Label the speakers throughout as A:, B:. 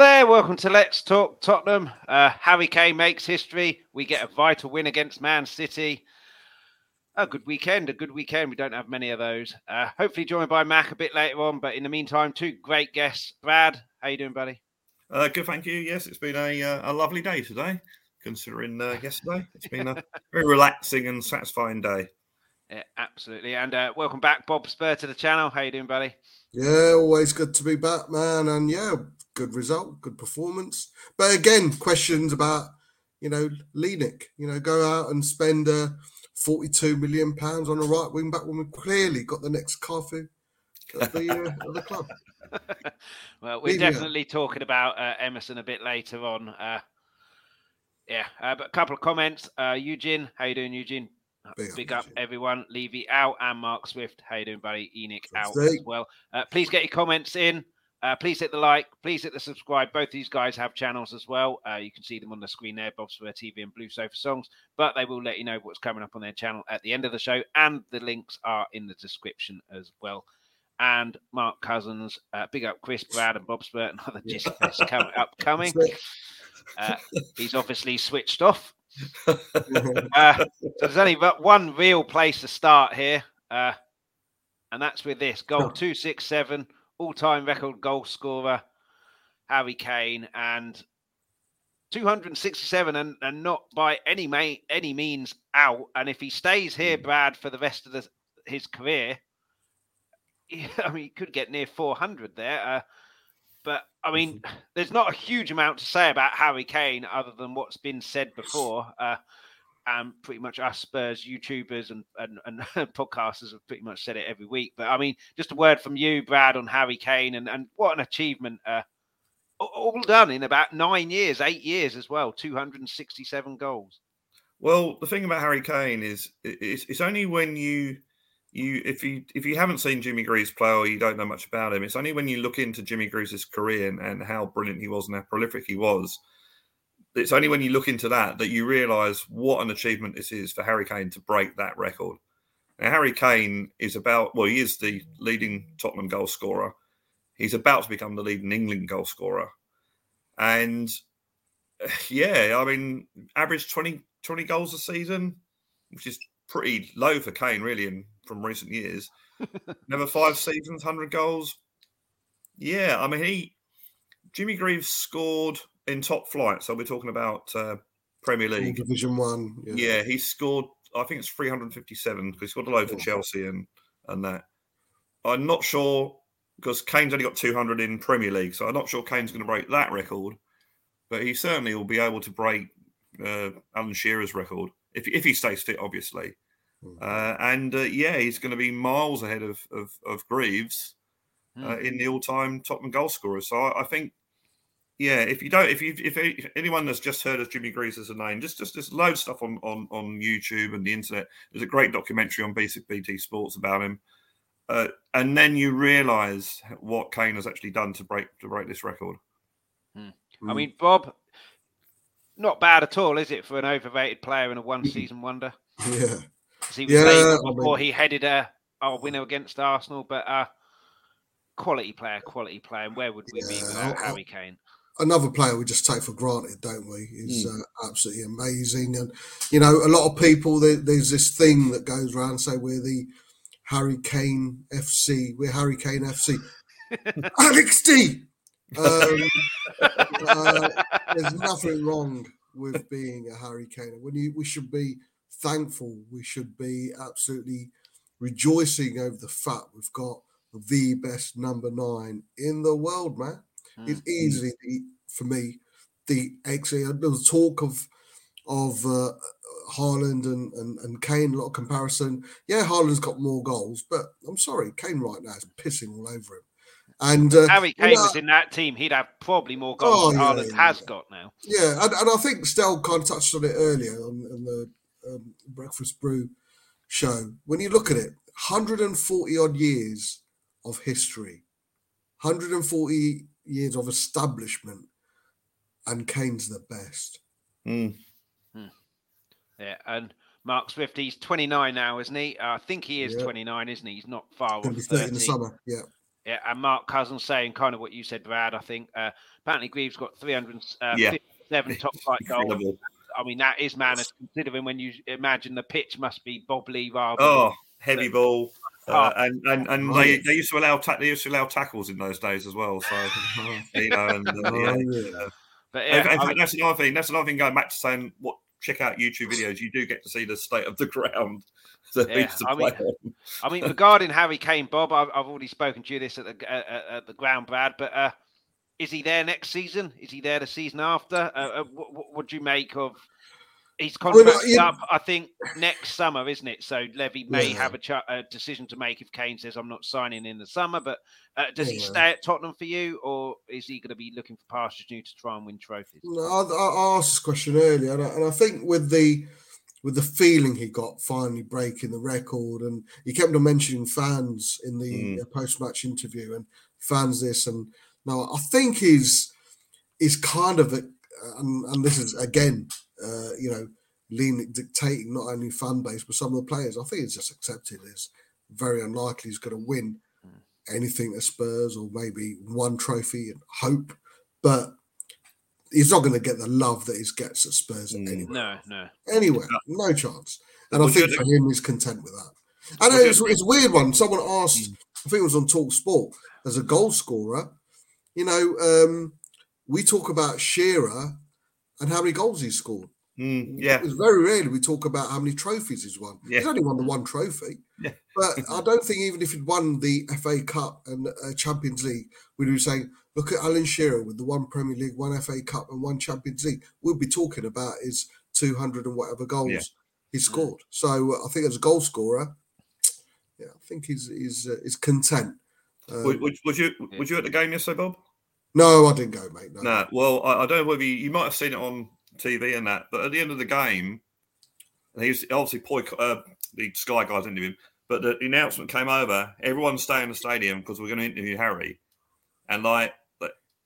A: Hi there, welcome to Let's Talk Tottenham. Uh, Harry Kane makes history. We get a vital win against Man City. A good weekend, a good weekend. We don't have many of those. Uh, hopefully joined by Mac a bit later on, but in the meantime, two great guests. Brad, how you doing, buddy?
B: Uh, good, thank you. Yes, it's been a, uh, a lovely day today, considering uh, yesterday. It's been a very relaxing and satisfying day.
A: Yeah, absolutely. And uh, welcome back, Bob Spur, to the channel. How you doing, buddy?
C: Yeah, always good to be back, man. And yeah, good result, good performance. But again, questions about you know Lenik. You know, go out and spend uh, forty-two million pounds on a right wing back when we've clearly got the next Cafu at the, uh, at the club.
A: well, we're Leave definitely talking about uh, Emerson a bit later on. Uh, yeah, uh, but a couple of comments. Uh, Eugene, how you doing, Eugene? Big, Big up, up everyone. Levy out and Mark Swift. How you doing, buddy? ENIC out as well. Uh, please get your comments in. Uh, please hit the like. Please hit the subscribe. Both these guys have channels as well. Uh, you can see them on the screen there, Bob's for TV and Blue Sofa Songs. But they will let you know what's coming up on their channel at the end of the show, and the links are in the description as well. And Mark Cousins, uh, big up Chris, Brad, and Bob Spurt, another Jizzy Fest coming upcoming. Uh, he's obviously switched off. Uh, so there's only but one real place to start here, uh, and that's with this goal two six seven all-time record goal scorer, Harry Kane, and 267 and, and not by any may, any means out. And if he stays here, hmm. Brad, for the rest of the, his career, I mean, he could get near 400 there. Uh, but I mean, there's not a huge amount to say about Harry Kane other than what's been said before. Uh, and pretty much us Spurs YouTubers and, and, and podcasters have pretty much said it every week. But I mean, just a word from you, Brad, on Harry Kane and, and what an achievement. Uh, all done in about nine years, eight years as well, 267 goals.
B: Well, the thing about Harry Kane is it's, it's only when you you if you if you haven't seen Jimmy Greaves play or you don't know much about him, it's only when you look into Jimmy Greaves' career and, and how brilliant he was and how prolific he was it's only when you look into that that you realise what an achievement this is for Harry Kane to break that record. Now, Harry Kane is about, well, he is the leading Tottenham goal scorer. He's about to become the leading England goal scorer. And yeah, I mean, average 20, 20 goals a season, which is pretty low for Kane, really, in, from recent years. Never five seasons, 100 goals. Yeah, I mean, he, Jimmy Greaves scored in top flight. So we're talking about uh, Premier League,
C: Division One.
B: Yeah. yeah. he scored. I think it's 357 because he scored a load for Chelsea and and that. I'm not sure because Kane's only got 200 in Premier League, so I'm not sure Kane's going to break that record. But he certainly will be able to break uh, Alan Shearer's record if if he stays fit, obviously. Mm. Uh, and uh, yeah, he's going to be miles ahead of of, of Greaves mm. in the all-time Tottenham goal scorer. So I, I think yeah, if you don't, if you if, anyone that's just heard of Jimmy Greaves as a name, just just there's loads of stuff on on on YouTube and the internet. There's a great documentary on Basic BT Sports about him, uh, and then you realise what Kane has actually done to break to break this record.
A: Hmm. I mean, Bob, not bad at all, is it, for an overrated player and a one season wonder?
C: Yeah,
A: he was yeah, before I mean... he headed a our winner against Arsenal, but uh, quality player, quality player. And where would we yeah, be without I, Harry Kane?
C: Another player we just take for granted, don't we? Is mm. uh, absolutely amazing, and you know, a lot of people there, there's this thing that goes around say we're the Harry Kane FC, we're Harry Kane FC, Alex D. Um, uh, there's nothing wrong with being a Harry Kane. When you, we should be thankful, we should be absolutely rejoicing over the fact we've got the best number nine in the world, man. It's mm-hmm. easily the, for me the actually there was talk of of uh, Haaland and, and and Kane. A lot of comparison. Yeah, Haaland's got more goals, but I'm sorry, Kane right now is pissing all over him. And uh,
A: Harry Kane was in that team, he'd have probably more goals oh, than Haaland yeah, has got now.
C: Yeah, and, and I think Stel kind of touched on it earlier on, on the um, Breakfast Brew show. When you look at it, 140 odd years of history, 140 years of establishment, and Kane's the best.
B: Mm.
A: Hmm. Yeah, and Mark Swift, he's 29 now, isn't he? Uh, I think he is yeah. 29, isn't he? He's not far off 30. 30
C: in the summer, yeah.
A: Yeah, and Mark Cousins saying kind of what you said, Brad. I think uh, apparently Greaves got 357 uh, top flight goals. I mean, that is madness considering when you imagine the pitch must be bobbly rather.
B: Oh, heavy ball. Uh, and and, and they, they used to allow ta- they used to allow tackles in those days as well. So you know, and, uh, yeah, yeah. But yeah, in, fact, mean, that's another thing. That's another thing. Going back to saying what check out YouTube videos, you do get to see the state of the ground.
A: Yeah, I mean, I mean, regarding Harry Kane, Bob, I've, I've already spoken to you this at the uh, at the ground, Brad. But uh, is he there next season? Is he there the season after? Uh, uh what, what do you make of his contract well, up, I think, next summer, isn't it? So Levy may yeah. have a, ch- a, decision to make if Kane says, "I'm not signing in the summer." But uh, does yeah. he stay at Tottenham for you, or is he going to be looking for pastures new to try and win trophies?
C: No, I, I asked this question earlier, and I, and I, think with the with the feeling he got finally breaking the record, and he kept on mentioning fans in the mm. post match interview, and fans this and no, I think he's is kind of a, and, and this is again uh, you know, leaning, dictating not only fan base but some of the players. I think it's just accepted as very unlikely he's going to win hmm. anything at Spurs or maybe one trophy and hope, but he's not going to get the love that he gets at Spurs mm. anyway.
A: No, no,
C: anywhere, no chance. And I think for him, he's content with that. I know it's, it's weird one. Someone asked, mm. I think it was on Talk Sport, as a goal scorer. You know, um, we talk about Shearer and how many goals he's scored.
B: Mm, yeah,
C: it's very rarely we talk about how many trophies he's won. Yeah. He's only won the one trophy,
B: yeah.
C: but I don't think even if he'd won the FA Cup and uh, Champions League, we'd be saying, "Look at Alan Shearer with the one Premier League, one FA Cup, and one Champions League." We'd be talking about his two hundred and whatever goals yeah. he scored. So uh, I think as a goal scorer, yeah, I think he's he's uh, he's content.
B: Um, was, was, you was you at the game yesterday, Bob?
C: No, I didn't go, mate. No.
B: Nah, well, I, I, don't know whether you, you, might have seen it on TV and that, but at the end of the game, he was obviously Poi, uh, the Sky guys interviewed him, but the, the announcement came over. Everyone stay in the stadium because we're going to interview Harry, and like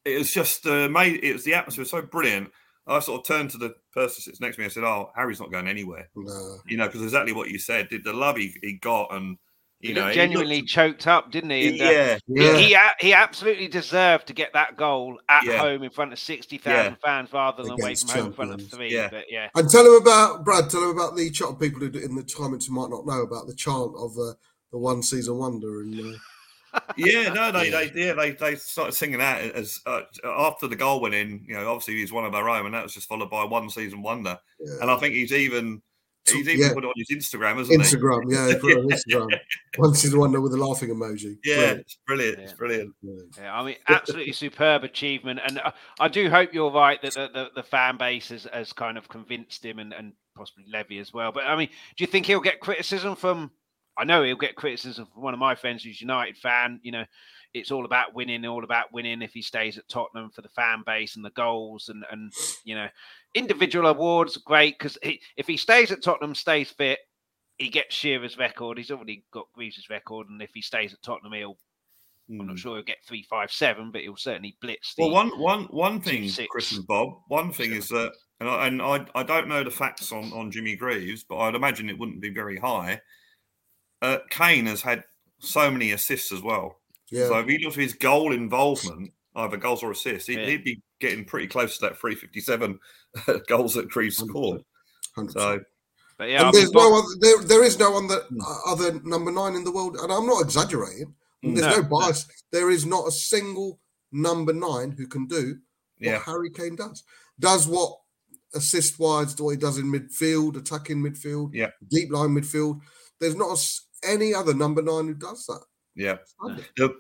B: it was just uh, made. It was the atmosphere was so brilliant. I sort of turned to the person sits next to me and said, "Oh, Harry's not going anywhere."
C: No.
B: You know, because exactly what you said. Did the love he, he got and you
A: he
B: know,
A: genuinely
B: looked,
A: choked up, didn't he?
B: And, uh, yeah, yeah.
A: He, he absolutely deserved to get that goal at yeah. home in front of sixty thousand yeah. fans rather than away from home in front of three. Yeah. But yeah.
C: And tell him about Brad. Tell him about the chant. People who in the comments who might not know about the chant of uh, the one season wonder and. Uh...
B: yeah, no, they, they, yeah, they, they started singing that as uh, after the goal went in. You know, obviously he's one of our own, and that was just followed by one season wonder. Yeah. And I think he's even He's even yeah. put it on his Instagram, hasn't
C: Instagram,
B: he?
C: yeah, he put on Instagram. Once he's the one with the laughing emoji.
B: Yeah, brilliant. it's brilliant. Yeah. It's brilliant.
A: Yeah, I mean, absolutely superb achievement, and I, I, do hope you're right that the, the, the, fan base has, has kind of convinced him, and, and possibly Levy as well. But I mean, do you think he'll get criticism from? I know he'll get criticism from one of my friends who's United fan. You know, it's all about winning, all about winning. If he stays at Tottenham for the fan base and the goals, and and you know, individual awards great because if he stays at Tottenham, stays fit, he gets Shearer's record. He's already got Greaves' record, and if he stays at Tottenham, he'll. Mm. I'm not hmm. sure he'll get three, five, seven, but he'll certainly blitz.
B: well, one, one, one thing, Chris and Bob. One thing sure. is that, and, I, and I, I don't know the facts on on Jimmy Greaves, but I'd imagine it wouldn't be very high. Uh, Kane has had so many assists as well. Yeah. So if you look at his goal involvement, either goals or assists, he'd, yeah. he'd be getting pretty close to that 357 goals that Greaves scored. 100%. So,
C: but yeah, there's no other, there, there is no other, uh, other number nine in the world, and I'm not exaggerating. There's no, no bias. No. There is not a single number nine who can do what yeah. Harry Kane does. Does what assist wise, what he does in midfield, attacking midfield,
B: yeah,
C: deep line midfield. There's not a, any other number nine who does that.
B: Yeah. There,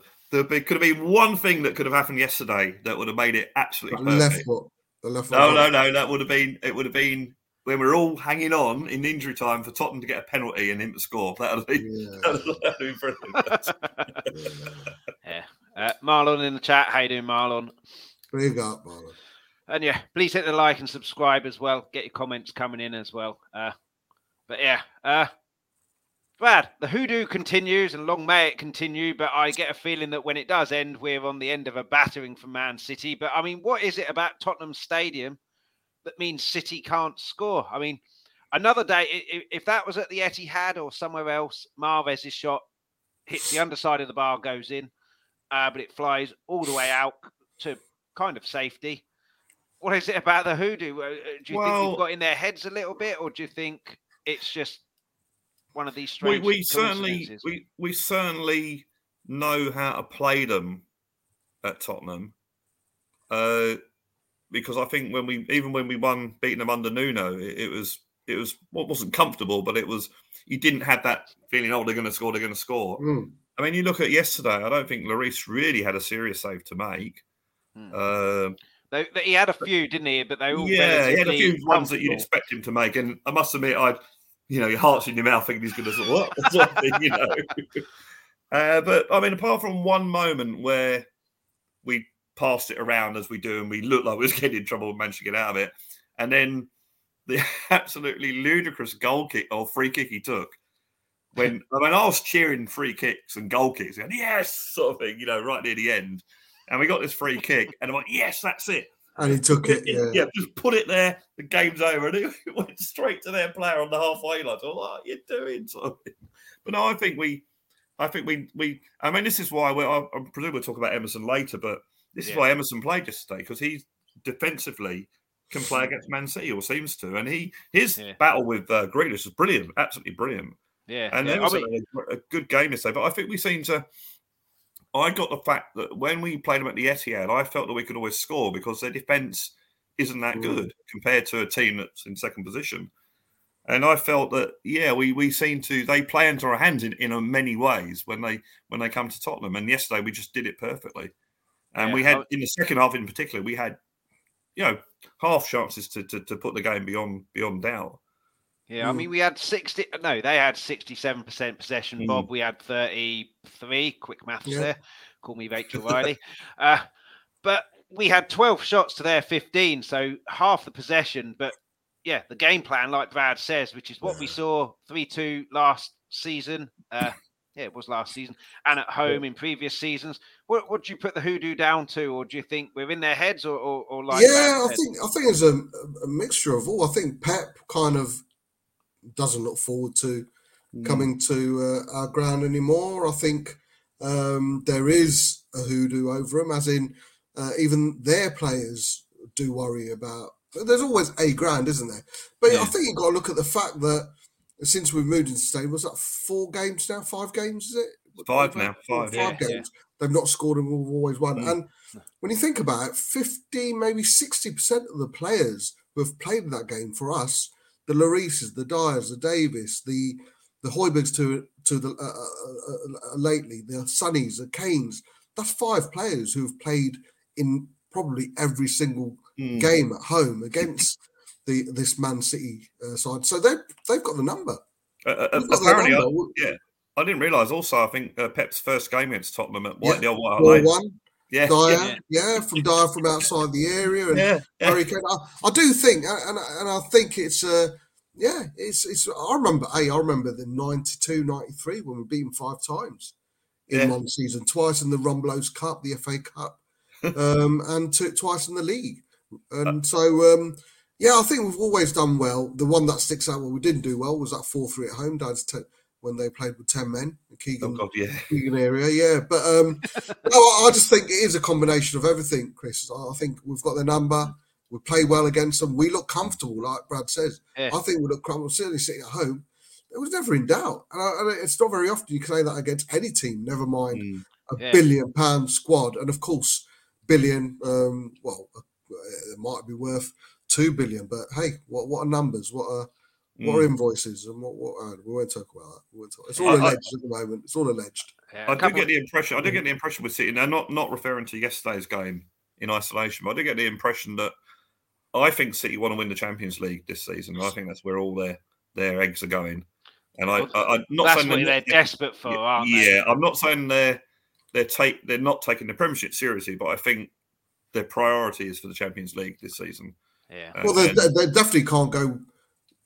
B: there could have been one thing that could have happened yesterday that would have made it absolutely perfect. Left foot. The left foot. No, no, no. That would have been. It would have been when we are all hanging on in injury time for Tottenham to get a penalty and him to score. That would have been, yeah. that would have
A: brilliant. yeah. Uh, Marlon in the chat. How you doing, Marlon?
C: Big up, Marlon.
A: And yeah, please hit the like and subscribe as well. Get your comments coming in as well. Uh, but yeah, uh, Brad, the hoodoo continues and long may it continue, but I get a feeling that when it does end, we're on the end of a battering for Man City. But I mean, what is it about Tottenham Stadium that means City can't score? I mean, another day, if that was at the Etihad or somewhere else, Mahrez's shot hits the underside of the bar, goes in. uh, but it flies all the way out to kind of safety. What is it about the hoodoo? Uh, do you well, think we've got in their heads a little bit, or do you think it's just one of these strange?
B: We, we certainly we we certainly know how to play them at Tottenham. Uh, because I think when we even when we won beating them under Nuno, it, it was it was well, it wasn't comfortable, but it was you didn't have that feeling. Oh, they're going to score. They're going to score. Mm. I mean, you look at yesterday. I don't think Lloris really had a serious save to make.
A: Mm. Uh, they, they, he had a few, didn't he? But they all
B: yeah, he had a few ones that you'd expect him to make. And I must admit, I, you know, your heart's in your mouth thinking he's going to sort of what, you know. Uh, but I mean, apart from one moment where we passed it around as we do, and we looked like we was getting in trouble and managed to get out of it, and then the absolutely ludicrous goal kick or free kick he took. When I mean, I was cheering free kicks and goal kicks, and yes, sort of thing, you know, right near the end, and we got this free kick, and I'm like, yes, that's it.
C: And he took it. Yeah.
B: yeah, just put it there. The game's over, and it went straight to their player on the halfway line. So, what are you doing? Sort of but no, I think we, I think we, we. I mean, this is why we I, I presume we'll talk about Emerson later, but this yeah. is why Emerson played yesterday because he's defensively can play against Man City or seems to, and he his yeah. battle with uh, Grealish is brilliant, absolutely brilliant.
A: Yeah,
B: and
A: yeah.
B: it was I mean, a, a, good game yesterday. But I think we seem to. I got the fact that when we played them at the Etihad, I felt that we could always score because their defence isn't that mm. good compared to a team that's in second position. And I felt that yeah, we we seem to they play into our hands in, in many ways when they when they come to Tottenham. And yesterday we just did it perfectly. And yeah, we had in the second half in particular, we had you know half chances to, to, to put the game beyond beyond doubt.
A: Yeah, I mean, we had 60, no, they had 67% possession, mm. Bob. We had 33. Quick maths yeah. there. Call me Rachel Riley. uh, but we had 12 shots to their 15, so half the possession. But yeah, the game plan, like Brad says, which is what we saw 3 2 last season. Uh, yeah, it was last season, and at home yeah. in previous seasons. What what do you put the hoodoo down to, or do you think we're in their heads, or or, or like?
C: Yeah, I think I think it's a, a, mixture of all. I think Pep kind of doesn't look forward to mm. coming to uh, our ground anymore. I think um, there is a hoodoo over them, as in uh, even their players do worry about. There's always a ground, isn't there? But yeah. I think you've got to look at the fact that since we've moved into stadium, was that four games now? Five games, is it?
B: Five now.
C: Five. Five yeah, games. Yeah. They've not scored and we've always won. Mm. And when you think about it, 50, maybe 60% of the players who have played that game for us, the Llorises, the Diers, the Davies, the the Højbjergs to to the uh, uh, uh, uh, lately, the Sonnies, the Kanes, that's five players who have played in probably every single mm. game at home against the this Man City uh, side. So they they've got the number.
B: Apparently, number. I, yeah. I didn't realise. Also, I think uh, Pep's first game against Tottenham at White, yeah. the White Lane.
C: One. Yeah, Dier, yeah, yeah, from Dier from outside the area, and yeah, yeah. I, I, do think, and, and I think it's uh, yeah, it's it's. I remember, hey, I remember the 92, 93 when we beat them five times in yeah. one season, twice in the Rumbelows Cup, the FA Cup, um, and t- twice in the league. And uh, so, um, yeah, I think we've always done well. The one that sticks out, what we didn't do well, was that four three at home. Down to when they played with ten men, the Keegan,
B: oh God, yeah.
C: Keegan area, yeah. But um, no, I, I just think it is a combination of everything, Chris. I think we've got the number. We play well against them. We look comfortable, like Brad says. Yeah. I think we look comfortable. Certainly sitting at home, it was never in doubt. And, I, and, it's not very often you can say that against any team. Never mind mm. a yeah. billion pound squad, and of course, billion. Um, well, it might be worth two billion, but hey, what what are numbers? What are what are mm. invoices and what what uh, we won't talk about that. We won't talk. It's all I, alleged I, at the moment. It's all alleged.
B: Yeah, I do get the impression. I do get the impression with City now, not not referring to yesterday's game in isolation, but I do get the impression that I think City want to win the Champions League this season. I think that's where all their their eggs are going. And I, I am not
A: that's
B: saying
A: what they're, they're desperate for,
B: yeah,
A: yeah,
B: I'm not saying they're they're take they're not taking the Premiership seriously, but I think their priority is for the Champions League this season.
A: Yeah.
C: well, they, they definitely can't go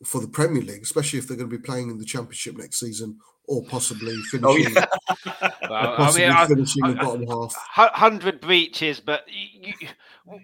C: for the Premier League, especially if they're going to be playing in the Championship next season or possibly oh, finishing. Oh, yeah. well, possibly I mean, finishing I, the bottom half.
A: Hundred breaches, but you,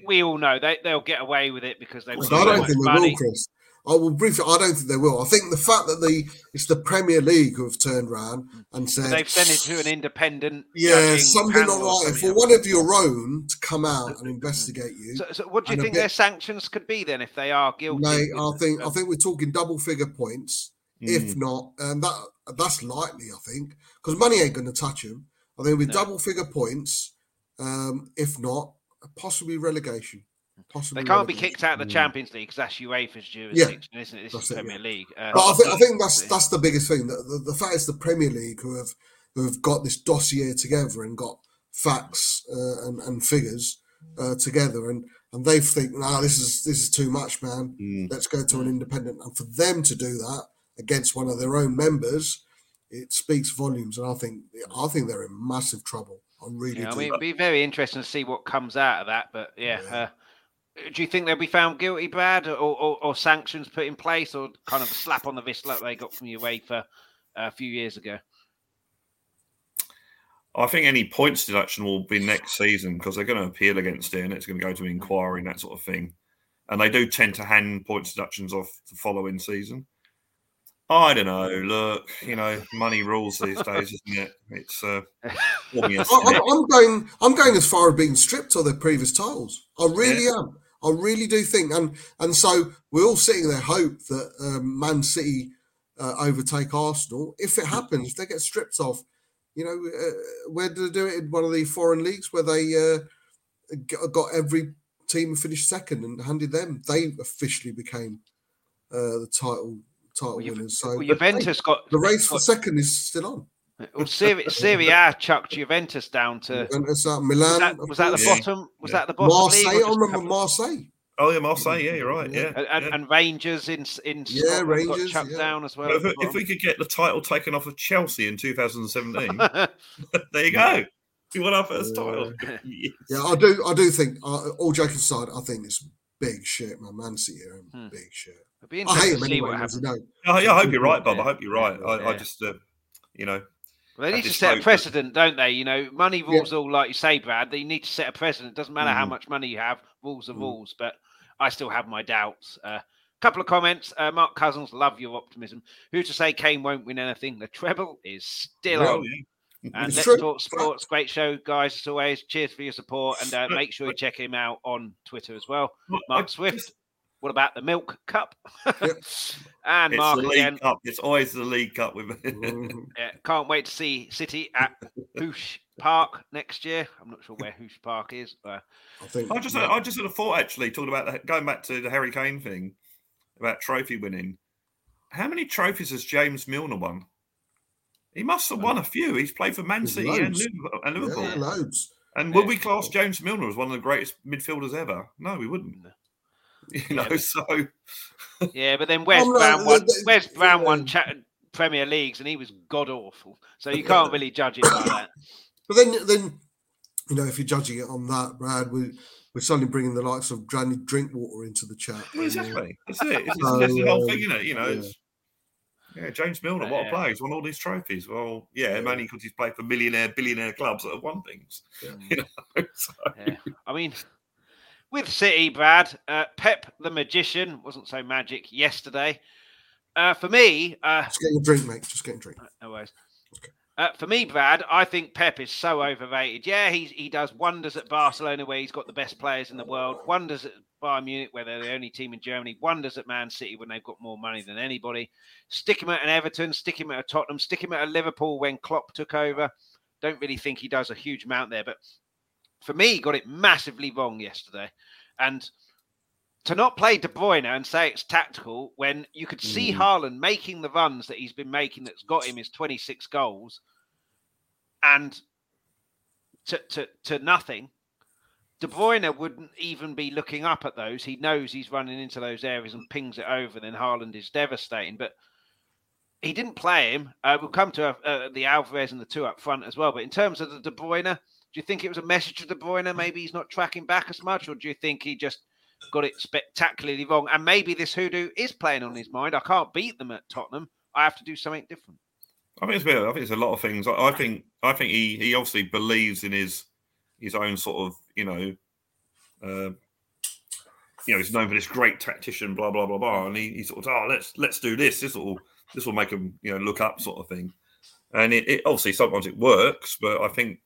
A: we all know they they'll get away with it because they. I
C: don't think they will, Chris. I will briefly. I don't think they will. I think the fact that the it's the Premier League who have turned around and said
A: they've sent it to an independent.
C: Yeah, something not right. For one of your own to come out and investigate you.
A: So, so what do you think bit, their sanctions could be then if they are guilty?
C: Mate, I think I think we're talking double figure points. Mm. If not, and that that's likely. I think because money ain't going to touch them. I think with no. double figure points, um, if not, possibly relegation.
A: Possibly they can't be kicked out of the Champions League because that's UEFA's jurisdiction, yeah, isn't it? This is it, Premier yeah. League.
C: Uh, but I think, I think that's that's the biggest thing. The, the, the, fact is the Premier League who have who have got this dossier together and got facts uh, and, and figures uh, together, and and they think, no, nah, this is this is too much, man. Mm. Let's go to an independent. And for them to do that against one of their own members, it speaks volumes. And I think I think they're in massive trouble. I really
A: yeah,
C: do.
A: I mean, it'd be very interesting to see what comes out of that. But yeah. yeah. Do you think they'll be found guilty, Brad, or, or, or, sanctions put in place, or kind of a slap on the wrist like they got from UEFA uh, a few years ago?
B: I think any points deduction will be next season because they're going to appeal against it and it's going to go to inquiry and that sort of thing. And they do tend to hand points deductions off the following season. I don't know. Look, you know, money rules these days, isn't it? It's. Uh,
C: I'm, I'm, going. I'm going as far as being stripped of their previous titles. I really yeah. am. I really do think, and and so we're all sitting there hope that um, Man City uh, overtake Arsenal. If it happens, if they get stripped off, you know, uh, where do they do it in one of the foreign leagues where they uh, got every team finished second and handed them? They officially became uh, the title title well, winners. So
A: well, Juventus got
C: the race for second is still on.
A: Well, Serie, Serie A chucked Juventus down to
C: Juventus out Milan.
A: Was that, was that the yeah. bottom? Was yeah. that the bottom?
C: Marseille. I remember Marseille.
B: Oh yeah, Marseille. Yeah, you're right. Yeah,
A: and,
B: yeah.
A: and Rangers in in
C: yeah, Rangers got
A: chucked yeah. down as well.
B: well if, if, we could get the title taken off of Chelsea in 2017, there you go. We won our first title.
C: yes. Yeah, I do. I do think. Uh, all joking aside, I think it's big shit, man. Man City here, hmm. big shit. I hate him anyway, as you know.
B: Oh, yeah, I hope you're right, Bob. I hope you're right. I, I just, uh, you know,
A: well, they need to set a precedent, that... don't they? You know, money rules yeah. all, like you say, Brad. They need to set a precedent. It doesn't matter mm. how much money you have, rules are mm. rules. But I still have my doubts. A uh, couple of comments. Uh, Mark Cousins, love your optimism. Who's to say Kane won't win anything? The treble is still on. And it's let's true. talk sports. Great show, guys. As always, cheers for your support, and uh, make sure you check him out on Twitter as well. Mark Swift. What about the Milk Cup? And
B: it's
A: Mark
B: the
A: again.
B: Cup. It's always the League Cup with
A: mm-hmm. yeah, can't wait to see City at Hoosh Park next year. I'm not sure where Hoosh Park is. But
B: I think I just yeah. I just had a thought actually talking about the, going back to the Harry Kane thing about trophy winning. How many trophies has James Milner won? He must have won a few. He's played for Man City and Liverpool. And, Liverpool.
C: Yeah, loads.
B: and would we class James Milner as one of the greatest midfielders ever? No, we wouldn't. You know, yeah, so
A: yeah, but then Wes Brown won. Wes Brown won Premier Leagues, and he was god awful. So you can't really judge it like that.
C: But then, then you know, if you're judging it on that, Brad, we we're suddenly bringing the likes of Danny Drinkwater into the chat.
B: Well, exactly. That's it. It's, so, that's the whole thing, um, isn't it? You know, yeah. yeah James Milner, what a player. He's won all these trophies. Well, yeah, yeah. only because he's played for millionaire, billionaire clubs that have won things. Yeah. You know, so.
A: yeah. I mean, with City, Brad, uh, Pep the magician wasn't so magic yesterday. Uh, for me, uh,
C: just get a drink, mate. Just get a drink.
A: No worries. Okay. Uh, for me, Brad, I think Pep is so overrated. Yeah, he he does wonders at Barcelona where he's got the best players in the world. Wonders at Bayern Munich where they're the only team in Germany. Wonders at Man City when they've got more money than anybody. Stick him at an Everton. Stick him at a Tottenham. Stick him at a Liverpool when Klopp took over. Don't really think he does a huge amount there, but for me, got it massively wrong yesterday. And to not play De Bruyne and say it's tactical when you could see mm. Haaland making the runs that he's been making that's got him his 26 goals and to, to, to nothing. De Bruyne wouldn't even be looking up at those. He knows he's running into those areas and pings it over. Then Haaland is devastating. But he didn't play him. Uh, we'll come to uh, the Alvarez and the two up front as well. But in terms of the De Bruyne, do you think it was a message to De Bruyne? Maybe he's not tracking back as much, or do you think he just got it spectacularly wrong? And maybe this hoodoo is playing on his mind. I can't beat them at Tottenham. I have to do something different.
B: I think it's I think it's a lot of things. I, I think I think he he obviously believes in his his own sort of you know uh, you know, he's known for this great tactician, blah blah blah blah, and he, he sort of, oh, let's let's do this. This will this will make him, you know, look up, sort of thing. And it, it obviously sometimes it works, but I think,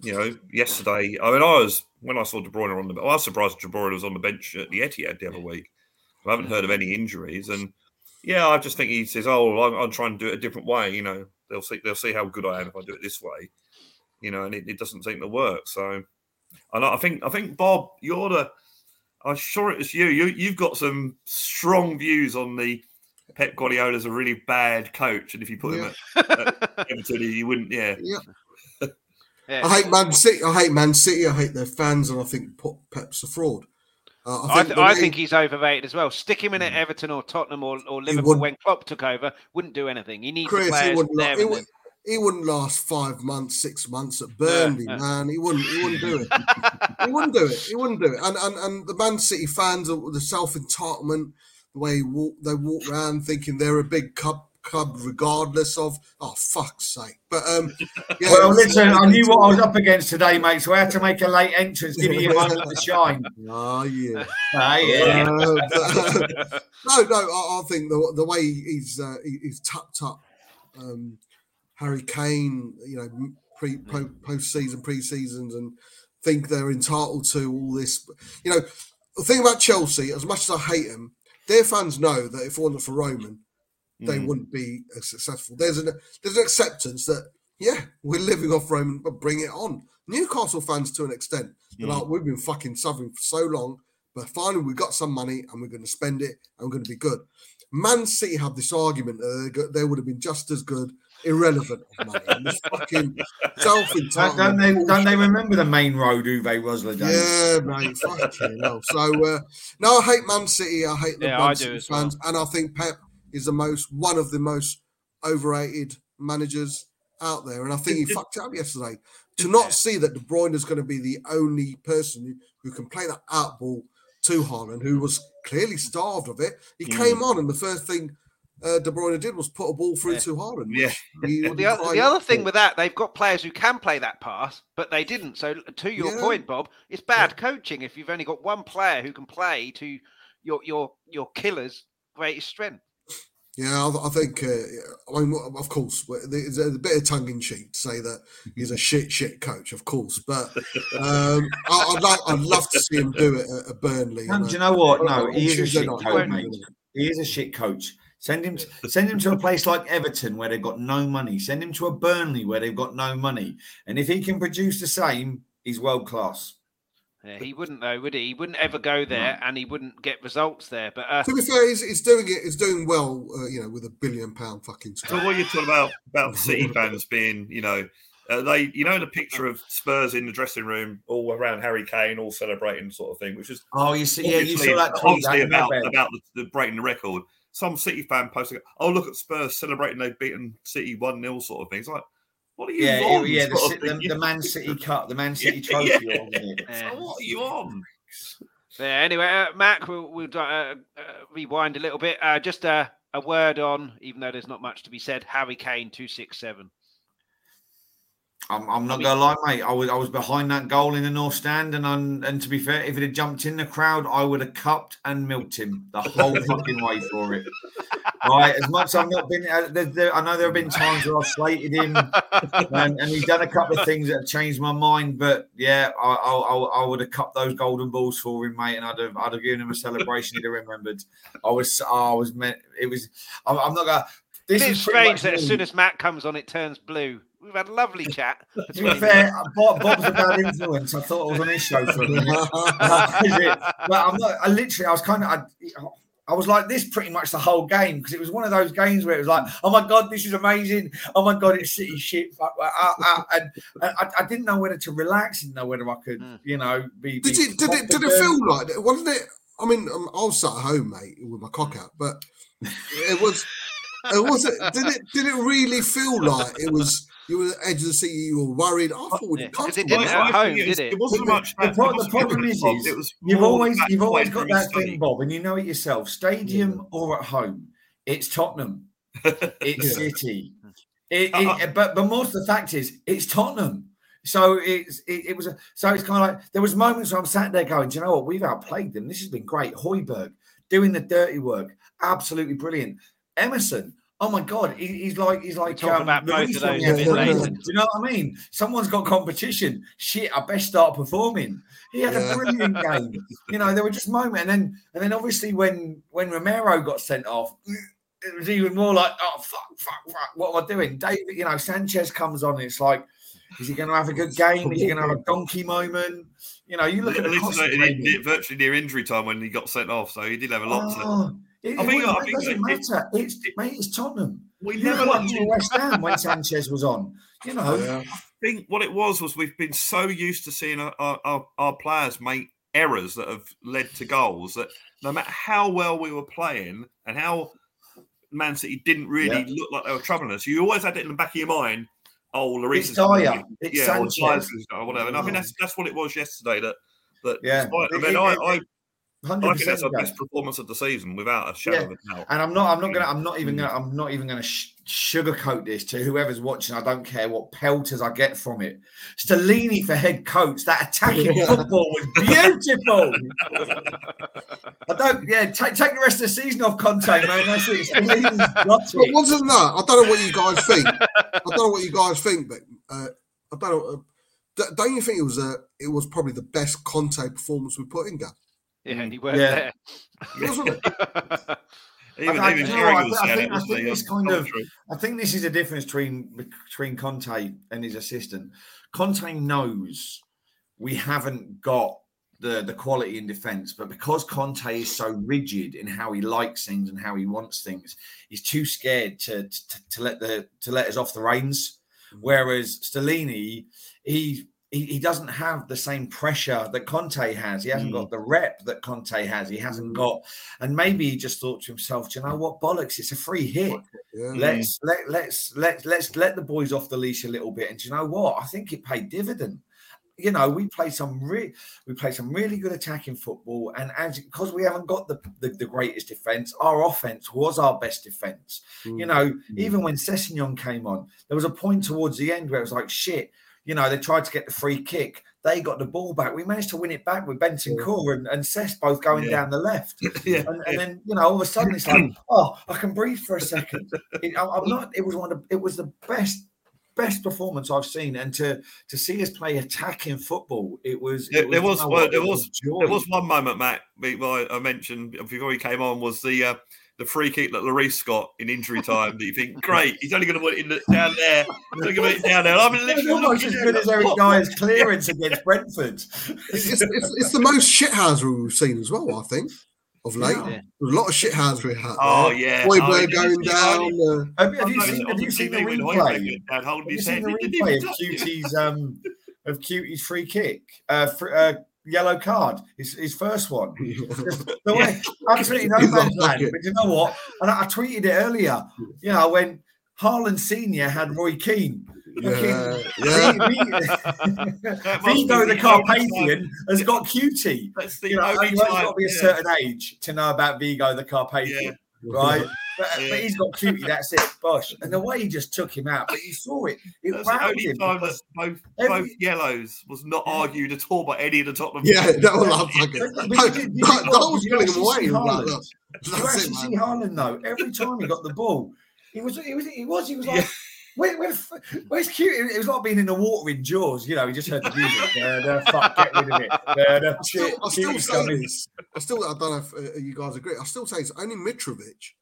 B: you know, yesterday, I mean, I was when I saw De Bruyne on the, I was surprised De Bruyne was on the bench at the Etihad the other week. I haven't heard of any injuries, and yeah, I just think he says, "Oh, I'm, I'm trying to do it a different way." You know, they'll see they'll see how good I am if I do it this way. You know, and it, it doesn't seem to work. So, and I think I think Bob, you're the I'm sure it was you. You you've got some strong views on the Pep Guardiola's a really bad coach, and if you put yeah. him at, at Everton, you wouldn't. Yeah.
C: Yeah. Yeah. I hate Man City. I hate Man City. I hate their fans, and I think Pep's a fraud.
A: Uh, I, think, I, th- I think, he's overrated as well. Stick him in at hmm. Everton or Tottenham or, or Liverpool when Klopp took over, wouldn't do anything. He needs Chris, players
C: he there. He, would, he, wouldn't last five months, six months at Burnley, yeah, yeah. man. He wouldn't. He wouldn't do it. he wouldn't do it. He wouldn't do it. And and, and the Man City fans, the self entitlement, the way walk, they walk around thinking they're a big cup club regardless of oh fuck's sake. But um
D: yeah, well listen, I knew what I was up against today, mate, so I had to make a late entrance, giving you one the shine.
C: Oh yeah. oh, yeah. Uh, but, no, no, I, I, think the the way he's uh, he's tapped up um, Harry Kane, you know, pre post season, pre seasons and think they're entitled to all this. You know, the thing about Chelsea, as much as I hate them, their fans know that if it wasn't for Roman, they mm. wouldn't be as successful. There's an there's an acceptance that yeah, we're living off Roman, but bring it on. Newcastle fans to an extent, they're mm. like, we've been fucking suffering for so long, but finally we got some money and we're going to spend it and we're going to be good. Man City have this argument that they would have been just as good, irrelevant of money. And this fucking self
D: Don't they? Don't they remember the Maine Road Uwe Rosler days?
C: Yeah, mate. Fucking hell. So uh, no, I hate Man City. I hate the yeah, Man City fans, well. and I think Pep is the most one of the most overrated managers out there. And I think he fucked up yesterday to not see that De Bruyne is going to be the only person who can play that out ball to Haaland, who was clearly starved of it. He mm. came on, and the first thing uh, De Bruyne did was put a ball through yeah. to Haaland.
B: Yeah.
A: well, the, other, the other thing with that, they've got players who can play that pass, but they didn't. So, to your yeah. point, Bob, it's bad yeah. coaching if you've only got one player who can play to your your your killer's greatest strength.
C: Yeah, I, I think. Uh, I mean, of course, there's a bit of tongue in cheek to say that he's a shit, shit coach, of course. But um, I, would like, I'd love to see him do it at, at Burnley.
D: And do you know what? No, he is a shit coach, mate. He is a shit coach. Send him, to, send him to a place like Everton where they've got no money. Send him to a Burnley where they've got no money. And if he can produce the same, he's world class.
A: Yeah, he wouldn't though, would he? He wouldn't ever go there, no. and he wouldn't get results there. But uh,
C: to be fair, he's, he's doing it. He's doing well, uh, you know, with a billion pound fucking.
B: Squad. So what you're talking about about City fans being, you know, uh, they, you know, the picture of Spurs in the dressing room, all around Harry Kane, all celebrating, sort of thing, which is
D: oh, you see, yeah, you saw that
B: obviously about about the, the, breaking the record. Some City fan posting, "Oh, look at Spurs celebrating they've beaten City one 0 sort of thing." It's like what are you
D: yeah,
B: on?
D: Yeah, the, the, the, Man City Cup, the Man City Trophy. Yeah,
B: yeah. So what are you on?
A: Yeah, anyway, uh, Mac, we'll, we'll uh, uh, rewind a little bit. Uh, just a, a word on, even though there's not much to be said, Harry Kane 267.
D: I'm, I'm not gonna lie, mate. I was I was behind that goal in the north stand, and I'm, and to be fair, if it had jumped in the crowd, I would have cupped and milked him the whole fucking way for it. Right, as much as I've not been, uh, there, there, I know there have been times where I've slated him, and, and, he's done a couple of things that have changed my mind. But yeah, I, I, I would have cupped those golden balls for him, mate, and I'd have I'd have given him a celebration he'd have remembered. I was I was meant it was. I'm, I'm not gonna.
A: This is strange that as soon as Matt comes on, it turns blue. We've had a lovely chat.
D: To be fair, Bob, Bob's a bad influence. I thought I was on his show for a minute. but I'm not. I literally, I was kind of. I, I was like this pretty much the whole game because it was one of those games where it was like, oh my god, this is amazing. Oh my god, it's City shit. Uh, uh, and, I, I, didn't know whether to relax and know whether I could, mm. you know, be.
C: Did it? Did it? Did it feel like? Wasn't it? I mean, um, I was sat at home, mate, with my cock out, but it was. It wasn't. did it? Did it really feel like it was? You were edge of the seat. You were worried. I thought
A: yeah, it didn't at home,
B: did
A: it?
B: It wasn't much.
D: The, the, the problem is, is it was you've always you've always got that thing, Bob, and you know it yourself. Stadium yeah. or at home, it's Tottenham, it's City. It, it, uh-huh. but but most of the fact is it's Tottenham. So it's it, it was a so it's kind of like there was moments where I'm sat there going, Do you know what? We've outplayed them. This has been great. Højbjerg doing the dirty work, absolutely brilliant. Emerson, oh my god, he, he's like he's like
A: talking um, about both of those a bit later.
D: Do you know what I mean? Someone's got competition. Shit, I best start performing. He had yeah. a brilliant game. You know, there were just moments, and then and then obviously when when Romero got sent off, it was even more like, oh fuck, fuck, fuck, what am I doing? David, you know, Sanchez comes on, it's like, is he going to have a good game? Is he going to have a donkey moment? You know, you look at, at least
B: near, virtually near injury time when he got sent off, so he did have a lot oh,
D: to. It, I think, it, I think doesn't matter. It's, mate, it's Tottenham. We you never to West Ham when Sanchez was on. You know, oh, yeah.
B: I think what it was was we've been so used to seeing our, our, our players make errors that have led to goals that no matter how well we were playing and how Man City didn't really yeah. look like they were troubling us. You always had it in the back of your mind. Oh, Lloris
D: is Dier. It's yeah, Sanchez.
B: or whatever. And I think that's that's what it was yesterday. That that yeah. Despite, I mean, I, I 100% I think that's our best performance of the season, without a shadow yeah. of a doubt.
D: And I'm not, I'm not gonna, I'm not even gonna, I'm not even gonna sh- sugarcoat this to whoever's watching. I don't care what pelters I get from it. Stellini for head coach. That attacking football was beautiful. I don't, yeah. Take take the rest of the season off Conte, man. That's it. Stellini's got it.
C: But wasn't that? I don't know what you guys think. I don't know what you guys think, but uh, I don't know. Uh, don't you think it was a? It was probably the best Conte performance we put in, Gab.
A: Yeah, and he weren't yeah. there.
D: even, I, even I, I, think, I think this kind of, I think this is a difference between between Conte and his assistant. Conte knows we haven't got the the quality in defence, but because Conte is so rigid in how he likes things and how he wants things, he's too scared to to, to let the to let us off the reins. Mm. Whereas Stellini, he he, he doesn't have the same pressure that Conte has. He hasn't mm. got the rep that Conte has. He hasn't mm. got, and maybe he just thought to himself, Do you know what, bollocks, it's a free hit. Yeah. Let's let let's let let's let the boys off the leash a little bit. And you know what? I think it paid dividend. You know, we play some re- we play some really good attacking football, and as because we haven't got the, the, the greatest defense, our offense was our best defense. Mm. You know, mm. even when Sessegnon came on, there was a point towards the end where it was like, shit, you know, they tried to get the free kick. They got the ball back. We managed to win it back with Bentancur and, and Cess both going yeah. down the left. yeah. And, and, then, you know, all of a sudden it's like, oh, I can breathe for a second. It, I, am not, it was one of the, it was the best best performance I've seen, and to to see us play attacking football, it was.
B: It there, was, well, there was there was one moment, Matt. I mentioned before he came on was the uh, the free kick that Lloris got in injury time that you think, great, he's only going to put it in the, down there. He's only going to put it down there. I'm
D: literally almost as good as Eric Dier's clearance against Brentford.
C: It's, it's, it's, it's, the most shithousery we've seen as well, I think. Of late, yeah. a lot of shithousery we
B: had. Oh yeah,
C: Boy oh, going down.
D: Uh, have, have, you seen? Have you seen the replay? Have you seen the replay of Cuti's um of Cuti's free kick? Uh, for, uh yellow card, his, his first one. the way, absolutely no man's land. But you know what? And I, I, tweeted it earlier. You know, when Haaland Senior had Roy Keane. Yeah, yeah. Vigo the Carpathian has got Cuti. That's the you know, you've got to be a certain age to know about Vigo the Carpathian, right? But, yeah. but, he's got Cuti. That's it, Bosh. And the way he just took him out, but you saw it. It
B: was the only time that both, every... both yellows was not argued at all by any of the Tottenham.
C: Yeah, that was like it. That was killing him away.
D: Did you actually see Haaland though? Every time he got the ball, he was. He was. He was. He was like. Yeah. Where, where, where's cute? It was like being in the water in Jaws. You know, he just heard the music. uh, fuck, get rid of it. Uh,
C: I still, I still say this. I still, I don't know if uh, you guys agree. I still say it's only Mitrovic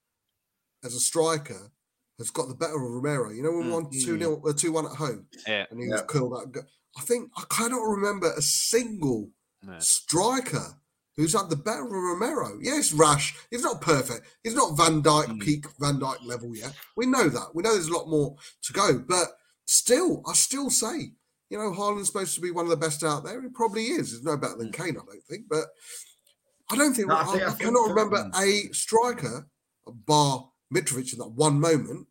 C: as a striker has got the better of Romero. You know, when we mm. won 2 0, uh, 2 1 at home,
A: yeah.
C: and he yeah. was killed that. I think I cannot remember a single striker who's had the better of Romero. Yes, Rash. He's not perfect. He's not Van Dijk mm. peak Van Dijk level yet. We know that. We know there's a lot more to go. But still, I still say, you know, Haaland's supposed to be one of the best out there. He probably is. He's no better than mm. Kane, I don't think. But I don't think, no, I, think I, I, cannot remember a striker, bar Mitrovic in that one moment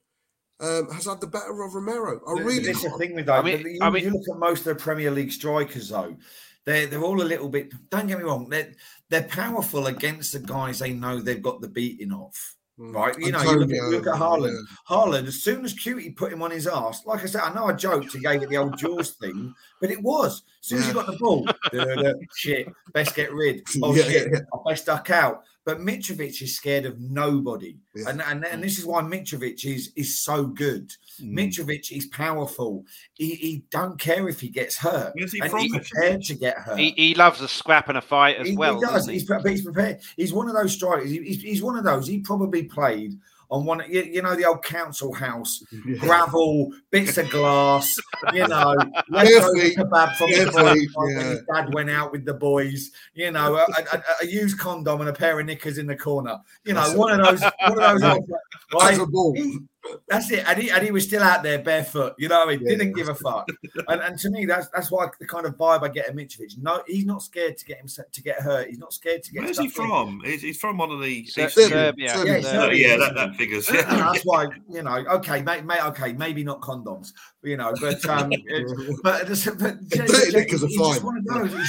C: um, has had the better of Romero. I really.
D: This is the thing with that. I mean, you, I mean, you look at most of the Premier League strikers, though. They're, they're all a little bit. Don't get me wrong. They're they're powerful against the guys they know they've got the beating of. Mm. Right, you know, you look, at, look at Haaland. Yeah. Haaland, as soon as Cuti put him on his ass, like I said, I know I joked, he gave it the old Jaws thing, but it was. As soon as he got the ball, shit, best get rid. Oh yeah, shit, I best duck out. But Mitrovic is scared of nobody, yeah. and, and and this is why Mitrovic is is so good. Mm. Mitrovic is powerful. He, he don't care if he gets hurt, he and he's prepared to get hurt.
A: He, he loves a scrap and a fight as
D: he,
A: well.
D: He does. He? He's, he's prepared. He's one of those strikers. He's, he's one of those. He probably played on one, you, you know, the old council house, yeah. gravel, bits of glass, you know, kebab from the yeah. his dad went out with the boys, you know, a, a, a, used condom and a pair of knickers in the corner, you know, one of those, one of those, right? He, that's it, and he and he was still out there barefoot. You know, he yeah, didn't give a fuck. And, and to me, that's that's why the kind of vibe I get at Mitrovic. No, he's not scared to get him to get hurt. He's not scared to get.
B: Where's he from? He's, he's, from one of the
A: Serbia.
B: Yeah, Serbia. yeah, that, that figures. Yeah.
D: that's why you know. Okay, mate, mate. Okay, maybe not condoms, you know, but um, but, but
C: because of fine.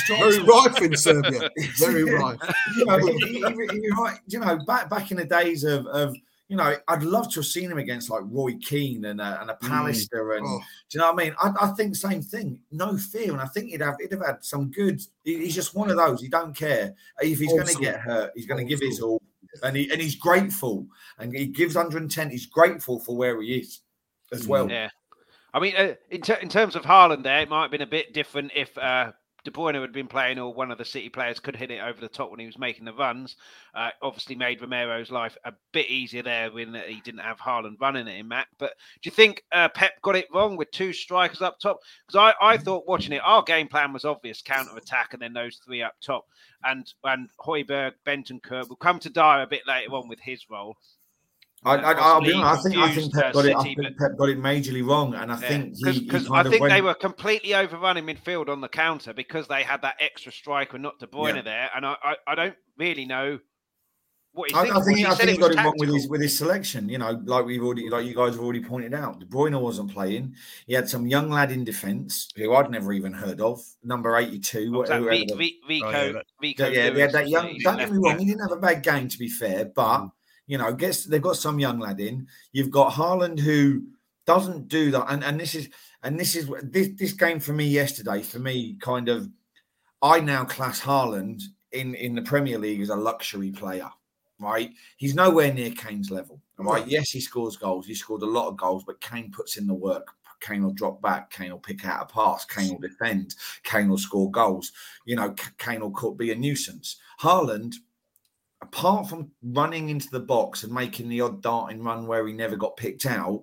C: Very rife in Serbia. Very rife.
D: you know, he, he, he, you know, back back in the days of of you know, I'd love to have seen him against like Roy Keane and a, and a Pallister, mm. and oh. do you know what I mean? I, I, think same thing, no fear, and I think he'd have he'd have had some good. He's just one of those. He don't care if he's going to get hurt. He's going to give his all, and he and he's grateful, and he gives 110. He's grateful for where he is as well.
A: Yeah, I mean, uh, in, ter- in terms of Haaland, there it might have been a bit different if. Uh, De Bruyne had been playing, or one of the City players could hit it over the top when he was making the runs. Uh, obviously, made Romero's life a bit easier there when he didn't have Haaland running it in Mac. But do you think uh, Pep got it wrong with two strikers up top? Because I, I thought watching it, our game plan was obvious: counter attack, and then those three up top. And and Højbjerg, Bentancur will come to die a bit later on with his role.
D: I, I, will be honest, I think I think Pep got it. I think Pep got it majorly wrong, and I yeah. think
A: because I think went... they were completely overrunning midfield on the counter because they had that extra striker, not De Bruyne yeah. there, and I, I, I don't really know what he
D: I, I think I think he got it wrong with his with his selection. You know, like we've already like you guys have already pointed out, De Bruyne wasn't playing. He had some young lad in defence who I'd never even heard of, number eighty two.
A: What, v, v, Vico, oh, yeah,
D: Vico, yeah, they had that young. Don't get me wrong, he didn't have a bad game to be fair, but. Mm you know, gets they've got some young lad in. You've got Haaland who doesn't do that, and and this is and this is this this game for me yesterday. For me, kind of, I now class Haaland in in the Premier League as a luxury player. Right, he's nowhere near Kane's level. Right, yes, he scores goals. He scored a lot of goals, but Kane puts in the work. Kane will drop back. Kane will pick out a pass. Kane will defend. Kane will score goals. You know, Kane will be a nuisance. Haaland apart from running into the box and making the odd darting run where he never got picked out,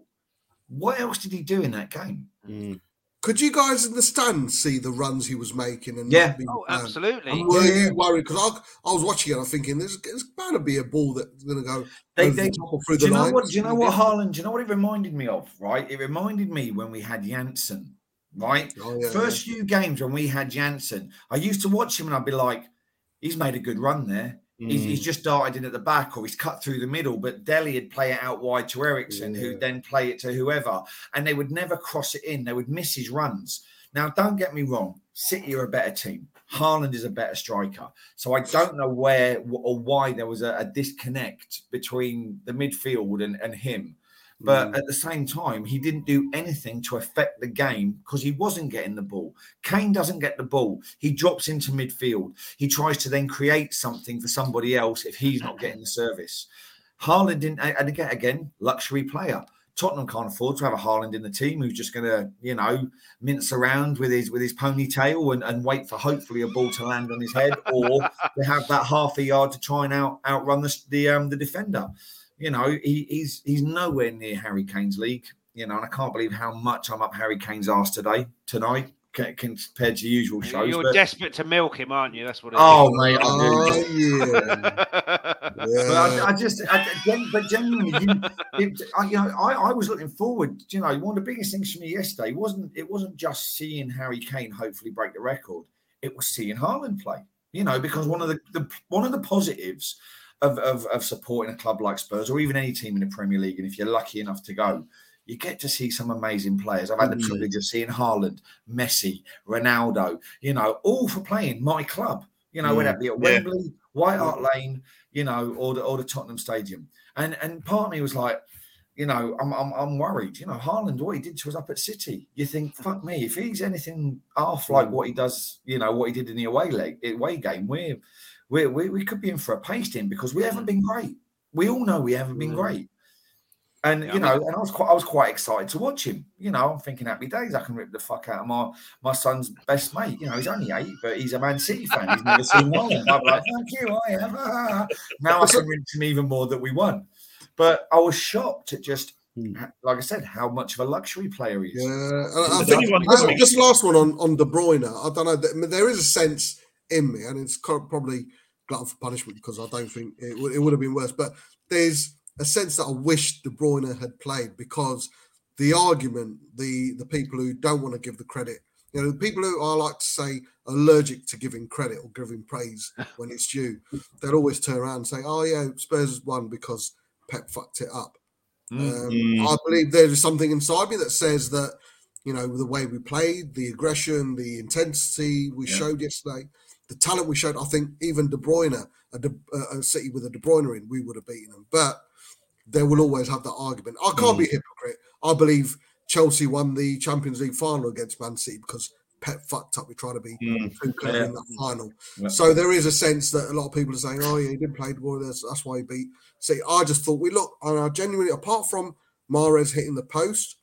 D: what else did he do in that game?
C: Mm. Could you guys in the stand see the runs he was making? And
A: yeah, oh, absolutely.
C: And were you worried? Because I, I was watching it, I'm thinking there's, there's bound to be a ball that's going to go they, they, the through
D: do
C: the
D: you know what? Do you know what Haaland? Do you know what it reminded me of? Right, it reminded me when we had Janssen. Right, oh, yeah, first yeah. few games when we had Janssen, I used to watch him and I'd be like, he's made a good run there Mm. He's, he's, just darted in at the back or he's cut through the middle. But Dele would play it out wide to Eriksen, yeah. who'd then play it to whoever. And they would never cross it in. They would miss his runs. Now, don't get me wrong. City are a better team. Haaland is a better striker. So I don't know where or why there was a, a disconnect between the midfield and, and him. But mm. at the same time, he didn't do anything to affect the game because he wasn't getting the ball. Kane doesn't get the ball. He drops into midfield. He tries to then create something for somebody else if he's not getting the service. Haaland didn't, and again, again, luxury player. Tottenham can't afford to have a Haaland in the team who's just going to, you know, mince around with his with his ponytail and, and wait for hopefully a ball to land on his head, or to have that half a yard to try and out outrun the the, um, the defender you know, he, he's he's nowhere near Harry Kane's league. You know, and I can't believe how much I'm up Harry Kane's ass today tonight compared to usual shows.
A: You're but... desperate to milk him, aren't you? That's what.
D: oh, is. mate! Oh, yeah. yeah. But I, I just, I, but genuinely, you, it, I, you know, I, I was looking forward. You know, one of the biggest things for me yesterday wasn't it wasn't just seeing Harry Kane hopefully break the record. It was seeing Haaland play. You know, because one of the, the one of the positives of, of, of supporting a club like Spurs or even any team in the Premier League. And if you're lucky enough to go, you get to see some amazing players. I've had the privilege of seeing Haaland, Messi, Ronaldo, you know, all for playing my club. You know, mm. whether it be at Wembley, yeah. White Hart Lane, you know, or the or the Tottenham Stadium. And and part of me was like, you know, I'm, I'm, I'm worried. You know, Haaland, what he did to us up at City. You think, fuck me, if he's anything half like what he does, you know, what he did in the away leg, away game, we're, we're, we we could be in for a pasting because we haven't been great. We all know we haven't been great. And yeah, you know, and I was quite, I was quite excited to watch him. You know, I'm thinking, happy days, I can rip the fuck out of my my son's best mate. You know, he's only eight, but he's a Man City fan. He's never seen one. I'm like, thank you, I am. Now I can rinse him even more that we won. But I was shocked at just, hmm. like I said, how much of a luxury player he is.
C: Yeah, I, I think, just last one on on De Bruyne. I don't know. There is a sense in me, and it's probably glutton for punishment because I don't think it, it would have been worse. But there's a sense that I wish De Bruyne had played because the argument, the the people who don't want to give the credit, you know, the people who I like to say allergic to giving credit or giving praise when it's due, they'll always turn around and say, "Oh yeah, Spurs won because Pep fucked it up. Mm-hmm. Um, I believe there is something inside me that says that, you know, the way we played, the aggression, the intensity we yeah. showed yesterday, the talent we showed. I think even De Bruyne, a, De, a City with a De Bruyne in, we would have beaten them. But they will always have that argument. I can't mm. be a hypocrite. I believe Chelsea won the Champions League final against Man City because Pep fucked up. We try to be mm. too clever yeah. in that final. Yeah. So there is a sense that a lot of people are saying, "Oh yeah, he didn't play the ball. That's, that's why he beat." See, I just thought we look, and I genuinely, apart from Mahrez hitting the post,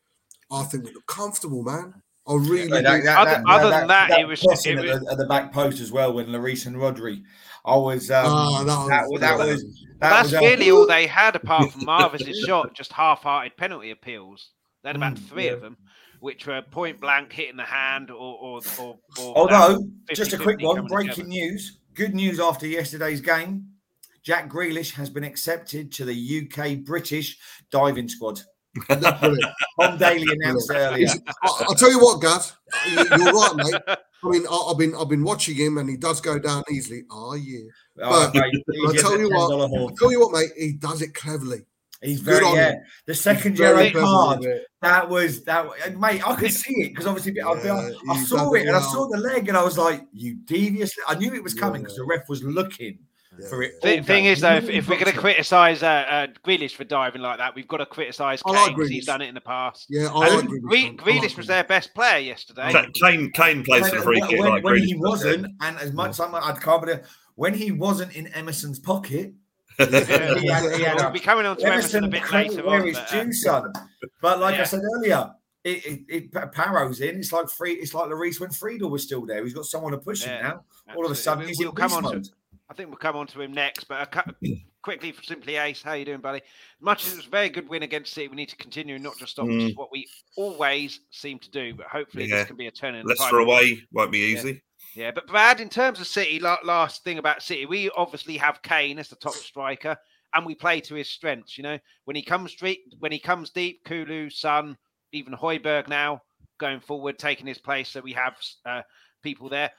C: I think we look comfortable, man. I really. Yeah,
A: that, that, other, other than that, it was, it was...
D: At, the, at, the, back post as well when Lloris and Rodri. I was. Um, oh, that, was, that, was.
A: that's was, really all they had apart from Marvin's shot, just half-hearted penalty appeals. They had about mm, three of them which were point blank hitting the hand or or, or, or
D: although just a quick one breaking together. news good news after yesterday's game Jack Grealish has been accepted to the UK British diving squad. Tom Daley announced earlier.
C: I'll tell you what, Gaz, you're right, mate. I mean, I've been I've been watching him, and he does go down easily. Oh yeah, oh, but I tell you what, I tell you what, mate, he does it cleverly.
D: He's very yeah. The second Gerard card, that was that, mate. I could see it because obviously yeah, I, I saw it and I saw the leg and I was like, "You devious!" I knew it was coming because yeah. the ref was looking yeah. for it.
A: The thing is, though, if, if we're going to criticise uh, uh, Grealish for diving like that, we've got to criticise Kane because he's done it in the past.
C: Yeah, I like
A: Grealish. Grealish like was their best player yesterday.
B: Kane, Kane plays for free
D: kick when, like when he wasn't, and as much yeah. I can't believe when he wasn't in Emerson's pocket.
A: yeah, he had, he had we'll be coming on to Emerson, Emerson a bit later
D: where on. His but, due, son. But like yeah. I said earlier, it, it, it Porro's in. It's like free. It's like Lloris when Friedel was still there. He's got someone to push yeah, him now. Absolutely. All of a sudden, he's we'll in come on.
A: To, I think we'll come on to him next. But quickly, for simply Ace, how you doing, buddy? Much as it was a very good win against City, we need to continue, not just stop, mm. which is what we always seem to do. But hopefully, yeah. this can be a turn in.
B: Leicester away won't be easy.
A: Yeah. yeah, but bad in terms of City. Last thing about City, we obviously have Kane as the top striker, and we play to his strengths. You know, when he comes deep, when he comes deep, Kulu, Son, even Højbjerg now going forward, taking his place. So we have uh, people there.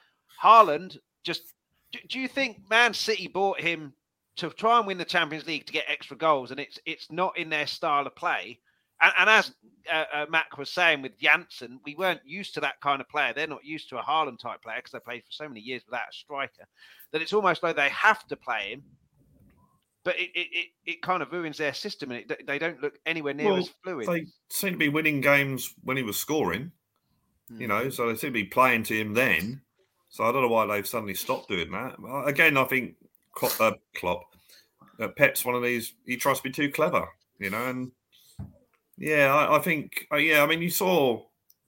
A: Haaland just do, do you think Man City bought him to try and win the Champions League to get extra goals, and it's it's not in their style of play? And, and as uh, uh, Mac was saying with Janssen, we weren't used to that kind of player. They're not used to a Haaland type player because they played for so many years without a striker. That it's almost like they have to play him, but it it, it, it kind of ruins their system, and it, they don't look anywhere near well, as fluid.
B: They seem to be winning games when he was scoring, you hmm. know, so they seem to be playing to him then. So I don't know why they've suddenly stopped doing that. Again, I think Klopp, uh, Klopp uh, Pep's one of these. He tries to be too clever, you know. And yeah, I, I think uh, yeah. I mean, you saw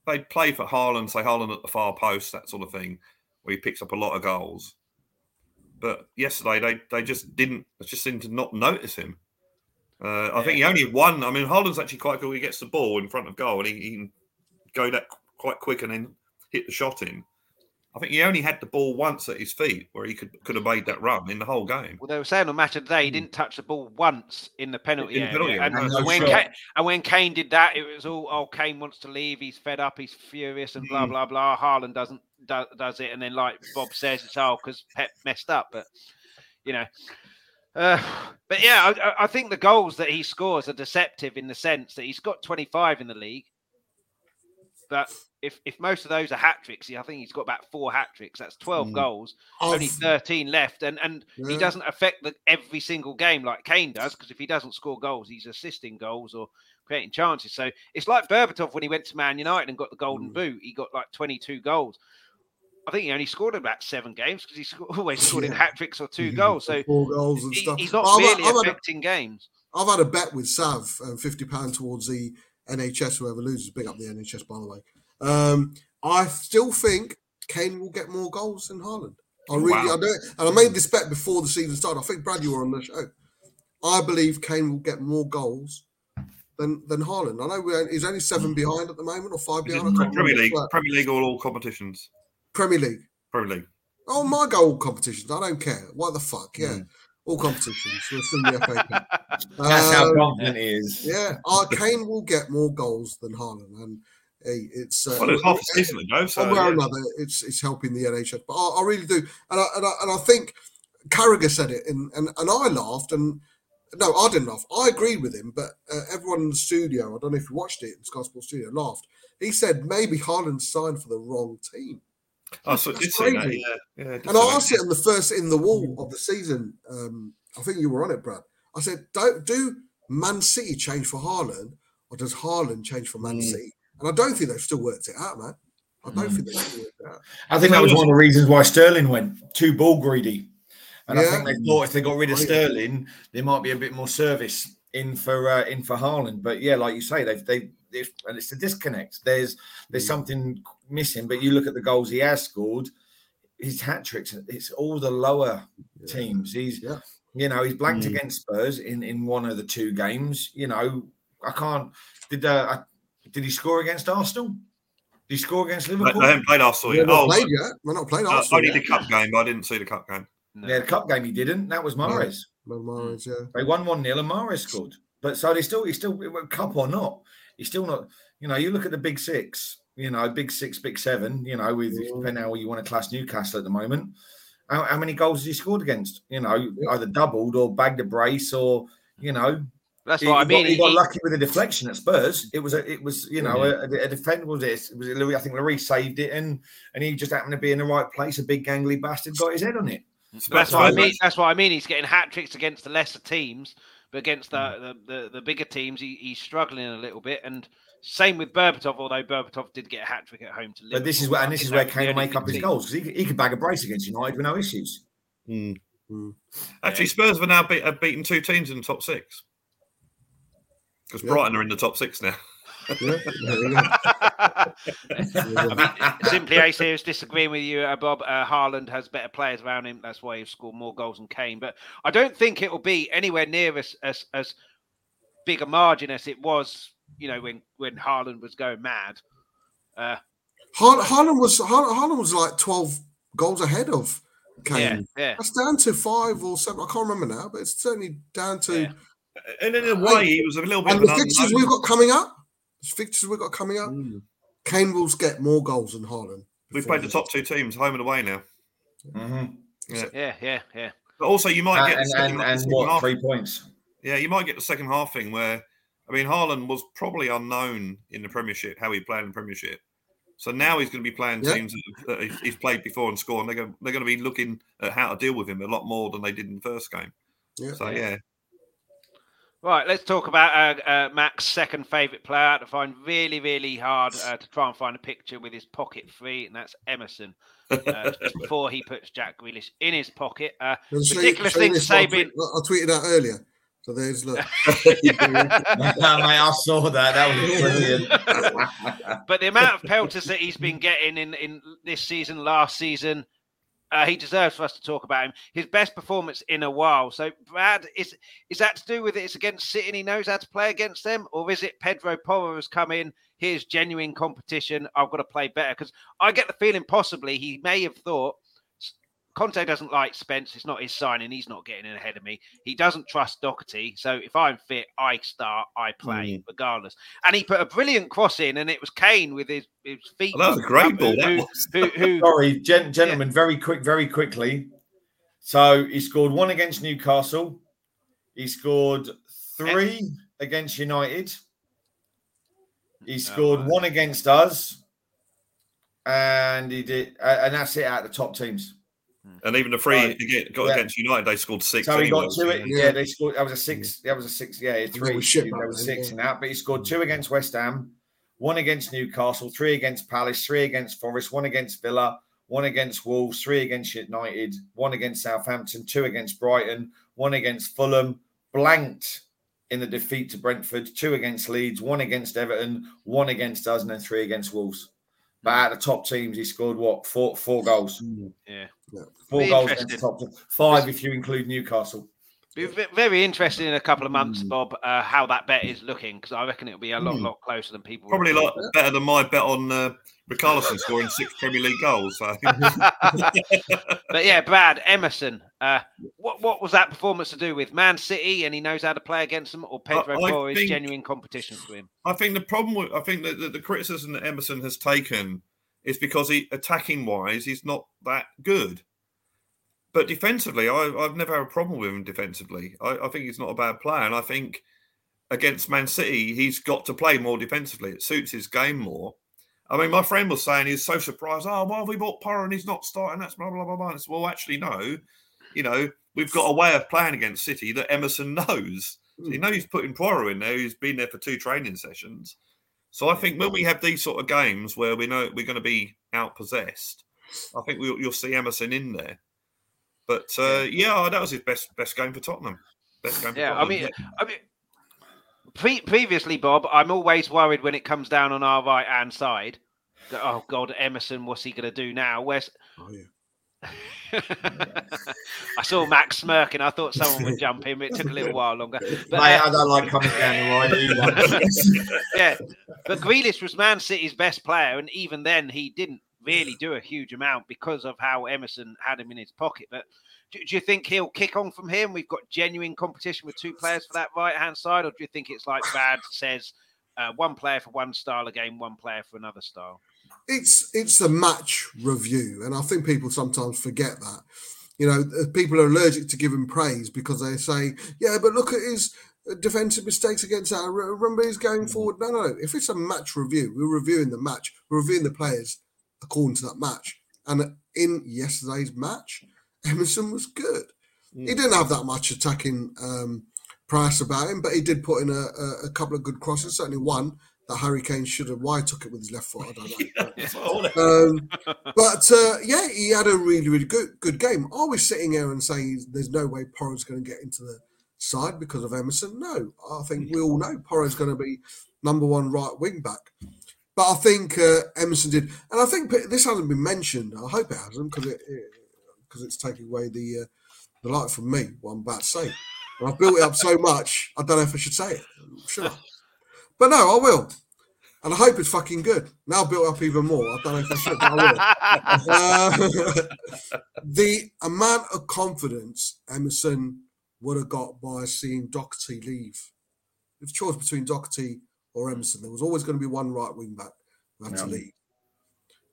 B: they play for Haaland, say Haaland at the far post, that sort of thing, where he picks up a lot of goals. But yesterday they they just didn't. Just seemed to not notice him. Uh, I yeah. think he only won. I mean, Haaland's actually quite good. He gets the ball in front of goal and he, he can go that quite quick and then hit the shot in. I think he only had the ball once at his feet where he could could have made that run in the whole game.
A: Well, they were saying on match of the day he hmm. didn't touch the ball once in the penalty in area. Penalty and, and, and, when Kane, and, when Kane, did that, it was all, oh, Kane wants to leave. He's fed up. He's furious and blah, mm. blah, blah. Haaland doesn't do, does it. And then, like Bob says, it's all because Pep messed up. But, you know. Uh, but yeah, I, I think the goals that he scores are deceptive in the sense that he's got 25 in the league but if if most of those are hat tricks, I think he's got about four hat tricks. That's twelve mm. goals, I've, only thirteen left, and and yeah. he doesn't affect the, every single game like Kane does. Because if he doesn't score goals, he's assisting goals or creating chances. So it's like Berbatov when he went to Man United and got the Golden mm. Boot. He got like twenty two goals. I think he only scored about seven games because he always scored yeah. in hat tricks or two goals. So
C: four goals and
A: he,
C: stuff.
A: He's not I've really had, affecting
C: a,
A: games.
C: I've had a bet with Sav, um, fifty pound towards the NHS. Whoever loses, big up the NHS by the way. Um, I still think Kane will get more goals than Haaland. I really, wow. I do, and I made this bet before the season started. I think Brad, you were on the show. I believe Kane will get more goals than than Haaland. I know he's only seven behind at the moment, or five behind.
B: Premier League, Premier League, or all competitions.
C: Premier League.
B: Premier League.
C: Oh, my goal competitions. I don't care. What the fuck? Yeah. Mm. All competitions. We're still the FA Cup.
D: That's um, how confident he is.
C: Yeah. Uh, Kane will get more goals than Haaland. And hey, it's. Uh,
B: well, it's half a season ago. So,
C: one way or another, it's, it's helping the NHS. But I, I really do. And I, and I, and I think Carragher said it, and, and, and I laughed. And no, I didn't laugh. I agreed with him, but uh, everyone in the studio, I don't know if you watched it in Sky Sports Studio, laughed. He said maybe Haaland signed for the wrong team.
B: Oh, so it's crazy. Yeah, yeah,
C: and I asked it on the first in the wall of the season. Um, I think you were on it, Brad. I said, "Don't do Man City change for Haaland, or does Haaland change for Man mm. City?" And I don't think they've still worked it out, man. I don't mm. think they've still worked it out.
D: I think that was one of the reasons why Sterling went too ball greedy. And yeah. I think they thought if they got rid of Sterling, there might be a bit more service in for uh, in for Haaland. But yeah, like you say, they've they and it's a disconnect. There's there's mm. something missing. But you look at the goals he has scored, his hat tricks. It's all the lower yeah. teams. He's yeah. you know he's blanked mm. against Spurs in in one of the two games. You know I can't. Did uh, did he score against Arsenal? Did he score against Liverpool?
B: They haven't played Arsenal yet.
C: Oh, played yet. We're not playing uh, Arsenal.
B: Only the cup game, but I didn't see the cup game.
D: No. Yeah, the cup game he didn't. That was Mahrez.
C: No. Mahrez, yeah.
D: They won one 0 and Mahrez scored. But so they still, he still cup or not, he's still not. You know, you look at the big six you know, big six, big seven, you know, with mm. depending how you want to class Newcastle at the moment. How, how, many goals has he scored against? You know, either doubled or bagged a brace or, you know.
A: That's what I mean.
D: Got, he, got lucky with a deflection at Spurs. It was a, it was you know yeah. a, a defender was it? it was Louis, I think Lloris saved it and and he just happened to be in the right place. A big gangly bastard got his head on it.
A: That's, that's what I mean. That's what I mean. He's getting hat tricks against the lesser teams, but against the mm. the, the, the, bigger teams, he, he's struggling a little bit. And same with Berbatov, although Berbatov did get a hat trick at home to Liverpool.
D: But this is where and this is where Kane will make up his goals because he, he could bag a brace against United with no issues.
B: Mm. Mm. Actually, yeah. Spurs have now beat, have beaten two teams in the top six because yeah. Brighton are in the top six now.
A: I mean, simply Ace here is disagreeing with you, uh, Bob. Uh, Haaland has better players around him. That's why he's scored more goals than Kane. But I don't think it will be anywhere near as, as, as big a margin as it was you know, when when Haaland was going mad. Uh,
C: Haaland was Haaland was like twelve goals ahead of Kane. Yeah, yeah. That's down to five or seven. I can't remember now, but it's certainly down to. Yeah.
B: And in a way, he was a little bit.
C: And the fixtures we've got coming up, the fixtures we've got coming up, mm. Kane will get more goals than Haaland.
B: We've played the top two teams home and away now.
A: Mm-hmm. Yeah. yeah, yeah, yeah.
B: But also, you might get
D: uh, and, and, and what half. three points?
B: Yeah, you might get the second half thing where I mean, Haaland was probably unknown in the Premiership, how he played in the Premiership. So now he's going to be playing yeah. teams that he's played before and scored, and they're going, they're going to be looking at how to deal with him a lot more than they did in the first game. Yeah. So, yeah.
A: Right, let's talk about uh, uh, Mac's second favourite player to find really, really hard uh, to try and find a picture with his pocket free, and that's Emerson. Uh, before he puts Jack Grealish in his pocket. Uh, ridiculous thing to say. Being...
C: I tweeted out earlier. So there's look.
D: mate, I saw that. That was brilliant.
A: but the amount of pelters that he's been getting in, in this season, last season, uh, he deserves for us to talk about him. His best performance in a while. So, Brad, is is that to do with it? It's against City he knows how to play against them, or is it Pedro Porro has come in? Here's genuine competition. I've got to play better because I get the feeling possibly he may have thought Conte doesn't like Spence. It's not his signing. He's not getting in ahead of me. He doesn't trust Doherty. So if I'm fit, I start, I play, mm. regardless. And he put a brilliant cross in, and it was Kane with his, his feet.
B: Well, that was a great ball. Who,
D: who, who, Sorry, gen- gentlemen, yeah. very quick, very quickly. So he scored one against Newcastle. He scored three and... against United. He oh, scored oh, one against us and he did, and that's it out of the top teams.
B: And even the three right. he got yeah. against United, they scored six.
D: So he got two. Yeah. yeah, they scored. That was a six. That was a six. Yeah, three. Was there was six yeah. in that, but he scored two against West Ham, one against Newcastle, three against Palace, three against Forest, one against Villa, one against Wolves, three against United, one against Southampton, two against Brighton, one against Fulham, blanked in the defeat to Brentford, two against Leeds, one against Everton, one against us, and then three against Wolves. But out of the top teams, he scored what four four goals.
A: Yeah,
D: four goals against the top team. Five if you include Newcastle.
A: Be very interesting in a couple of months, mm. Bob, uh, how that bet is looking because I reckon it'll be a lot, mm. lot closer than people.
B: Probably a lot better than my bet on uh, Richarlison scoring six Premier League goals. So.
A: but yeah, Brad Emerson. Uh, what what was that performance to do with Man City, and he knows how to play against them, or Pedro Porro is genuine competition for him?
B: I think the problem with I think that the, the criticism that Emerson has taken is because he attacking wise he's not that good. But defensively, I, have never had a problem with him defensively. I, I, think he's not a bad player. And I think against Man City, he's got to play more defensively. It suits his game more. I mean, my friend was saying he's so surprised. Oh, why have we bought Porro and he's not starting? That's blah, blah, blah, blah. Said, well, actually, no. You know, we've got a way of playing against City that Emerson knows. So you hmm. know, he's putting Porro in there. He's been there for two training sessions. So I think when we have these sort of games where we know we're going to be out possessed, I think we'll, you'll see Emerson in there. But uh, yeah, that was his best best game for Tottenham. Best game.
A: yeah,
B: Tottenham.
A: I mean, I mean, pre- previously, Bob, I'm always worried when it comes down on our right hand side. That, oh God, Emerson, what's he going to do now? Where's oh, yeah. I saw Max smirking. I thought someone would jump in. It took a little while longer.
D: But, Mate, uh, I don't like coming down the
A: right yeah, but Grealish was Man City's best player, and even then, he didn't really do a huge amount because of how Emerson had him in his pocket. But do, do you think he'll kick on from here? We've got genuine competition with two players for that right hand side, or do you think it's like Bad says, uh, one player for one style of game, one player for another style?
C: It's it's a match review, and I think people sometimes forget that. You know, people are allergic to giving praise because they say, "Yeah, but look at his defensive mistakes against our remember he's going forward. No, no. If it's a match review, we're reviewing the match, we're reviewing the players according to that match. And in yesterday's match, Emerson was good. Mm. He didn't have that much attacking um, price about him, but he did put in a, a, a, couple of good crosses. Certainly one that Harry Kane should have. Why took it with his left foot? I don't know. um, but uh, yeah, he had a really, really good good game. Are we sitting here and saying there's no way Porro's going to get into the side because of Emerson? No, I think we all know Porro's going to be number one right wing back. But I think uh, Emerson did, and I think this hasn't been mentioned. I hope it hasn't because it because it, it's taking away the uh, the light from me. What I'm about to say, and I've built it up so much. I don't know if I should say it. Sure, but no, I will. And I hope it's fucking good. Now built up even more. I don't know if I should, but I will. uh, the amount of confidence Emerson would have got by seeing Doherty leave. If choice between Doherty or Emerson. There was always going to be one right wing back who had yeah. to lead.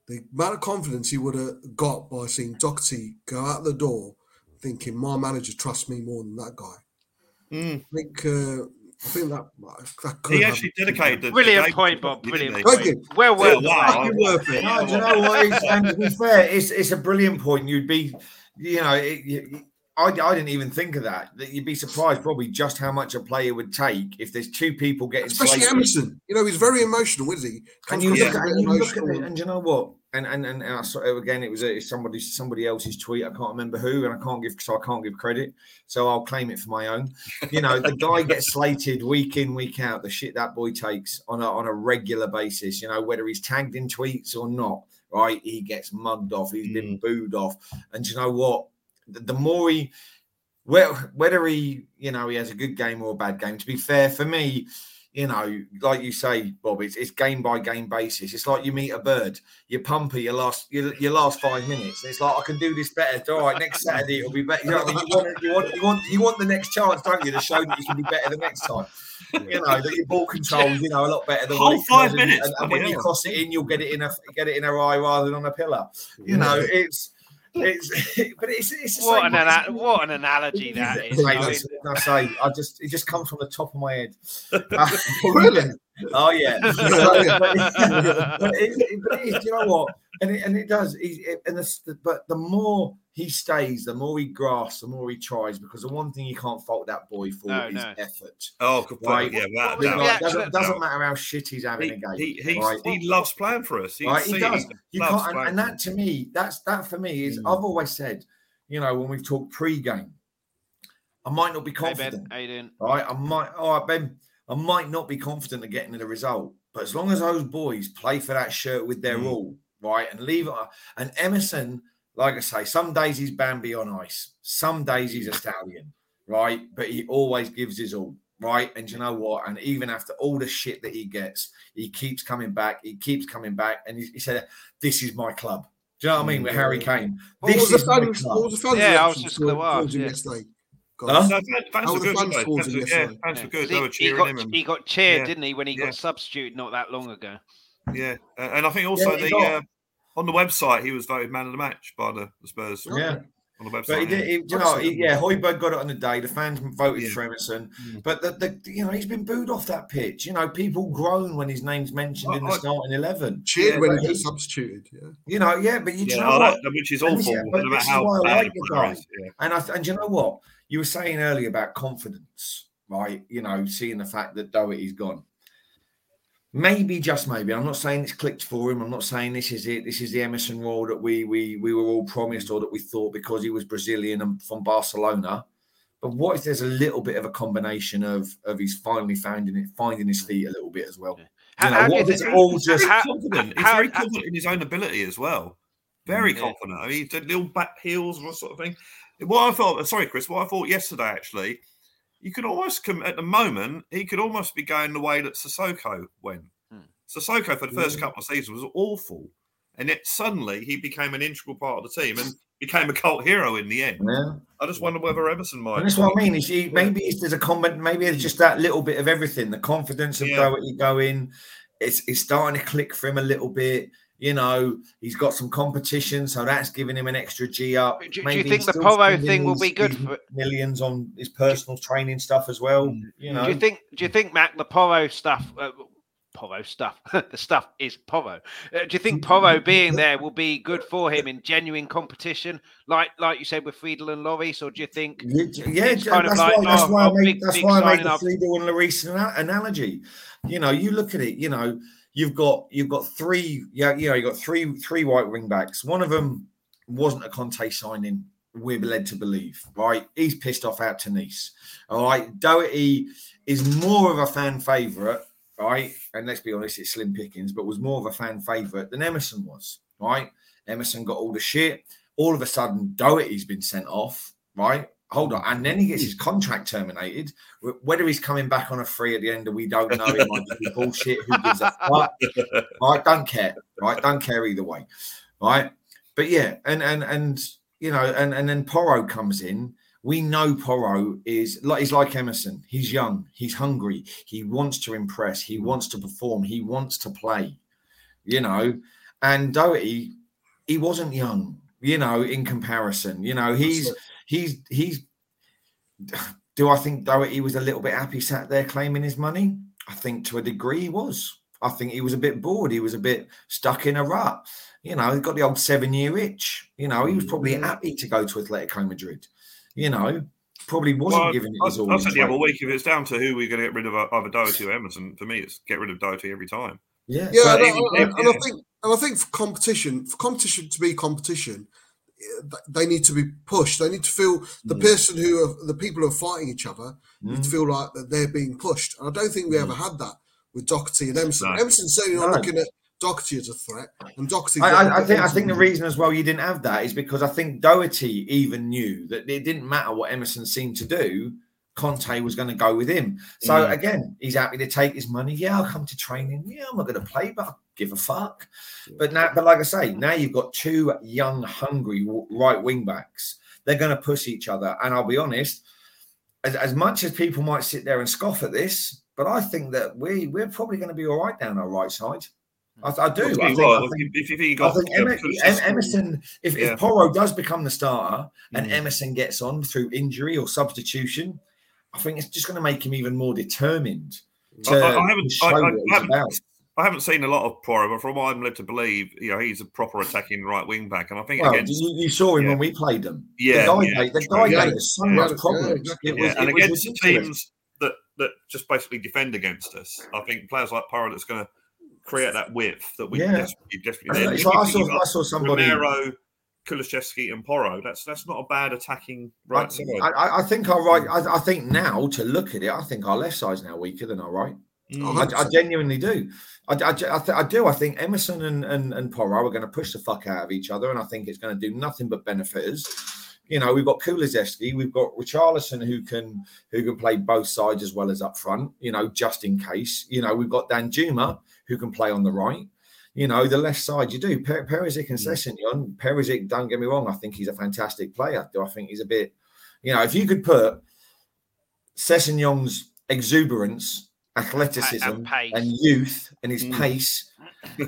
C: The amount of confidence he would have got by seeing Doherty go out the door, thinking my manager trusts me more than that guy. Mm. I think. Uh, I think that, that
B: he actually dedicated. The,
A: Brilliant the point, Bob. Brilliant point. Well worth
C: yeah, wow. worth
D: it. No, you know what? It's, and to be fair, it's it's a brilliant point. You'd be, you know, it, I, I didn't even think of that. That you'd be surprised probably just how much a player would take if there's two people getting
C: especially slated. Emerson. You know, he's very emotional, is he?
D: and you, look, and you look at it, and you know what? And and and, and I saw again. It was a, somebody somebody else's tweet. I can't remember who, and I can't give so I can't give credit. So I'll claim it for my own. You know, the guy gets slated week in week out. The shit that boy takes on a on a regular basis. You know, whether he's tagged in tweets or not. Right, he gets mugged off. He's mm. been booed off. And you know what? The more he whether he you know he has a good game or a bad game to be fair for me you know like you say bob it's, it's game by game basis. It's like you meet a bird you pump it your last your, your last five minutes it's like i can do this better all right next saturday it'll be better. You know what I mean? you, want, you, want, you, want, you want the next chance don't you to show that you can be better the next time? You know that your ball controls you know a lot better than
B: whole five minutes
D: and, and when you cross it in you'll get it in a get it in a eye rather than on a pillar. You know it's it's, but it's, it's
A: what an ana- what an analogy that is.
D: Mate, I, I say, I just it just comes from the top of my head. Uh, really? Oh yeah. but, it, but it, but it you know what? and it, and it does. He, and the, but the more he stays, the more he grasps, the more he tries. Because the one thing you can't fault that boy for no, is no. effort.
B: Oh, good right? yeah, that,
D: that, like, doesn't, doesn't matter how shit he's having he, a game.
B: He, right? he loves playing for us.
D: Right? He does. You can't, and, and, that to me, that's that for me is. Mm. I've always said, you know, when we've talked pre-game, I might not be confident.
A: Hey ben,
D: right, I might. All right, Ben. I might not be confident of getting the result, but as long as those boys play for that shirt with their mm. all, right, and leave it. And Emerson, like I say, some days he's Bambi on ice, some days he's a stallion, right? But he always gives his all, right? And you know what? And even after all the shit that he gets, he keeps coming back. He keeps coming back, and he, he said, "This is my club." Do you know what I mean? With Harry Kane,
C: what this is fans, my club.
A: Yeah, I was just going to ask. Yeah.
B: Huh? No, fans, were good. Fans, fans, were, yeah, fans were good. They were cheering
A: he got,
B: him. And,
A: he got cheered, yeah. didn't he, when he yeah. got substituted not that long ago?
B: Yeah, uh, and I think also the uh, on the website he was voted man of the match by the, the Spurs.
D: Yeah.
B: On the website,
D: but he did, he, you know, he, yeah, Højbjerg got it on the day. The fans voted yeah. for Emerson, mm. but the, the, you know he's been booed off that pitch. You know, people groan when his name's mentioned in the starting eleven.
C: Cheered yeah, when he gets substituted. Yeah,
D: you know, yeah, but you, yeah, know what?
B: That, which is awful. Yeah,
D: but this is why I like the guy. And I and you know what? you were saying earlier about confidence, right? You know, seeing the fact that Doherty's gone. Maybe, just maybe. I'm not saying it's clicked for him. I'm not saying this is it. This is the Emerson role that we we we were all promised or that we thought because he was Brazilian and from Barcelona. But what if there's a little bit of a combination of of he's finally finding it, finding his feet a little bit as well?
B: You know, what is all just how, confident? He's very confident in his own ability as well. Very yeah. confident. I mean, he did little back heels or sort of thing. What I thought, sorry, Chris, what I thought yesterday actually, you could almost come at the moment, he could almost be going the way that Sissoko went. Hmm. Sissoko for the first couple of seasons was awful. And yet suddenly he became an integral part of the team and became a cult hero in the end. Yeah. I just wonder whether Emerson might.
D: And that's what I mean. Is he, maybe it's, there's a comment, maybe it's just that little bit of everything. The confidence of yeah. Doherty going, it's, it's starting to click for him a little bit. You know, he's got some competition, so that's giving him an extra G up.
A: Do, do you think the Porro thing will be good for
D: millions on his personal training stuff as well? Mm. You know,
A: do you think? Do you think Mac the Porro stuff? Uh, Porro stuff. the stuff is Porro. Uh, do you think Porro being there will be good for him in genuine competition, like like you said with Friedel and Lloris, or do you think?
D: Yeah, that's, why, like, that's oh, I made, that's why I made the Friedel and Lloris analogy. You know, you look at it. You know, you've got you've got three yeah you know you've got three three white wing backs. One of them wasn't a Conte signing. We're led to believe, right? He's pissed off out to Nice. All right, Doherty is more of a fan favourite, right? And let's be honest, it's slim pickings, but was more of a fan favourite than Emerson was, right? Emerson got all the shit. All of a sudden, Doherty's been sent off, right? Hold on. And then he gets hmm. his contract terminated. Whether he's coming back on a free at the end, we don't know. It might be bullshit. Who gives a fuck? Right? Don't care. Right? Don't care either way. Right? But yeah, and and and you know, and and then Porro comes in. We know Porro is like he's like Emerson. He's young. He's hungry. He wants to impress. He wants to perform. He wants to play. You know, and Doherty, he wasn't young. You know, in comparison, you know, he's he's he's. Do I think Doherty was a little bit happy sat there claiming his money? I think to a degree he was. I think he was a bit bored. He was a bit stuck in a rut. You know, he got the old seven year itch. You know, he was probably mm. happy to go to Atletico Madrid. You know, probably wasn't well, giving it his all.
B: I said the other week, if it's down to who we're going to get rid of uh, either Doherty or Emerson, for me, it's get rid of Doherty every time.
C: Yeah, yeah, and, and, and, I think, and I think for competition, for competition to be competition, they need to be pushed. They need to feel the mm. person who are the people who are fighting each other mm. need to mm. feel like that they're being pushed. And I don't think we mm. ever had that with Doherty and Emerson. No. Emerson certainly not no. looking at Doherty as a threat, and Doherty.
D: I, I, I think I think the reason as well you didn't have that is because I think Doherty even knew that it didn't matter what Emerson seemed to do. Conte was going to go with him. So mm. again, he's happy to take his money. Yeah, I'll come to training. Yeah, I'm not going to play, but I give a fuck. But now, but like I say, now you've got two young, hungry right wing backs. They're going to push each other. And I'll be honest, as, as much as people might sit there and scoff at this, but I think that we we're probably going to be all right down our right side. I, I do. I think, I think, if, if got, I think Emerson, Emerson if, yeah. if Porro does become the starter and mm. Emerson gets on through injury or substitution, I think it's just going to make him even more determined. To,
B: I, I haven't, I, I, haven't I haven't seen a lot of Porro, but from what I'm led to believe, you know, he's a proper attacking right wing back, and I think
D: well,
B: against
D: you, you, saw him
B: yeah.
D: when we played them.
B: Yeah,
D: the guy,
B: yeah,
D: made, the guy
B: yeah,
D: gave us so
C: yeah,
D: much
C: yeah,
D: problems.
C: exactly.
D: It was,
B: yeah, and
D: it was
B: against
D: ridiculous.
B: teams that that just basically defend against us, I think players like Porro that's going to create that width that we
D: Yeah.
B: desperately, desperately need.
D: so I saw, I saw somebody.
B: Romero, Kulusevski, and Porro. That's that's not a bad attacking right
D: I,
B: side.
D: I, I think our right. I, I think now to look at it, I think our left side's now weaker than our right.
B: Mm.
D: I, I genuinely do. I, I, I, th- I do. I think Emerson and, and, and Porro are going to push the fuck out of each other, and I think it's going to do nothing but benefit us. You know, we've got Kulusevski, we've got Richarlison who can who can play both sides as well as up front. You know, just in case. You know, we've got Danjuma who can play on the right. You know, the left side you do. Per- Perisic and Sessegnon. Perisic, don't get me wrong, I think he's a fantastic player. Do I think he's a bit, you know, if you could put Sessegnon's exuberance, athleticism,
A: And pace.
D: and youth and his
B: Mm.
D: pace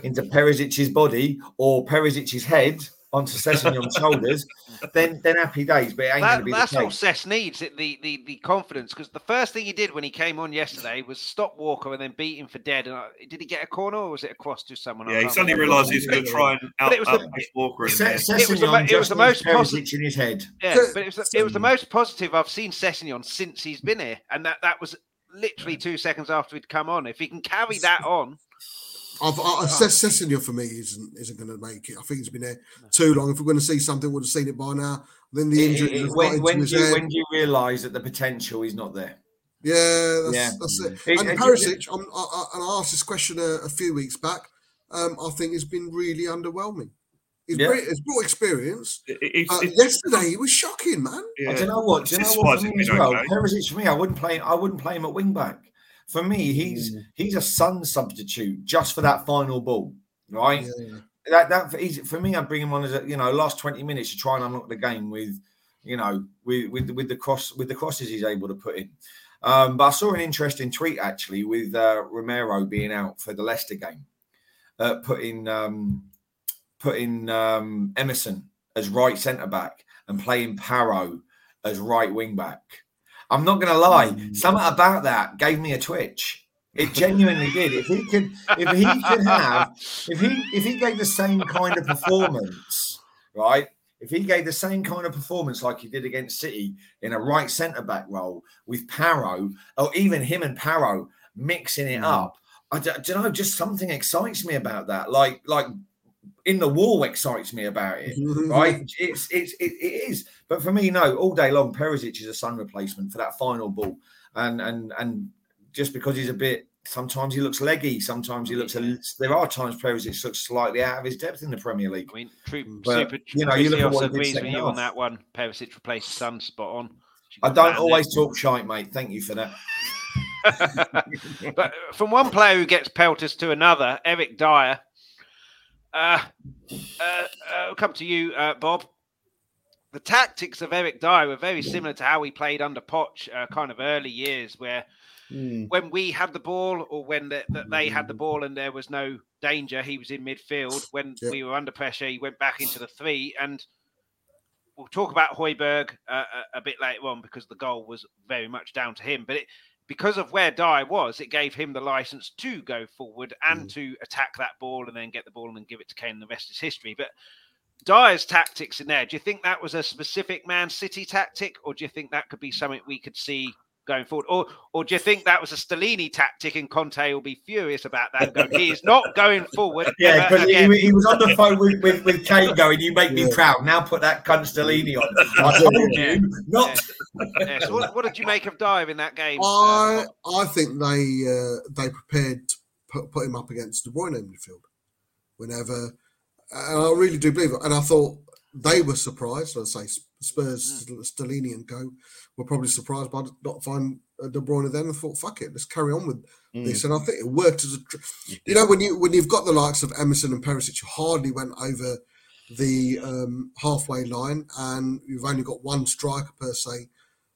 D: into Perisic's body or Perisic's head onto Sessegnon's shoulders, then then happy days. But it ain't going
A: That,
D: to be
A: that's
D: the
A: all
D: case.
A: Cess needs it, the, the the confidence because the first thing he did when he came on yesterday was stop Walker and then beat him for dead. And I, did he get a corner or was it a cross to someone? I
B: Yeah, he suddenly
A: remember.
B: realised he's going to try and
A: But
B: out,
A: it was the-
B: Walker. In
D: Se-
B: there.
A: It was the it was the most posi-
D: Perisic in his head.
A: Yeah, but it was the, it was the most positive I've seen Sessegnon since he's been here, and that that was literally two seconds after he'd come on. If he can carry that on,
C: I've, I, I, Ses- Sessegnon for me isn't isn't going to make it. I think he's been there too long. If we're going to see something, we'd have seen it by now. Then the injury
D: it-
C: has got
D: when,
C: into
D: when, do you, when do you realise that the potential is not there?
C: Yeah, that's,
D: Yeah.
C: that's it.
D: It-
C: and
D: it-
C: Perisic, I'm, I, I, and I asked this question a, a few weeks back. Um, I think has been really underwhelming. He's,
D: Yeah.
C: bring- he's brought experience.
B: It- it-
C: But
B: it's-
C: yesterday, he was shocking, man.
B: yeah.
D: I don't know what. Do you know what? For me as well. Perisic for me, I wouldn't play. I wouldn't play him at wing back. For me, he's
C: Mm.
D: he's a Son substitute just for that final ball, right?
C: Yeah.
D: That that for, he's, for me, I'd bring him on as a you know last twenty minutes to try and unlock the game with you know with with with the cross with the crosses he's able to put in. Um, but I saw an interesting tweet actually with uh, Romero being out for the Leicester game, uh, putting um, putting um, Emerson as right centre back and playing Porro as right wing back. I'm not going to lie, mm. something about that gave me a twitch. It genuinely did. If he could, if he could have, if he if he gave the same kind of performance, right? If he gave the same kind of performance like he did against City in a right centre back role with Porro, or even him and Porro mixing it mm. up, I don't, do you know. Just something excites me about that. Like like in the wall excites me about it. Right? It's it's it, it is. But for me, no. All day long, Perisic is a Son replacement for that final ball, and and and just because he's a bit. Sometimes he looks leggy. Sometimes he looks. A, there are times Perisic looks slightly out of his depth in the Premier League.
A: I mean, true,
D: But,
A: super.
D: you know, you look at what
A: agrees with you on that one. Perisic replaced Son spot on.
D: I don't always talk shite, mate. Thank you for that.
A: but from one player who gets pelters to another, Eric Dier. Uh, uh, uh, I'll come to you, uh, Bob. The tactics of Eric Dier were very similar to how he played under Poch, uh, kind of early years, where
B: Mm.
A: when we had the ball or when the, that they had the ball and there was no danger, he was in midfield. When
C: Yeah.
A: we were under pressure, he went back into the three. And we'll talk about Højbjerg uh, a, a bit later on because the goal was very much down to him. But it, because of where Dier was, it gave him the license to go forward and to attack that ball and then get the ball and then give it to Kane. The rest is history. But Dier's tactics in there, do you think that was a specific Man City tactic, or do you think that could be something we could see going forward? Or or do you think that was a Stellini tactic and Conte will be furious about that? Going, he is not going forward.
D: Yeah, because he, he was on the phone with, with, with Kane going, You make me proud. Now put that Castellini on. I told
A: Yeah.
D: you not.
A: Yeah, so what, what did you make of Dier in that game?
C: I
A: Uh,
C: I think they uh, they prepared to put, put him up against De Bruyne in midfield whenever, and I really do believe it. And I thought they were surprised. I'd say Spurs, Stellini, and Co were probably surprised by not finding uh, De Bruyne. Then and thought, fuck it, let's carry on with
B: Mm.
C: this. And I think it worked as a, tr- you know, when you when you've got the likes of Emerson and Perisic, who hardly went over the um, halfway line, and you've only got one striker per se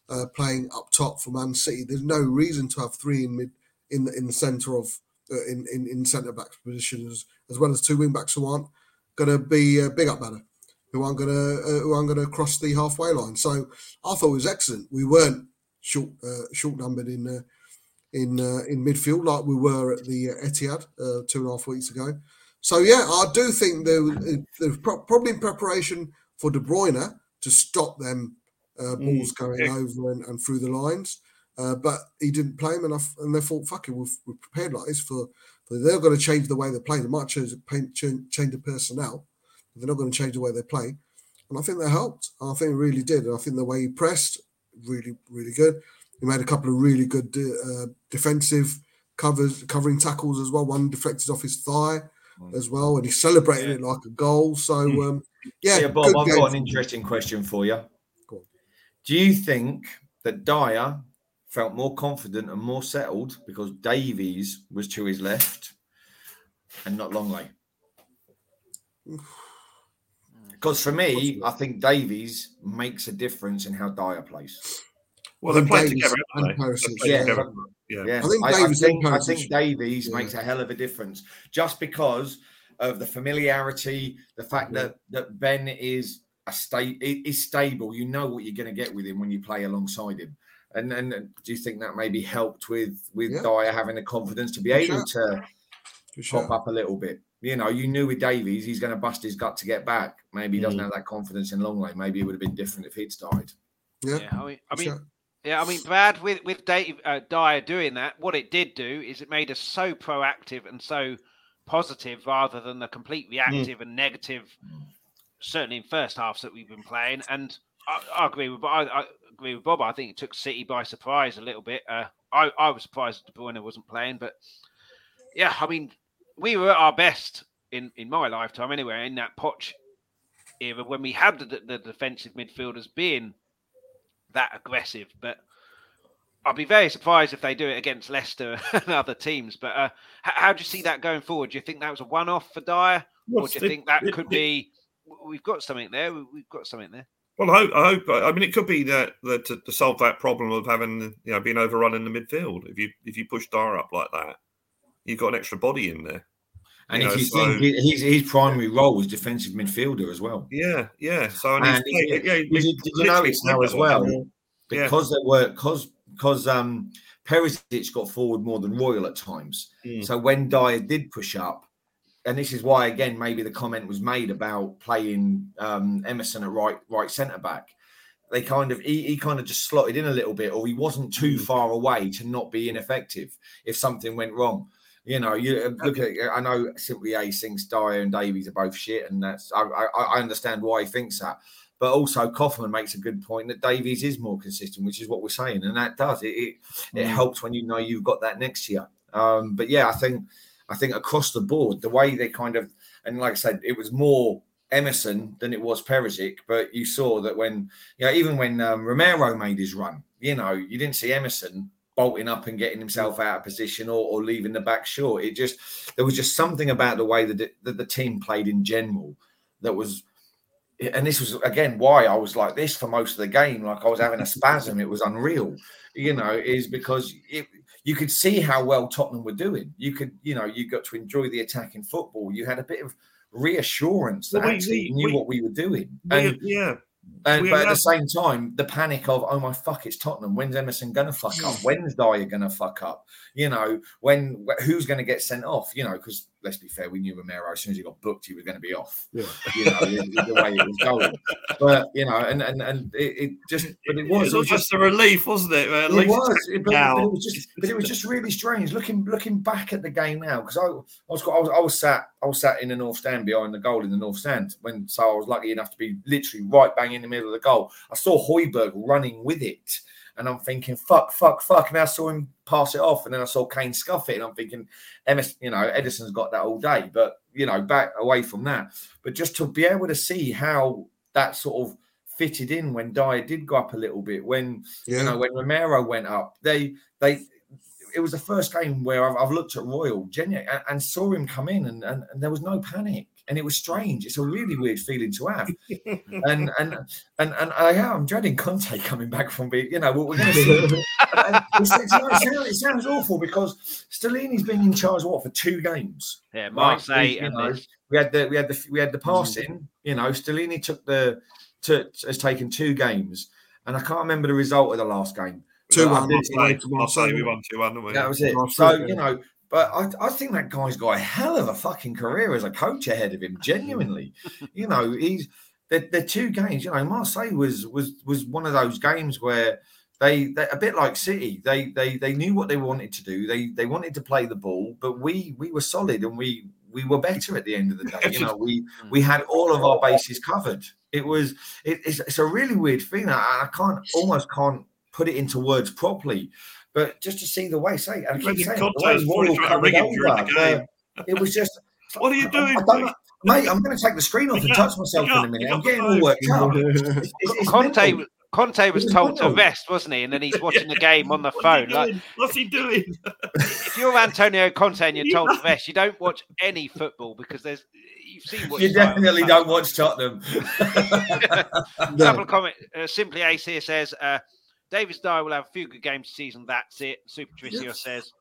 C: uh, playing up top for Man City. There's no reason to have three in mid in the in the centre of uh, in in, in centre back positions as well as two wing backs who aren't going to be a big up matter, who aren't going to uh, who aren't going to cross the halfway line. So I thought it was excellent. We weren't short uh, short numbered in uh, in uh, in midfield like we were at the uh, Etihad uh, two and a half weeks ago. So yeah, I do think there there's probably in preparation for De Bruyne to stop them uh, mm, balls mm, going yeah. over and, and, through the lines. Uh, but he didn't play him enough, and they thought, "Fuck it, we've, we're prepared like this for." For they're going to change the way they play. They might change, change the personnel, but they're not going to change the way they play. And I think they helped. I think it really did. And I think the way he pressed, really, really good. He made a couple of really good uh, defensive covers, covering tackles as well. One deflected off his thigh as well, and he celebrated yeah. it like a goal. So, hmm. um, yeah.
D: yeah Bob, I've got an interesting question for you. Do you think that Dier felt more confident and more settled because Davies was to his left and not Lenglet? Because for me, I think Davies makes a difference in how Dier plays.
B: Well, they play together.
D: yeah, yeah, yeah. I think Davies, I, I think, I think Davies yeah. makes a hell of a difference just because of the familiarity, the fact yeah. that that Ben is a state is stable. You know what you're going to get with him when you play alongside him. And and do you think that maybe helped with with yeah. Dier having the confidence to be For able sure. to sure. pop up a little bit? You know, you knew with Davies he's going to bust his gut to get back. Maybe he doesn't mm. have that confidence in Lenglet. Maybe it would have been different if he'd started.
A: Yeah, yeah I mean, I mean, sure. Yeah, I mean, Brad, with with Dave uh, Dier doing that, what it did do is it made us so proactive and so positive rather than the complete mm. reactive mm. and negative. Certainly in first halves that we've been playing, and I, I agree with I, I, agree with Bob. I think it took City by surprise a little bit. Uh, I I was surprised that De Bruyne wasn't playing, but yeah, I mean, we were at our best in in my lifetime anyway in that Poch era when we had the, the defensive midfielders being that aggressive. But I'd be very surprised if they do it against Leicester and other teams. But uh, how, do you see that going forward? Do you think that was a one-off for Dier, or do you think that could be? We've got something there. We've got something there.
B: Well, I hope. I hope. I mean, it could be that, that to, to, solve that problem of having you know being overrun in the midfield. If you if you push Dier up like that, you've got an extra body in there.
D: And you if know, you so, think his, his primary role was defensive midfielder as well.
B: Yeah, yeah. So and, and
D: he's, yeah, did, did you notice now as well? Because yeah. there were because because um Perisic got forward more than Royal at times. Mm. So when Dier did push up, and this is why again maybe the comment was made about playing um, Emerson at right right centre back. They kind of he, he, kind of just slotted in a little bit, or he wasn't too hmm. far away to not be ineffective if something went wrong. You know, you uh, look at. I know simply Ace thinks Dier and Davies are both shit, and that's I, I, I understand why he thinks that. But also, Kaufman makes a good point that Davies is more consistent, which is what we're saying, and that does it. It, it mm. helps when you know you've got that next year. Um, but yeah, I think I think across the board, the way they kind of and like I said, it was more Emerson than it was Perisic. But you saw that when you know, even when um, Romero made his run, you know, you didn't see Emerson bolting up and getting himself out of position or, or leaving the back short. It just there was just something about the way that, it, that the team played in general that was. And this was again why I was like this for most of the game. Like I was having a spasm. It was unreal, you know. Is because it, you could see how well Tottenham were doing. You could, you know, you got to enjoy the attacking football. You had a bit of reassurance that well, we, actually we, knew we, what we were doing.
B: And, yeah,
D: and, but at the same time, the panic of oh my fuck, it's Tottenham. When's Emerson gonna fuck up? When's Dier gonna fuck up? You know, when who's gonna get sent off? You know, because let's be fair, we knew Romero as soon as he got booked, he was going to be off. Yeah. You know, the, the, way it was going. But you know, and and and it, it just, but it was,
B: it was just a relief, wasn't it?
D: At it was, it, but, but, it was just, but it was just really strange looking looking back at the game now because I, I was I was I was sat I was sat in the north stand behind the goal in the north stand when so I was lucky enough to be literally right bang in the middle of the goal. I saw Højbjerg running with it. And I'm thinking, fuck, fuck, fuck. And I saw him pass it off. And then I saw Kane scuff it. And I'm thinking, MS, you know, Ederson's got that all day. But, you know, back away from that. But just to be able to see how that sort of fitted in when Dier did go up a little bit, when, yeah. you know, when Romero went up, they, they, it was the first game where I've, I've looked at Royal genuinely and, and, saw him come in and, and, and there was no panic and it was strange. It's a really weird feeling to have, and and and and I am dreading Conte coming back from being, you know, what we're going to see. it, sounds, it, sounds, awful because Stellini's been in charge what for two games.
A: Yeah, Marseille.
D: Right? Know, we had the we had the we had the mm. passing. You know, Stellini took the to, has taken two games, and I can't remember the result of the last game.
C: Two one.
B: I'll say we won two one,
D: That was it. So you know, but I, I think that guy's got a hell of a fucking career as a coach ahead of him. Genuinely, you know, he's the the two games. You know, Marseille was was was one of those games where they, they a bit like City. They they they knew what they wanted to do. They they wanted to play the ball, but we we were solid and we we were better at the end of the day. You know, we we had all of our bases covered. It was it, it's, it's a really weird thing. I, I can't almost can't put it into words properly, but just to see the way, say, and I keep saying, the way over, it was just.
B: What are you doing?
D: mate, I'm going to take the screen off and touch myself in a minute. I'm getting all worked up. It's,
A: it's Conte, mental. Conte was told to rest, wasn't he? And then he's watching the game on the phone. Like,
B: what's he doing?
A: if you're Antonio Conte and you're told to rest, you don't watch any football because there's you've seen what
D: you definitely don't watch Tottenham.
A: Couple of comments. Uh, Simply Ace here says uh, Davies Dier will have a few good games this season. That's it. Super Tricio yes. says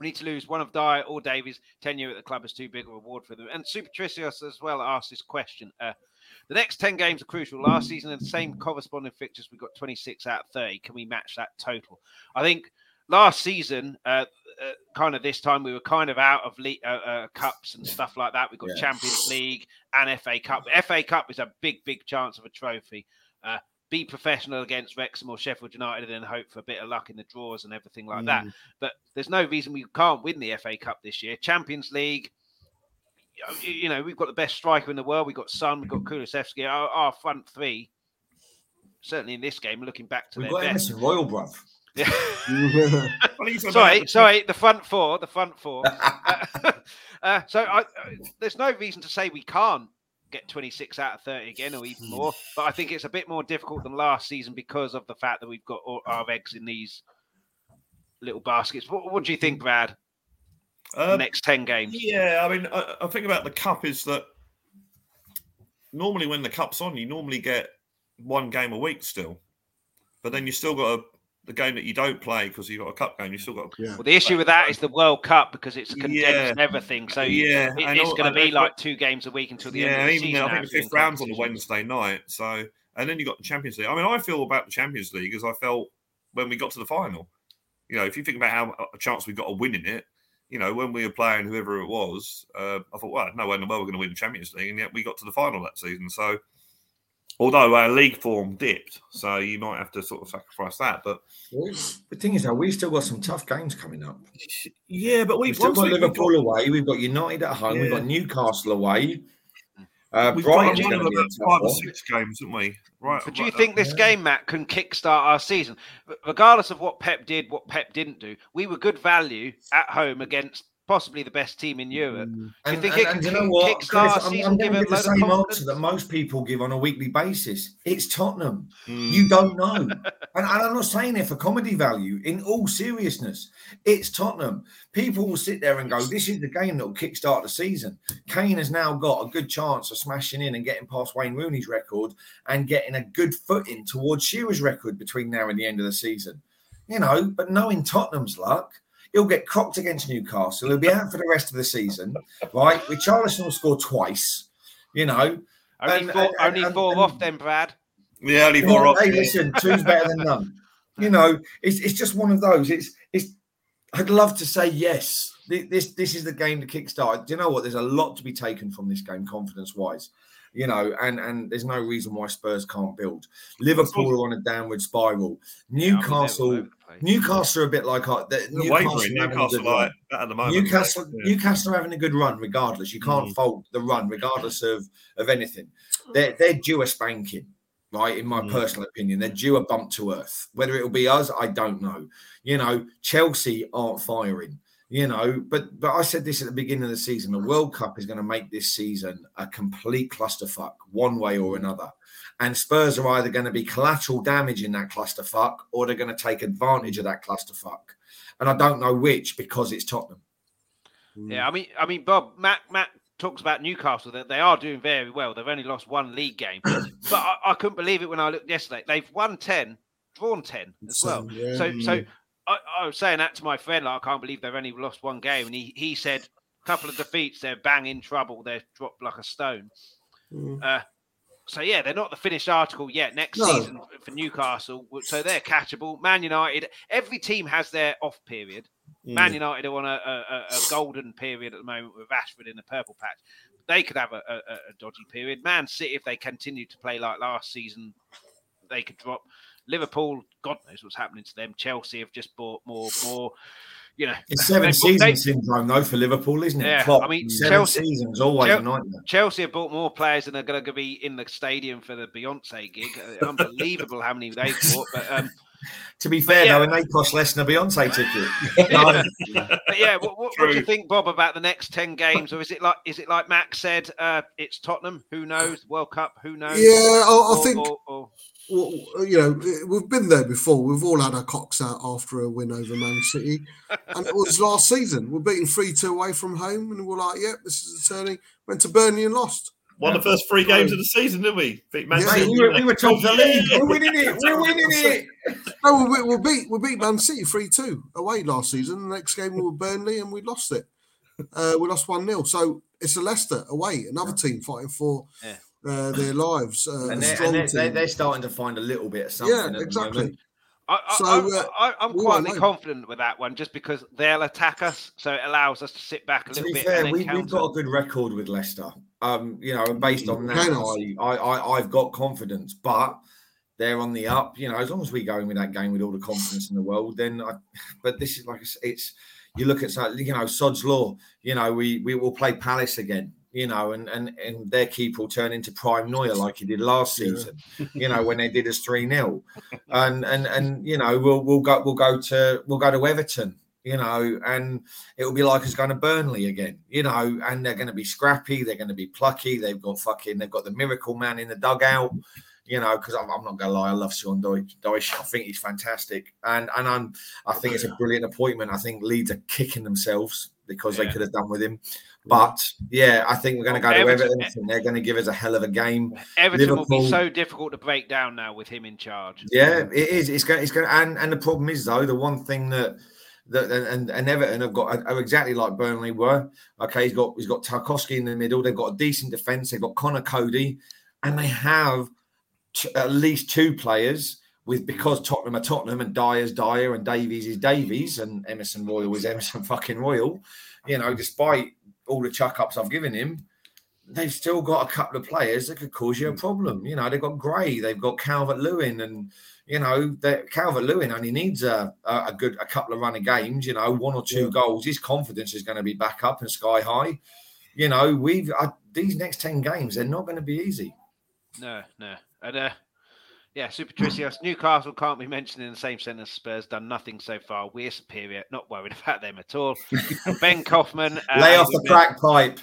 A: we need to lose one of Dier or Davies. Tenure at the club is too big a reward for them. And Super Tricios as well asked this question. Uh, the next 10 games are crucial. Last season, in the same corresponding fixtures, we got 26 out of 30. Can we match that total? I think last season, uh, uh, kind of this time, we were kind of out of le- uh, uh cups and stuff like that. We got yeah. Champions League and FA Cup. FA Cup is a big, big chance of a trophy. Be professional against Wrexham or Sheffield United and then hope for a bit of luck in the draws and everything like mm. that. But there's no reason we can't win the FA Cup this year. Champions League, you know, we've got the best striker in the world. We've got Son, we've got Kulusevski. Our, our front three, certainly in this game, looking back to
D: we've
A: their
D: got
A: best.
D: Emerson Royal, bruv. Yeah.
A: sorry, sorry, the front four, the front four. uh, uh, so I, uh, there's no reason to say we can't get 26 out of 30 again or even more. But I think it's a bit more difficult than last season because of the fact that we've got all our eggs in these little baskets. What, what do you think, Brad? Um, next 10 games.
B: Yeah, I mean, I, I, think about the cup is that normally when the cup's on, you normally get one game a week still. But then you still got to the game that you don't play because you've got a cup game, you still got.
A: Yeah. Well, the issue with that is the World Cup because it's condensed yeah. and everything. So yeah, it, it's going to be like two games a week until the yeah, end of the even season.
B: I think the fifth round's on the Wednesday night. So and then you got the Champions League. I mean, I feel about the Champions League as I felt when we got to the final. You know, if you think about how a chance we got of winning it, you know, when we were playing whoever it was, uh, I thought, well, no way in the world we're going to win the Champions League, and yet we got to the final that season. So Although our league form dipped, so you might have to sort of sacrifice that. But
D: the thing is, though, we've still got some tough games coming up.
B: Yeah, but we've,
D: we've still got Liverpool got... away. We've got United at home. Yeah. We've got Newcastle away.
B: Uh, We've Brighton's got about five or six games, haven't we?
A: Right. But do you think this game, Matt, can kickstart our season? Regardless of what Pep did, what Pep didn't do, we were good value at home against possibly the best team in Europe. Mm. Do you think and, it and, can you know what? Chris, I'm, I'm
D: going to give the same answer that most people give on a weekly basis. It's Tottenham. Mm. You don't know. and, and, I'm not saying it for comedy value. In all seriousness, it's Tottenham. People will sit there and go, this is the game that will kickstart the season. Kane has now got a good chance of smashing in and getting past Wayne Rooney's record and getting a good footing towards Shearer's record between now and the end of the season. You know, but knowing Tottenham's luck – He'll get cocked against Newcastle. He'll be out for the rest of the season, right? Richarlison will score twice, you know.
A: Only and, four, and, only and, four off then, Brad.
B: Yeah, only four
D: know,
B: off.
D: Hey, listen, two's better than none. You know, it's it's just one of those. It's it's. I'd love to say yes. This this is the game to kickstart. Do you know what? There's a lot to be taken from this game, confidence wise you know, and and there's no reason why Spurs can't build. Liverpool are on a downward spiral. Newcastle, yeah, Newcastle are a bit like uh, the,
B: Newcastle, Newcastle like at the moment.
D: Newcastle, yeah. Newcastle are having a good run, regardless. You can't mm. fault the run, regardless of of anything. They're they're due a spanking. Right, in my mm. personal opinion, they're due a bump to earth. Whether it will be us, I don't know. You know, Chelsea aren't firing you know but but i said this at the beginning of the season the world cup is going to make this season a complete clusterfuck one way or another. And spurs are either going to be collateral damage in that clusterfuck or they're going to take advantage of that clusterfuck. And i don't know which because it's tottenham. Mm.
A: Yeah i mean i mean bob matt matt talks about newcastle that they are doing very well. They've only lost one league game. But I, I, couldn't believe it when i looked yesterday. They've won 10 drawn 10 as well. So so I, I, was saying that to my friend. Like, I can't believe they've only lost one game, and he he said a couple of defeats, they're bang in trouble. They're dropped like a stone. Mm. Uh, so yeah, they're not the finished article yet. Next no. season for Newcastle, so they're catchable. Man United, every team has their off period. Mm. Man United are on a, a, a, golden period at the moment with Rashford in the purple patch. They could have a, a, dodgy period. Man City, if they continue to play like last season, they could drop. Liverpool, God knows what's happening to them. Chelsea have just bought more, more you know,
D: it's seven season syndrome though for Liverpool, isn't it?
A: Yeah, Klopp, I mean,
D: seven Chelsea, seasons always Chelsea, a nightmare.
A: Chelsea have bought more players than are going to be in the stadium for the Beyonce gig. Uh, unbelievable how many they bought. But um,
D: to be fair, yeah. though, and they cost less than a Beyonce ticket.
A: but yeah, what, what, what, do you think, Bob, about the next ten games, or is it like is it like Max said? Uh, it's Tottenham. Who knows? World Cup. Who knows?
C: Yeah, I, I or, think. Or, or, well, you know, we've been there before. We've all had our cocks out after a win over Man City, and it was last season. We're beating three two away from home, and we're like, "Yep, yeah, this is a turning." Went to Burnley and lost.
B: Won yeah. the first three games of the season, didn't we?
D: Beat Man City. we, were, we were top of the league. We're winning it. We're winning it.
C: No, we, we beat we beat Man City three two away last season. The next game we were Burnley, and we lost it. Uh, we lost one 0 So it's a Leicester away, another team fighting for. Yeah uh, their lives. Uh,
D: and, they're, and they're, they're, starting to find a little bit of something. Yeah, exactly.
A: I, I, so, I, am uh, quietly confident with that one, just because they'll attack us, so it allows us to sit back a little bit.
D: Fair, we, have got a good record with Leicester, um, you know, and based on that, I, I, I've got confidence. But they're on the up, you know. As long as we go in with that game with all the confidence in the world, then. I, but this is like it's you look at you know Sod's law. You know, we we will play Palace again you know, and and and their keeper will turn into prime Neuer like he did last season, yeah. you know, when they did us 3 0. And and and you know, we'll we'll go we'll go to we'll go to Everton, you know, and it will be like us going to Burnley again, you know, and they're going to be scrappy, they're going to be plucky, they've got fucking they've got the miracle man in the dugout. You know, because I'm, I'm, not gonna lie, I love Sean Dyche. I think he's fantastic, and and I'm I think it's a brilliant appointment. I think Leeds are kicking themselves because yeah. they could have done with him. But yeah, I think we're going to go to Everton. Everton. Eh. They're going to give us a hell of a game.
A: Everton Liverpool, will be so difficult to break down now with him in charge.
D: Yeah, it is. It's going. It's going. And and the problem is though, the one thing that. That, and, and Everton have got are exactly like Burnley were. Okay, he's got he's got Tarkowski in the middle. They've got a decent defense. They've got Conor Coady, and they have t- at least two players with because Tottenham are Tottenham and Dier's Dier and Davies is Davies and Emerson Royal is Emerson fucking Royal. You know, despite all the chuck ups I've given him, they've still got a couple of players that could cause you a problem. You know, they've got Gray, they've got Calvert Lewin, and you know, Calvert Lewin only needs a, a, good a couple of running games. You know, one or two yeah. goals. His confidence is going to be back up and sky high. You know, we've uh, these next ten games, they're not going to be easy.
A: No, no, and uh, yeah, Super Tricios. Newcastle can't be mentioned in the same sentence. Spurs done nothing so far. We're superior. Not worried about them at all. ben Kaufman.
D: Uh, Lay off the crack pipe.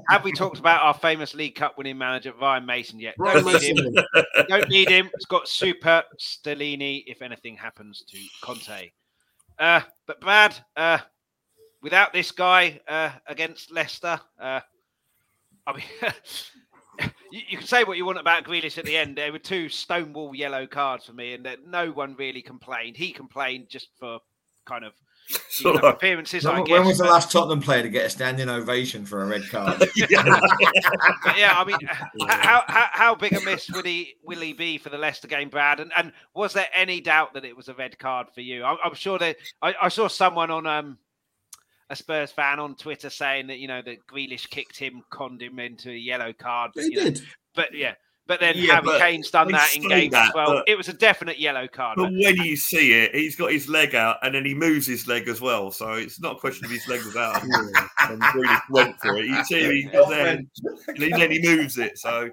A: have we talked about our famous League Cup winning manager, Ryan Mason, yet? Don't need him. Don't need him. It's got Super Stellini if anything happens to Conte. Uh, but Brad, uh, without this guy uh, against Leicester, uh, I mean, you, you, can say what you want about Grealish at the end. There were two stonewall yellow cards for me, and that no one really complained. He complained just for kind of you know, appearances.
D: When,
A: I
D: guess, when was the last Tottenham player to get a standing ovation for a red card?
A: yeah. yeah, I mean, how, how, how big a miss would he will he be for the Leicester game, Brad? And and was there any doubt that it was a red card for you? I'm, I'm sure that I, I saw someone on um a Spurs fan on Twitter saying that you know that Grealish kicked him, conned him into a yellow card.
C: But, he did.
A: Know, but yeah, but then yeah, Harry Kane's done that in games that, as well. It was a definite yellow card.
B: But when you see it, he's got his leg out and then he moves his leg as well. So it's not a question of his leg was out. and Grealish went for it. You see, he does and then he moves it. So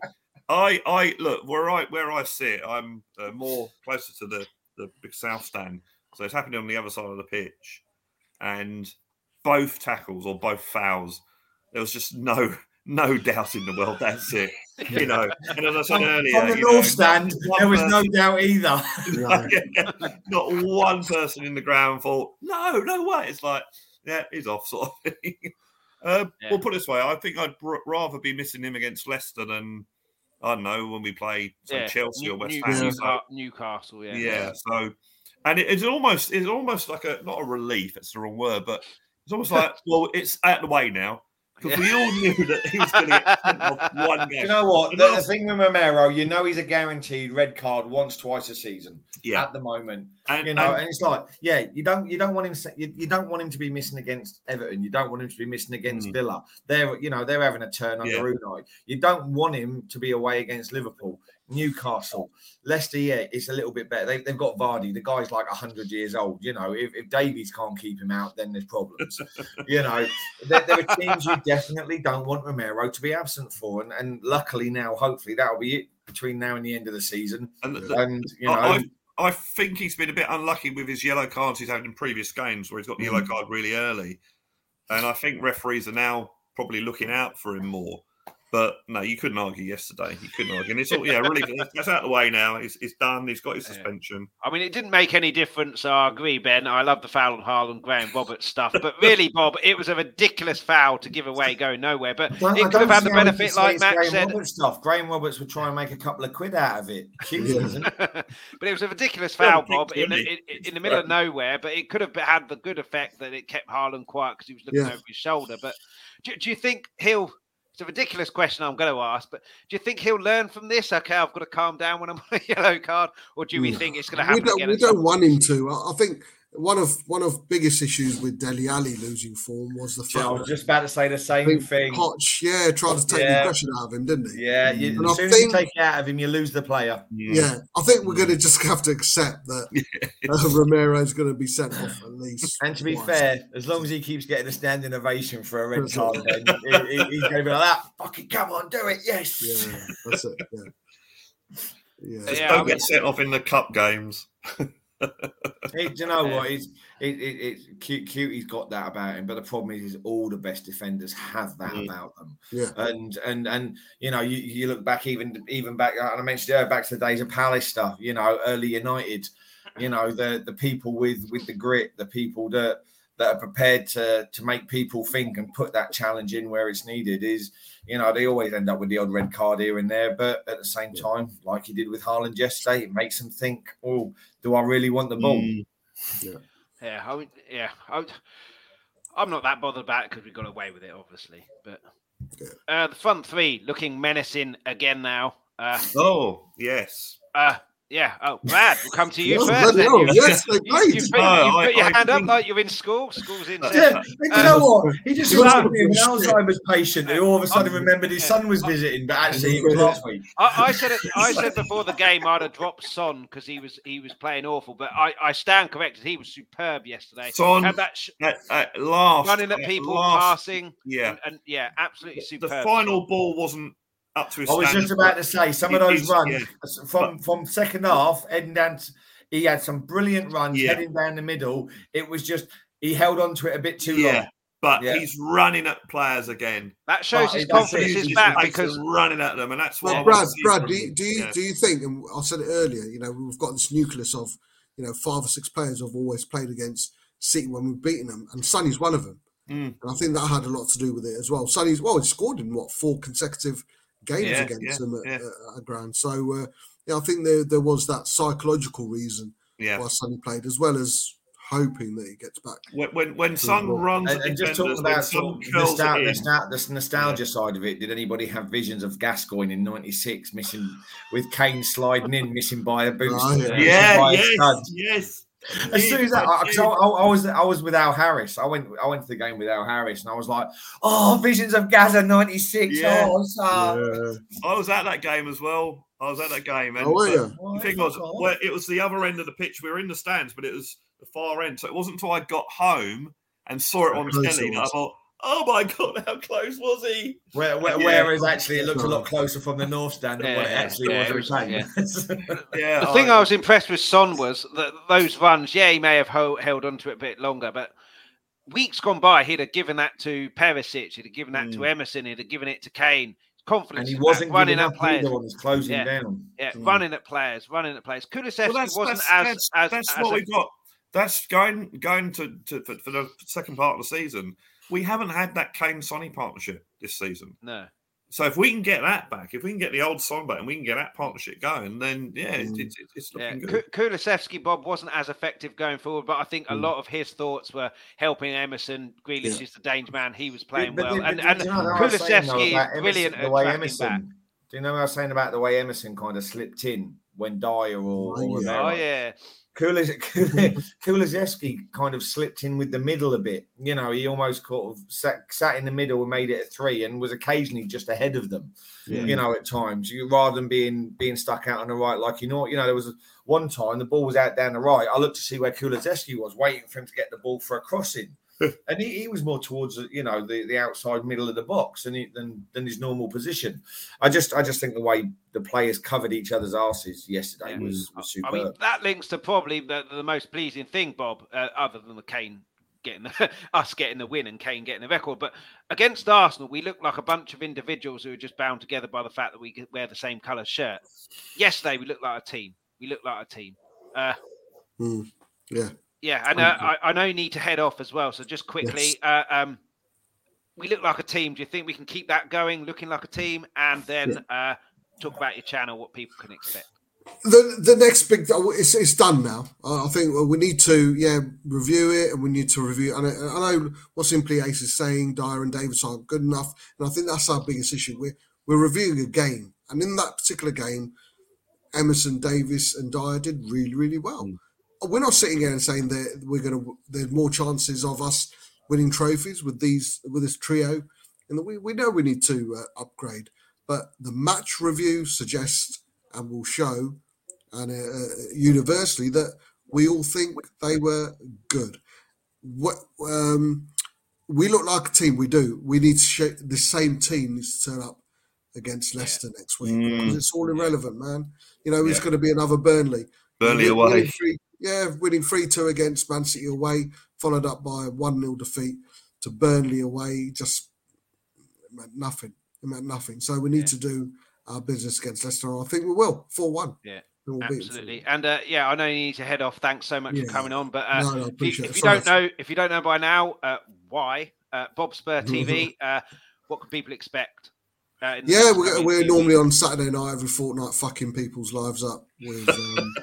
B: I, I look where I where I sit. I'm uh, more closer to the the big south stand. So it's happening on the other side of the pitch, and both tackles or both fouls. There was just no no doubt in the world. That's it. You know, and as I said earlier,
D: on the north know, stand, there was person, no doubt either.
B: not one person in the ground thought, no, no way. It's like, yeah, he's off, sort of thing. Uh, yeah. Well, put it this way, I think I'd rather be missing him against Leicester than I don't know when we play say, yeah. Chelsea New, or West Ham.
A: Newcastle, Newcastle, yeah.
B: Yeah, so and it, it's almost it's almost like a not a relief. It's the wrong word, but it's almost like, well, it's out the way now. because yeah. we all knew that he was going to get sent off one game.
D: You know what? The, the, thing with Romero, you know, he's a guaranteed red card once, twice a season.
B: Yeah.
D: At the moment, and, you know, and, and, it's like, yeah, you don't, you don't want him, you, you, don't want him to be missing against Everton. You don't want him to be missing against mm. Villa. They're, you know, they're having a turn under yeah. Unai. You don't want him to be away against Liverpool. Newcastle, Leicester, yeah, it's a little bit better. They, have got Vardy. The guy's like 100 years old. You know, if, if Davies can't keep him out, then there's problems. you know, there, there, are teams you definitely don't want Romero to be absent for. And, and luckily now, hopefully, that'll be it between now and the end of the season. And, the, and you know. I,
B: I, think he's been a bit unlucky with his yellow cards he's had in previous games where he's got the mm. yellow card really early. And I think referees are now probably looking out for him more. But no, you couldn't argue yesterday. You couldn't argue. And it's all, yeah, really, that's out of the way now. It's, it's done. He's got his suspension.
A: I mean, it didn't make any difference. I agree, Ben. I love the foul on Haaland, Graham Roberts stuff. But really, Bob, it was a ridiculous foul to give away going nowhere. But it could have had the benefit, like Matt
D: Graham
A: said.
D: Roberts stuff. Graham Roberts would try and make a couple of quid out of it.
A: but it was a ridiculous foul, Bob, in, in, in, the middle of nowhere. But it could have had the good effect that it kept Haaland quiet because he was looking yeah. over his shoulder. But do, do you think he'll it's a ridiculous question I'm going to ask, but do you think he'll learn from this? Okay, I've got to calm down when I'm on a yellow card, or do we think it's going to happen?
C: We don't, we don't want him to. I think one of one of biggest issues with Dele Alli losing form was the fact.
D: I was just about to say the same thing.
C: Poch, yeah, tried to take yeah. the pressure out of him, didn't he?
D: Yeah, you, as soon think, as you take it out of him, you lose the player.
C: Yeah, yeah I think we're going to just have to accept that yeah. uh, Romero is going to be sent off at least.
D: And to be twice. fair, as long as he keeps getting a standing ovation for a red card, then he's going to be like that. Fucking come on, do it, yes.
C: Yeah, that's it. Yeah.
B: Yeah. yeah don't get sent off in the cup games.
D: do you know what? It's it, it, it's cute, cute. He's got that about him, but the problem is, is all the best defenders have that mm. about them.
C: Yeah,
D: and and and you know, you, you look back even even back, and I mentioned earlier, back to the days of Palace stuff. You know, early United. You know, the the people with with the grit, the people that that are prepared to to make people think and put that challenge in where it's needed is you know they always end up with the odd red card here and there but at the same time like he did with Haaland yesterday it makes them think oh do I really want the ball? Mm.
A: yeah. Yeah I would, yeah I would, I'm not that bothered about it because we got away with it obviously but uh, the front three looking menacing again now uh,
B: oh yes.
A: uh, yeah. Oh, Brad, we'll come to you first. Then. You, yes, you, you, you put, oh, you put your I, hand I, up like you're in school. School's in.
D: Yeah, um, you know um, what? He just reminded me of an Alzheimer's patient who all of a sudden remembered his son was visiting, but actually it was last week.
A: I, I said it, I said before the game I'd have dropped Son because he was he was playing awful, but I, I stand corrected. He was superb yesterday.
B: Son had that sh- at, at last
A: running at uh, people, last, passing.
B: Yeah,
A: and, and yeah, absolutely superb.
B: The final ball wasn't up to his.
D: I was just about to say some of those runs yeah. from from second half heading down. To, he had some brilliant runs yeah. heading down the middle. It was just he held on to it a bit too yeah. long.
B: But yeah. he's running at players again.
A: That shows but his confidence is back because
B: running at them, and that's what.
C: Well, Brad, Brad, do you do you, yeah. do you think? And I said it earlier. You know, we've got this nucleus of you know five or six players I've always played against City when we've beaten them, and Sonny's one of them. Mm. And I think that had a lot to do with it as well. Sonny's well, he scored in what four consecutive games yeah, against yeah, them at, yeah. at, at ground. So uh, yeah, I think there there was that psychological reason
B: yeah.
C: why Sonny played, as well as hoping that he gets back.
B: When when, when Son runs
D: and, and just talking about some nostalgia, nostalgia, the nostalgia side of it, did anybody have visions of Gascoigne in '96 missing with Kane sliding in, missing by a boost? Oh,
B: yeah, yes, yes.
D: As soon as that, uh, I, I, I, was I was with Al Harris. I went I went to the game with Al Harris, and I was like, "Oh, visions of Gazza '96." Yeah. Oh,
B: yeah. I was at that game as well. I was at that game, and oh, yeah. the thing oh, was, well, it was the other end of the pitch. We were in the stands, but it was the far end. So it wasn't until I got home and saw it on telly that I thought, oh my god, how close was he?
D: Where, where, yeah. Whereas actually, it looked a lot closer from the north stand than yeah, what it actually yeah, was.
A: was yeah. yeah, the thing I was impressed with Son was that those runs. Yeah, he may have hold, held on to it a bit longer, but weeks gone by, he'd have given that to Perisic, he'd have given that mm. to Emerson, he'd have given it to Kane. Confidence,
D: and he wasn't running at players. Was closing
A: yeah.
D: down.
A: Yeah, mm. running at players, running at players. Kulusevski well, wasn't that's, as
B: that's,
A: as.
B: That's
A: as
B: what we've got. That's going going to, to for, for the second part of the season we haven't had that Kane Sonny partnership this season.
A: No.
B: So if we can get that back, if we can get the old song back, and we can get that partnership going, then yeah, mm. it's, it's, it's looking yeah. good.
A: Kulusevski, Bob wasn't as effective going forward, but I think a mm. lot of his thoughts were helping Emerson. Grealish yeah. is the danger man; he was playing but, well, and, and Kulusevski is brilliant
D: the way Emerson. Back. Do you know what I was saying about the way Emerson kind of slipped in when Dier or,
A: oh,
D: or
A: yeah. oh yeah,
D: Kulusevski kind of slipped in with the middle a bit. You know, he almost of sat, sat in the middle and made it a three, and was occasionally just ahead of them. Yeah. You know, at times, you rather than being being stuck out on the right, like you know, you know, there was one time the ball was out down the right. I looked to see where Kulusevski was, waiting for him to get the ball for a crossing and he, he, was more towards you know the, the outside middle of the box than, he, than than his normal position. I just I just think the way the players covered each other's asses yesterday yeah. was, was superb. I mean
A: that links to probably the, the most pleasing thing, Bob, uh, other than the Kane getting the, us getting the win and Kane getting the record. But against Arsenal, we looked like a bunch of individuals who were just bound together by the fact that we wear the same colour shirt. Yesterday, we looked like a team. We looked like a team. Uh,
C: mm, yeah.
A: Yeah, and uh, I, I know you need to head off as well. So just quickly, yes. uh, um, we look like a team. Do you think we can keep that going, looking like a team, and then yeah. uh, talk about your channel, what people can expect?
C: The the next big it's, it's done now. I think we need to yeah review it, and we need to review. And I, I know what Simply Ace is saying. Dier and Davies aren't good enough, and I think that's our biggest issue. We're we're reviewing a game, and in that particular game, Emerson, Davies, and Dier did really really well. Mm we're not sitting here and saying that we're going to. There's more chances of us winning trophies with these with this trio, and we we know we need to uh, upgrade. But the match review suggests and will show, and uh, uh universally that we all think they were good. What um, we look like a team. We do. We need to show, the same team needs to turn up against Leicester yeah. next week mm. because it's all irrelevant, man. You know, it's going to be another Burnley.
B: Burnley away. Three,
C: yeah, winning 3 2 against Man City away, followed up by a 1 0 defeat to Burnley away. Just meant nothing. It meant nothing. So we need yeah. to do our business against Leicester. I think we will 4 1.
A: Yeah. Absolutely, and uh, yeah, I know you need to head off. Thanks so much yeah. for coming on. But uh, no, no, if, you, if you don't know, if you don't know by now, uh, why uh, Bob Spur TV? Uh, what can people expect?
C: Uh, yeah, we're, we're normally on Saturday night every fortnight, fucking people's lives up with um,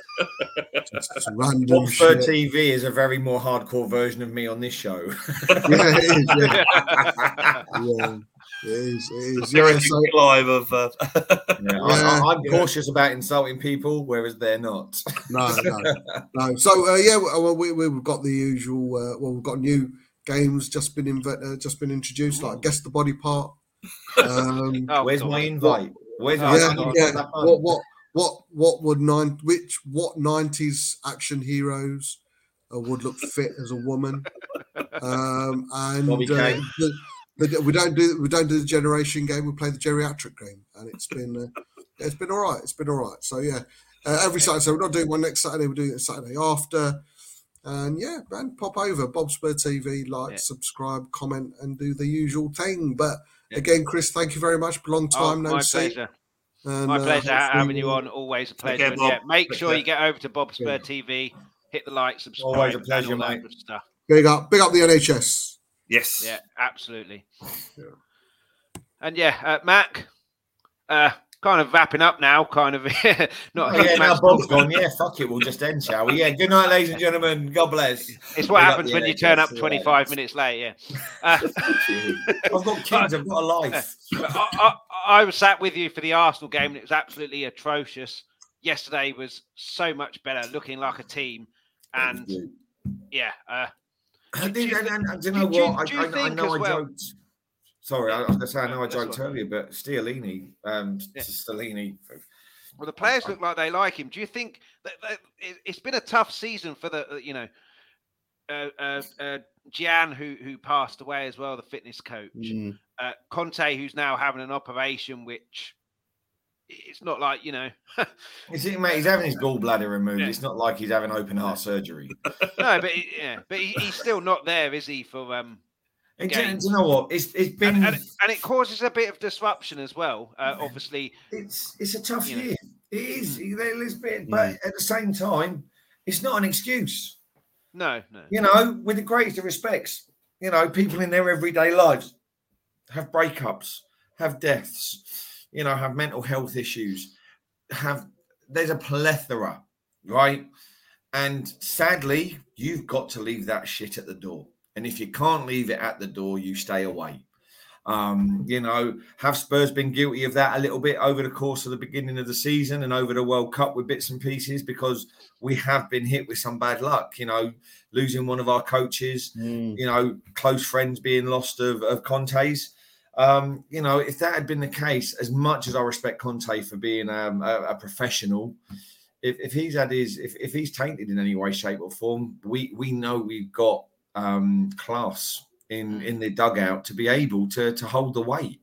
D: just, just random. Watford TV is a very more hardcore version of me on this show.
C: yeah, it is. Yeah, yeah it is. It is. Yeah,
B: so, live of. Uh...
D: yeah, I, am cautious about insulting people, whereas they're not.
C: no, no, no. So uh, yeah, well, we, we've got the usual. Uh, well, we've got new games just been inv- uh, just been introduced, like guess the body part
D: um, oh, Where's God. my invite? Where's
C: yeah, yeah. What what what what would nine which what nineties action heroes uh, would look fit as a woman? Um, and uh, the, the, we don't do we don't do the generation game. We play the geriatric game, and it's been uh, it's been all right. It's been all right. So yeah, uh, every Saturday. So we're not doing one next Saturday. We're doing it Saturday after. And yeah, man, pop over Bob Spur TV, like, yeah. subscribe, comment, and do the usual thing. But yeah. Again, Chris, thank you very much. Long oh, time oh, no see.
A: Pleasure. And, my uh, pleasure having you on. Always a pleasure. Again, yeah, make sure you get over to Bob Spur yeah. TV, hit the like, subscribe.
D: Always a pleasure, mate. Stuff.
C: Big up, big up the NHS.
B: Yes.
A: Yeah, absolutely. Yeah. And yeah, uh, Mac, uh, kind of wrapping up now, kind of
D: not. Oh, yeah, now Bob's gone. Yeah, fuck it, we'll just end, shall we? Yeah, good night, ladies and gentlemen. God bless.
A: It's what happens when you turn up 25 minutes late. Yeah, uh,
D: I've got kids. I've got a life.
A: I, I, I, was sat with you for the Arsenal game, and it was absolutely atrocious. Yesterday was so much better, looking like a team, and yeah. Uh,
D: do, do, you, and, do you know do, what? I, I, know I well, joked Sorry, I, was going to say I know I joked earlier, but Stialini, um, yeah. Stellini.
A: Well, the players look like they like him. Do you think that, that it's been a tough season for the uh, you know uh, uh, uh, Gian who who passed away as well, the fitness coach. Mm. Uh, Conte, who's now having an operation, which it's not like you know.
D: Is it, mate, he's having his gallbladder removed. Yeah. It's not like he's having open heart surgery.
A: no, but he, yeah, but he, he's still not there, is he? For um,
D: and do, you know what? It's it's been
A: and, and, and, it causes a bit of disruption as well. Uh, obviously,
D: it's it's a tough year. Know. It is, mm. bit, but mm. at the same time, it's not an excuse.
A: No, no.
D: You know, with the greatest of respects, you know, people in their everyday lives have breakups, have deaths, you know, have mental health issues, have there's a plethora, right? And sadly, you've got to leave that shit at the door. And if you can't leave it at the door, you stay away. Um, you know, have Spurs been guilty of that a little bit over the course of the beginning of the season and over the World Cup with bits and pieces because we have been hit with some bad luck, you know, losing one of our coaches, mm. you know, close friends being lost of, of Conte's. Um, you know, if that had been the case, as much as I respect Conte for being um, a, a, professional, if, if he's had his, if, if he's tainted in any way, shape, or form, we we know we've got um, class in in the dugout to be able to to hold the weight.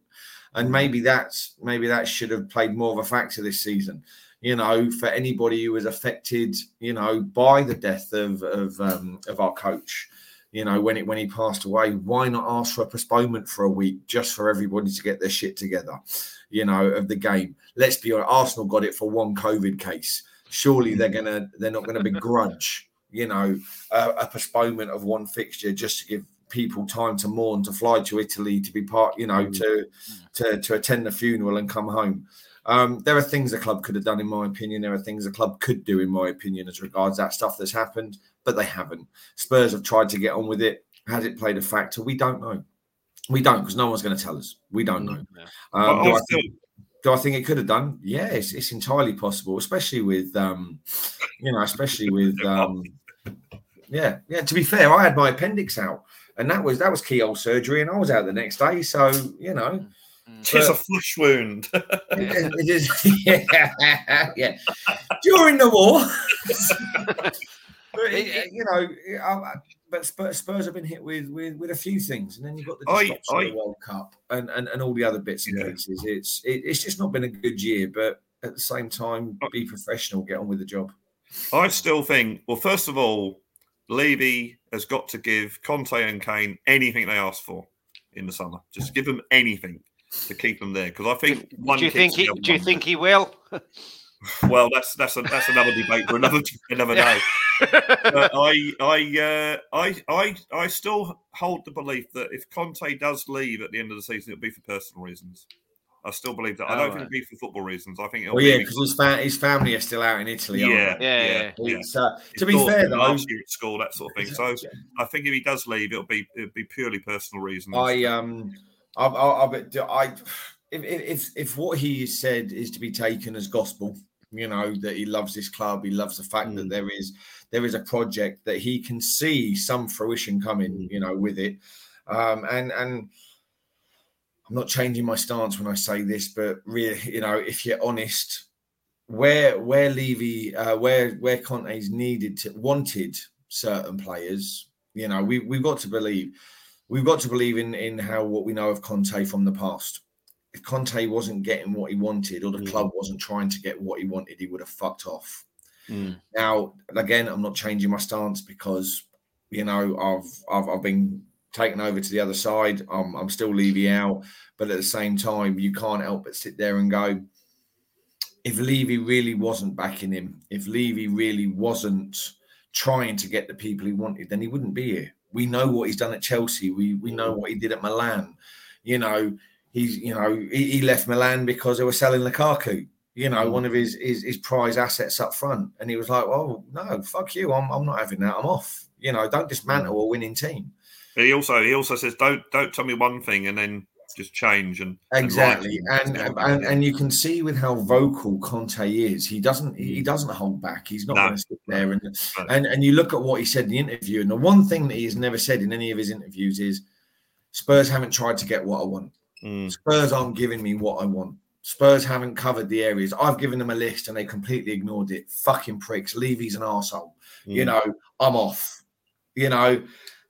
D: And maybe that's maybe that should have played more of a factor this season. You know, for anybody who was affected, you know, by the death of of um, of our coach, you know, when it when he passed away, why not ask for a postponement for a week just for everybody to get their shit together, you know, of the game? Let's be honest, Arsenal got it for one COVID case. Surely they're gonna they're not gonna begrudge, you know, a, a postponement of one fixture just to give people time to mourn, to fly to Italy, to be part, you know, mm. to to to attend the funeral and come home. Um, there are things the club could have done, in my opinion. There are things the club could do, in my opinion, as regards that stuff that's happened, but they haven't. Spurs have tried to get on with it. Has it played a factor? We don't know. We don't because no one's going to tell us. We don't know. Um, do, I think, do, I think, it could have done? Yeah, it's, it's entirely possible, especially with, um, you know, especially with, um, yeah, yeah. To be fair, I had my appendix out and that was that was keyhole surgery, and I was out the next day. So you know,
B: mm. it's a flesh wound.
D: it, it is, yeah, yeah. During the war, but it, you know, but Spurs, Spurs, have been hit with, with with a few things, and then you've got the, I, I, the World Cup and, and and all the other bits and yeah. pieces. It's it, it's just not been a good year, but at the same time, be professional, get on with the job.
B: I still think, well, first of all, Levy has got to give Conte and Kane anything they ask for in the summer. Just give them anything to keep them there. Because I think
A: do, do you think he, do you think he will?
B: well, that's that's a, that's another debate for another another day. I I uh, I I I still hold the belief that if Conte does leave at the end of the season, it'll be for personal reasons. I still believe that. I don't right. think it'll be for football reasons. I think it'll
D: well, yeah, because his, fa- his family are still out in Italy.
B: Yeah, yeah,
A: yeah.
D: yeah. Uh, to be fair, though,
B: last year at school, that sort of thing. So I think if he does leave, it'll be it'll be purely personal reasons.
D: I um, I, I, I, I if, if if what he said is to be taken as gospel, you know that he loves this club, he loves the fact mm. that there is there is a project that he can see some fruition coming, mm. you know, with it, um, and and I'm not changing my stance when I say this, but really, you know, if you're honest, where where Levy, uh, where where Conte's needed to wanted certain players, you know, we we've got to believe, we've got to believe in in how what we know of Conte from the past. If Conte wasn't getting what he wanted, or the mm. club wasn't trying to get what he wanted, he would have fucked off. Mm. Now, again, I'm not changing my stance because you know I've I've, I've been taken over to the other side. I'm, I'm still Levy out, but at the same time, you can't help but sit there and go, if Levy really wasn't backing him, if Levy really wasn't trying to get the people he wanted, then he wouldn't be here. We know what he's done at Chelsea. We we know what he did at Milan. You know, he's you know he, he left Milan because they were selling Lukaku. You know, mm. one of his, his his prize assets up front, and he was like, "Oh no, fuck you! I'm I'm not having that. I'm off." You know, don't dismantle mm. a winning team.
B: He also he also says, "Don't don't tell me one thing and then just change and
D: exactly." And and, and, and you can see with how vocal Conte is, he doesn't he doesn't hold back. He's not no. going to sit there and no. and and you look at what he said in the interview, and the one thing that he's never said in any of his interviews is, "Spurs haven't tried to get what I want. Mm. Spurs aren't giving me what I want." Spurs haven't covered the areas. I've given them a list and they completely ignored it. Fucking pricks. Levy's an arsehole. Mm. You know, I'm off. You know,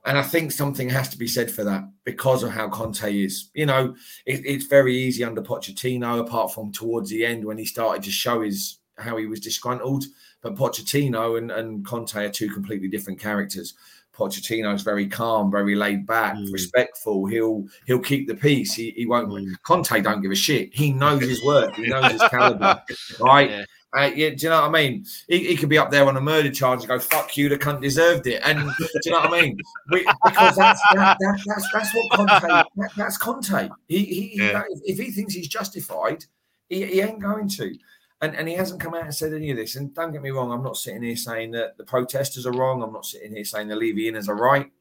D: and I think something has to be said for that because of how Conte is. You know, it, it's very easy under Pochettino, apart from towards the end when he started to show his how he was disgruntled. But Pochettino and, and Conte are two completely different characters. Pochettino is very calm, very laid back, mm. respectful. He'll he'll keep the peace. He, he won't. Mm. Conte don't give a shit. He knows his work. He knows his caliber, right? Yeah. Uh, yeah, do you know what I mean? He, he, could be up there on a murder charge and go, "Fuck you, the cunt deserved it." And do you know what I mean? We, because that's, that, that, that's that's what Conte. That, that's Conte. He, he yeah. if he thinks he's justified, he, he ain't going to. And, and he hasn't come out and said any of this. And don't get me wrong, I'm not sitting here saying that the protesters are wrong. I'm not sitting here saying the Levy Inners are right.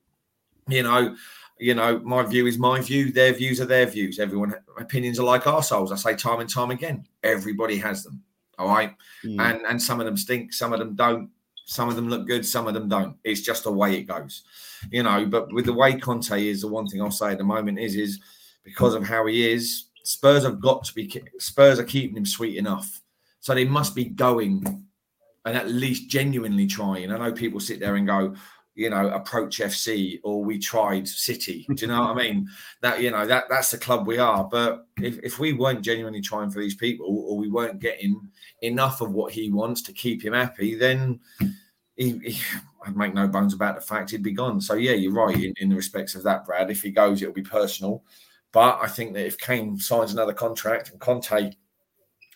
D: You know, you know, my view is my view, their views are their views. Everyone opinions are like souls. I say time and time again. Everybody has them. All right. Mm. And and some of them stink, some of them don't. Some of them look good, some of them don't. It's just the way it goes. You know, but with the way Conte is, the one thing I'll say at the moment is is because of how he is, Spurs have got to be Spurs are keeping him sweet enough. So they must be going and at least genuinely trying. I know people sit there and go, you know, approach FC or we tried City. Do you know what I mean? That you know that that's the club we are. But if, if we weren't genuinely trying for these people or we weren't getting enough of what he wants to keep him happy, then he, he, I'd make no bones about the fact he'd be gone. So yeah, you're right in, in the respects of that, Brad. If he goes, it'll be personal. But I think that if Kane signs another contract and Conte,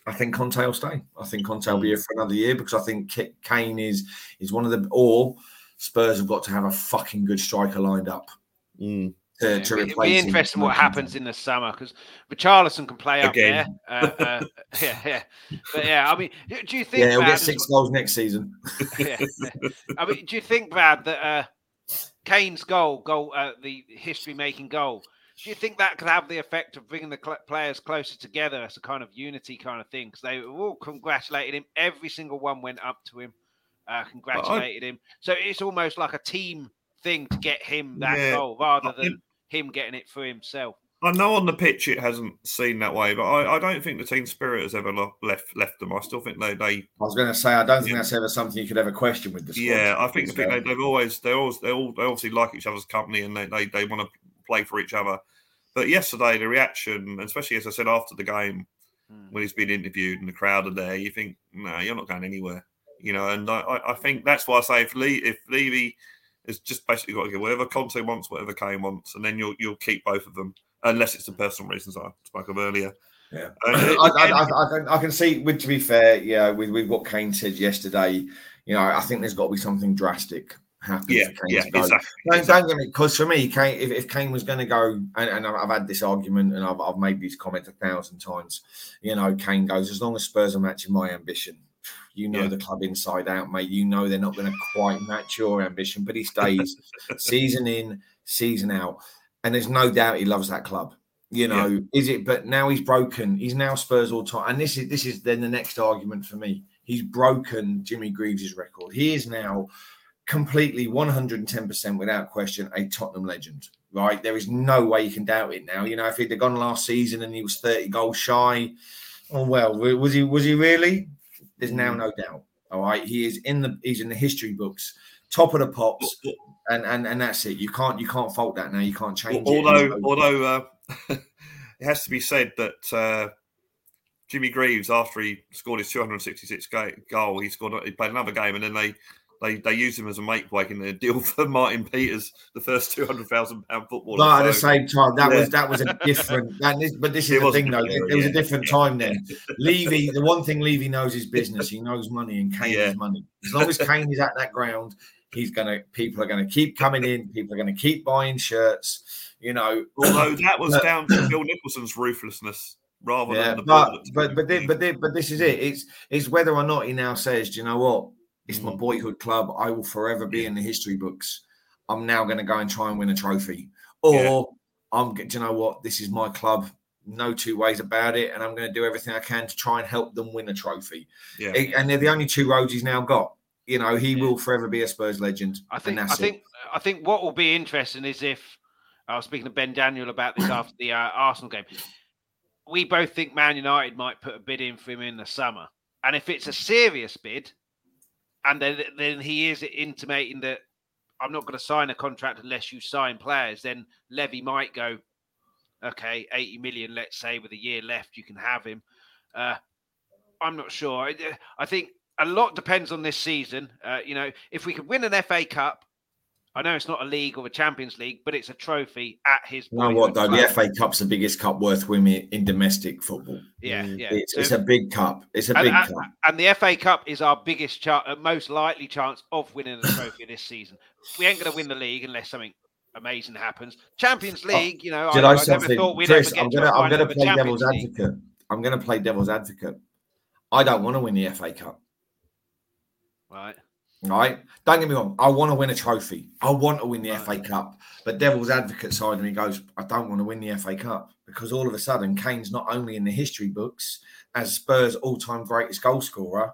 D: I think Conte will stay. I think Conte will be here for another year because I think Kane is is one of the or Spurs have got to have a fucking good striker lined up.
A: Mm. To, to It'd be interesting what happens in the summer because Richarlison can play Again. up there. Uh, uh, yeah, yeah, but yeah. I mean, do you think?
D: Yeah, he'll get six goals next season.
A: yeah, I mean, do you think, Brad, that uh, Kane's goal, goal, uh, the history-making goal, do you think that could have the effect of bringing the cl- players closer together as a kind of unity kind of thing? Because they were all congratulated him. Every single one went up to him uh, congratulated I, him. So it's almost like a team thing to get him that yeah, goal rather than him getting it for himself.
B: I know on the pitch it hasn't seen that way, but I, I don't think the team spirit has ever left left them. I still think they. they I
D: was going to say I don't think yeah. that's ever something you could ever question with the squad.
B: Yeah, I think, I think they, have always they always they all they obviously like each other's company and they they, they want to play for each other. But yesterday the reaction, especially as I said after the game, hmm. when he's been interviewed and the crowd are there, you think, no, you're not going anywhere you know, and I, I think that's why I say if Lee, if Levy has just basically got to get whatever Conte wants, whatever Kane wants, and then you'll you'll keep both of them, unless it's the personal reasons I spoke of earlier.
D: Yeah, uh, I, I, I, I, can see. With to be fair, yeah, with, with what Kane said yesterday, you know, I think there's got to be something drastic happening.
B: yeah, yeah, exactly,
D: don't, exactly. don't get me because for me, Kane, if, if Kane was going to go, and, and, I've had this argument and I've, I've made these comments a thousand times, you know, Kane goes as long as Spurs are matching my ambition, you know yeah. the club inside out, mate. You know they're not going to quite match your ambition, but he stays season in, season out. And there's no doubt he loves that club. You know, yeah. is it? But now he's broken. He's now Spurs all time. And this is this is then the next argument for me. He's broken Jimmy Greaves' record. He is now completely 110% without question a Tottenham legend, right? There is no way you can doubt it now. You know, if he'd have gone last season and he was 30 goals shy, oh well, was he was he really? There's now mm. no doubt. All right, he is in the he's in the history books, top of the pops, and and and that's it. You can't you can't fault that now. You can't change
B: although,
D: it.
B: Although uh, it has to be said that uh, Jimmy Greaves, after he scored his 266 goal, he scored he played another game, and then they they they used him as a make weight in the deal for Martin Peters, the first two hundred thousand pound footballer.
D: But at the same time, that yeah. was that was a different. That but this is it the thing, though. It, was a different time then. Levy, the one thing Levy knows is business. He knows money, and Kane yeah. is money. As long as Kane is at that ground, he's gonna. People are gonna keep coming in. People are gonna keep buying shirts. You know,
B: although that was down to Bill Nicholson's ruthlessness rather yeah, than the
D: but but but, this, but, but this is it. It's it's whether or not he now says, do you know what? It's my mm. boyhood club. I will forever be in the history books. I'm now going to go and try and win a trophy. Or yeah. I'm, do you know what? This is my club. No two ways about it. And I'm going to do everything I can to try and help them win a trophy. Yeah. and they're the only two roads he's now got. You know, he yeah. will forever be a Spurs legend.
A: I think. I think. It. I think what will be interesting is if I was speaking to Ben Daniel about this after the uh, Arsenal game. We both think Man United might put a bid in for him in the summer, and if it's a serious bid, and then then he is intimating that I'm not going to sign a contract unless you sign players. Then Levy might go, okay, 80 million, let's say, with a year left, you can have him. Uh, I'm not sure. I think a lot depends on this season. Uh, you know, if we could win an FA Cup, I know it's not a league or a Champions League, but it's a trophy at his.
D: You know what though? Club. The FA Cup's the biggest cup worth winning in domestic football.
A: Yeah, mm. yeah.
D: It's, so, it's, a big cup. It's a big
A: and,
D: cup.
A: And the FA Cup is our biggest chance, uh, most likely chance of winning the trophy this season. We ain't going to win the league unless something amazing happens. Champions oh, League, you know,
D: Did I, I, I never thought we'd Chris, ever get I'm going to play devil's League. advocate. I'm going to play devil's advocate. I don't want to win the FA Cup.
A: Right.
D: Right. Don't get me wrong. I want to win a trophy. I want to win the. FA Cup. But devil's advocate side of me goes, I don't want to win the FA Cup because all of a sudden Kane's not only in the history books as Spurs' all-time greatest goal scorer,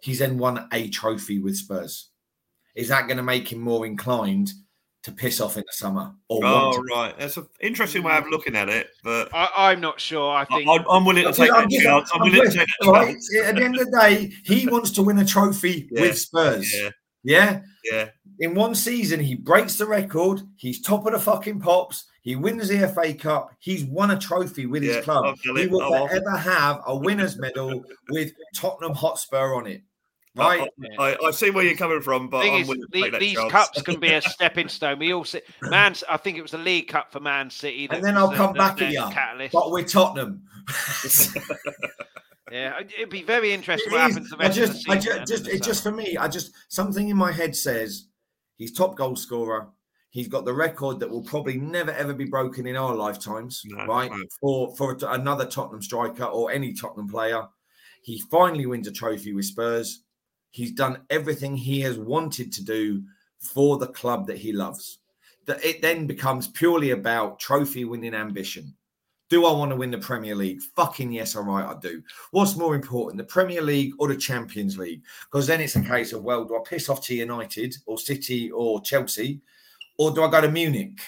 D: he's then won a trophy with Spurs. Is that going to make him more inclined to piss off in the summer.
B: Or oh, right. That's an interesting way of looking at it. But
A: I, am not sure. I think
B: I, am willing to take that chance. I'm, willing to take that
D: right. At the end of the day, he wants to win a trophy yeah. with Spurs.
B: Yeah.
D: Yeah.
B: Yeah.
D: In one season, he breaks the record. He's top of the fucking pops. He wins the FA Cup. He's won a trophy with his club. He will oh, ever have a winner's medal with Tottenham Hotspur on it. Right.
B: I, I, see where you're coming from, but
A: is, the, these chance. cups can be a stepping stone. We all see Man. I think it was the League Cup for Man City.
D: And then I'll the, come the, back at you. Catalyst. But we're Tottenham.
A: yeah, it'd be very interesting it what is. happens the rest I just,
D: I just, just it's just for me. I just something in my head says he's top goal scorer. He's got the record that will probably never ever be broken in our lifetimes, no, right? No. For for another Tottenham striker or any Tottenham player, he finally wins a trophy with Spurs He's done everything he has wanted to do for the club that he loves. That it then becomes purely about trophy winning ambition. Do I want to win the Premier League? Fucking yes, all right, I do. What's more important, the Premier League or the Champions League? Because then it's a case of, well, do I piss off to United or City or Chelsea? Or do I go to Munich?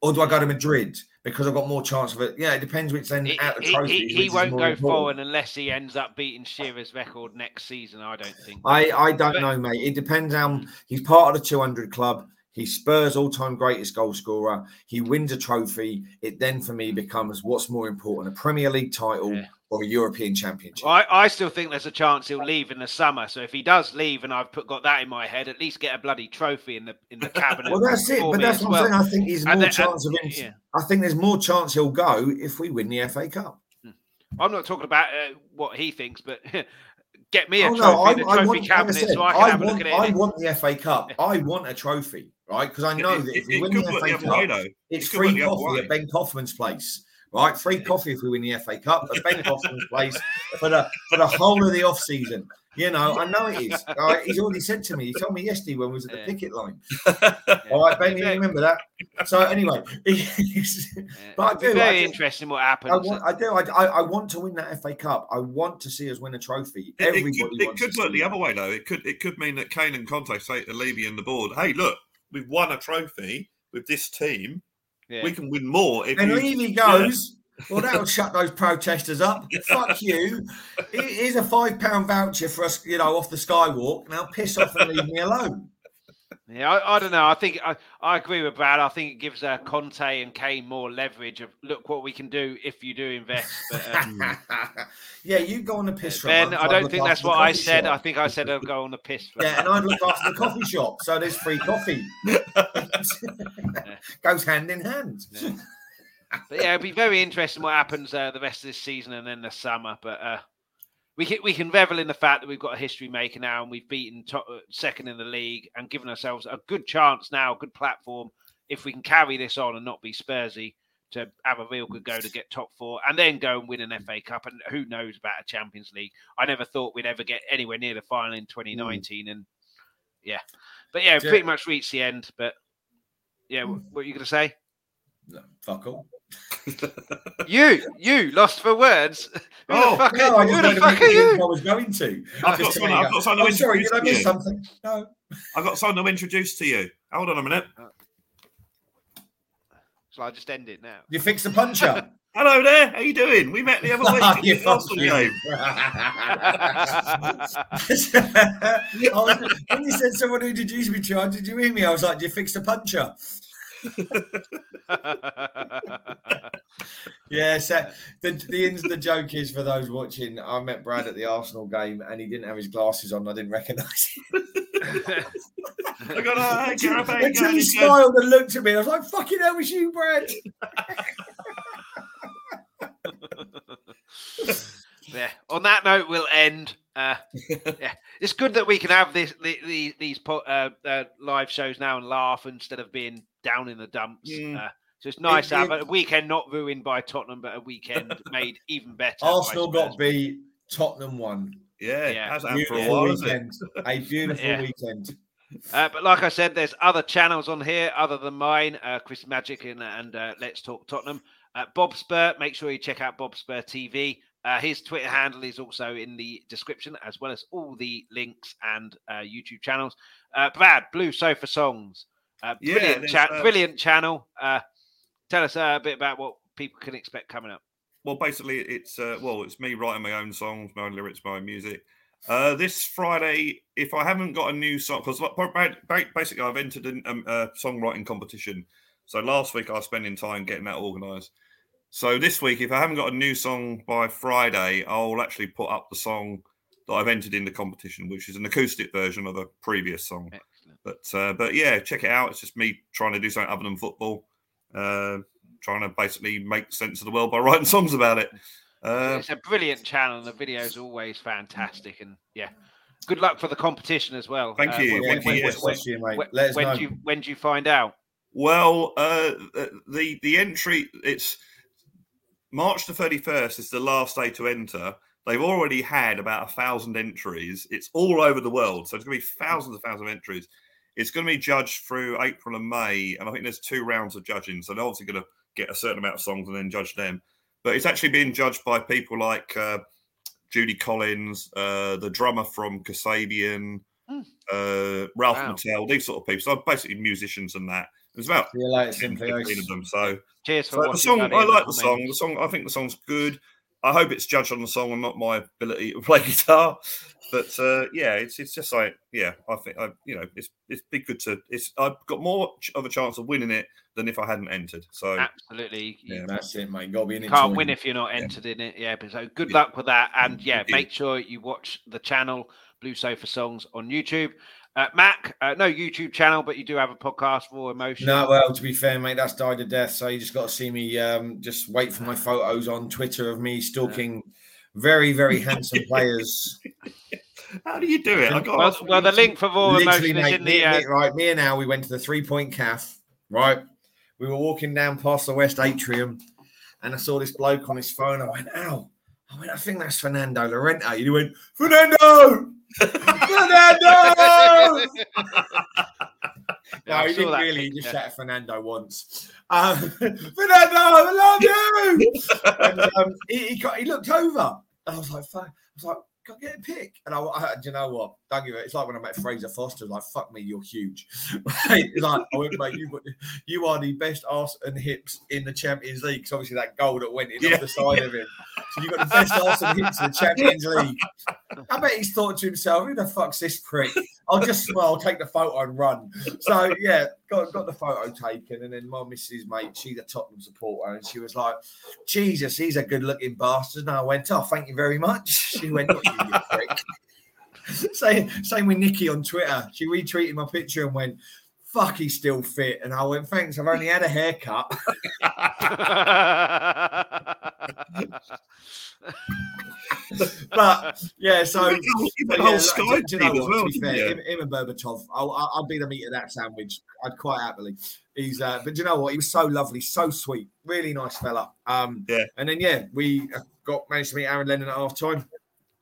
D: Or do I go to Madrid? Because I've got more chance of it. Yeah, it depends which end out the trophy.
A: He, he won't go important. forward unless he ends up beating Shearer's record next season. I don't think.
D: I, I don't but, know, mate. It depends on he's part of the 200 club. He's Spurs' all-time greatest goal scorer. He wins a trophy. It then, for me, becomes what's more important: a Premier League title yeah or a European Championship.
A: I, I still think there's a chance he'll leave in the summer. So if he does leave, and I've put, got that in my head, at least get a bloody trophy in the in the cabinet.
D: well, that's it. But that's what well. I'm saying. I think he's more then, chance and, of him. Yeah. I think there's more chance he'll go if we win the FA Cup. Hmm.
A: I'm not talking about uh, what he thinks, but. get me a oh, trophy, no, I, the trophy want, cabinet, said, so I can I have
D: want,
A: a look at it.
D: I want the FA Cup. I want a trophy, right? Because I know it, that if we win the FA Cup, it's free coffee at Ben Kaufman's place right? Free coffee if we win the FA Cup at Ben Hoffman's place for the for the whole of the off season. You know, I know it is. Right? He's already said to me. He told me yesterday when we was at the yeah. picket line. Yeah. All right, Ben, you remember that? So anyway, yeah.
A: but I do. Very I do, interesting what happens. I,
D: want, I do. I, I, want to win that FA Cup. I want to see us win a trophy.
B: It, Everybody it could, it could work the other way though. It could it could mean that Kane and Conte say to Levy and the board, "Hey, look, we've won a trophy with this team." Yeah. We can win more.
D: If and you, Levy goes, yeah. Well, that'll shut those protesters up. Fuck you. Here's a five pound voucher for us, you know, off the skywalk. Now piss off and leave me alone.
A: Yeah, I, I, don't know. I think I, I agree with Brad. I think it gives uh, Conte and Kane more leverage of look what we can do if you do invest. But,
D: um, yeah, you go on the piss.
A: Ben, I don't think that's what I said. Shop. I think I said I'll go on the piss.
D: yeah, and I'd look after the coffee shop, so there's free coffee. Goes hand in hand.
A: Yeah. But yeah, it'll be very interesting what happens uh, the rest of this season and then the summer. But uh, we can we can revel in the fact that we've got a history maker now and we've beaten top, uh, second in the league and given ourselves a good chance now, a good platform if we can carry this on and not be Spursy to have a real good go to get top four and then go and win an FA Cup and who knows about a Champions League. I never thought we'd ever get anywhere near the final in 2019 mm. and yeah. But yeah, yeah, pretty much reached the end. But yeah, what, what are you going to say?
D: No, fuck all
A: you, you lost for words. Who oh, the fuck, no, are, who the fuck
D: are
A: you?
D: I was going to.
B: I've got someone, I've got someone
D: oh, sorry, did I miss something? No.
B: I've got someone to introduce to you. Hold on a minute.
A: Uh, shall I just end it now?
D: You fix the puncher.
B: Hello there. How you doing? We met the other week. Oh,
D: you fucking game. when you said someone who introduced me to you, did you hear me? I was like, "Do you fix the puncher?" Yeah, so the the the joke is for those watching. I met Brad at the Arsenal game, and he didn't have his glasses on. I didn't recognise him.
B: I got a
D: until, until he smiled and looked at me. I was like, "Fucking hell, was you, Brad?"
A: yeah. On that note, we'll end. Uh, yeah, it's good that we can have this the, the, these uh, uh, live shows now and laugh instead of being down in the dumps. Mm. Uh, so it's nice it, to have it, a weekend not ruined by Tottenham, but a weekend made even better.
D: Arsenal got beat. Tottenham won.
B: Yeah, yeah.
D: Has for a while, weekend. A beautiful yeah. weekend.
A: Uh, but like I said, there's other channels on here other than mine, uh, Chris Magic and, and uh, Let's Talk Tottenham. Uh, Bob Spur, make sure you check out Bob Spur TV. Uh, his Twitter handle is also in the description, as well as all the links and uh, YouTube channels. Brad, Blue Sofa Songs, brilliant, yeah, cha- brilliant channel. tell us a bit about what people can expect coming up.
B: Well, basically, it's well, it's me writing my own songs, my own lyrics, my own music. Uh, this Friday, if I haven't got a new song, because basically I've entered a, um, a songwriting competition. So last week I was spending time getting that organised. So this week, if I haven't got a new song by Friday, I'll actually put up the song that I've entered in the competition, which is an acoustic version of a previous song. Excellent. But uh, but yeah, check it out. It's just me trying to do something other than football, uh, trying to basically make sense of the world by writing songs about it.
A: Uh, it's a brilliant channel, and the video is always fantastic. And yeah, good luck for the competition as well.
B: Thank uh, you.
A: When,
B: Thank when, you.
A: When, you, when, when, do you, when do you find out?
B: Well, uh, the the entry it's March the thirty first is the last day to enter. They've already had about a thousand entries. It's all over the world, so it's going to be thousands of thousands of entries. It's going to be judged through April and May, and I think there's two rounds of judging. So they're obviously going to get a certain amount of songs and then judge them but it's actually being judged by people like uh, Judy Collins, uh, the drummer from Kasabian, mm. uh, Ralph wow. McTell, these sort of people. So basically musicians and that. There's about
D: like 10, 15
B: of them. So,
A: Cheers
B: for so the song. I like the song. The song. I think the song's good. I hope it's judged on the song and not my ability to play guitar. But uh, yeah, it's it's just like yeah, I think I you know it's it's been good to it's I've got more of a chance of winning it than if I hadn't entered. So
A: absolutely,
D: yeah, that's it, mate. Got to be in
A: Can't win if you're not entered yeah. in it. Yeah, but so good yeah. luck with that, and yeah, make sure you watch the channel Blue Sofa Songs on YouTube. Uh, Mac, uh, no YouTube channel, but you do have a podcast for emotion.
D: No, well, to be fair, mate, that's died a death. So you just got to see me. Um, just wait for my photos on Twitter of me stalking very, very handsome players.
B: How do you do it? I got
A: well, well, the link for Raw Emotion mate, is in the.
D: Uh... right, me and Al, we went to the three point calf, right? We were walking down past the West Atrium and I saw this bloke on his phone. I went, Al, I went, I think that's Fernando Llorente. And he went, Fernando! Fernando! No, he didn't really. He just shouted Fernando once. Um, Fernando, I love you! and, um, he, he, got, he looked over. And I was like, I was like, go get a pick. And I, I you know what? Don't give it. It's like when I met Fraser Forster. Like, fuck me, you're huge. like, I went, mate, you, you are the best ass and hips in the Champions League. Because obviously that goal that went in yeah. off the side of him. So you got the best ass and hips in the Champions League. I bet he's thought to himself, who the fuck's this prick? I'll just smile, take the photo and run. So yeah, got got the photo taken, and then my missus mate, she's a Tottenham supporter, and she was like, "Jesus, he's a good looking bastard." And I went, "Oh, thank you very much." She went, same, same with Nikki on Twitter. She retweeted my picture and went, fuck, he's still fit. And I went, thanks, I've only had a haircut. but yeah, so
B: the whole Sky like, you know
D: well, to be fair, him, him, and Berbatov, I'll, I'll be the meat of that sandwich. I'd quite happily. He's, uh, but you know what? He was so lovely, so sweet, really nice fella. Um,
B: yeah.
D: And then yeah, we got managed to meet Aaron Lennon at half time.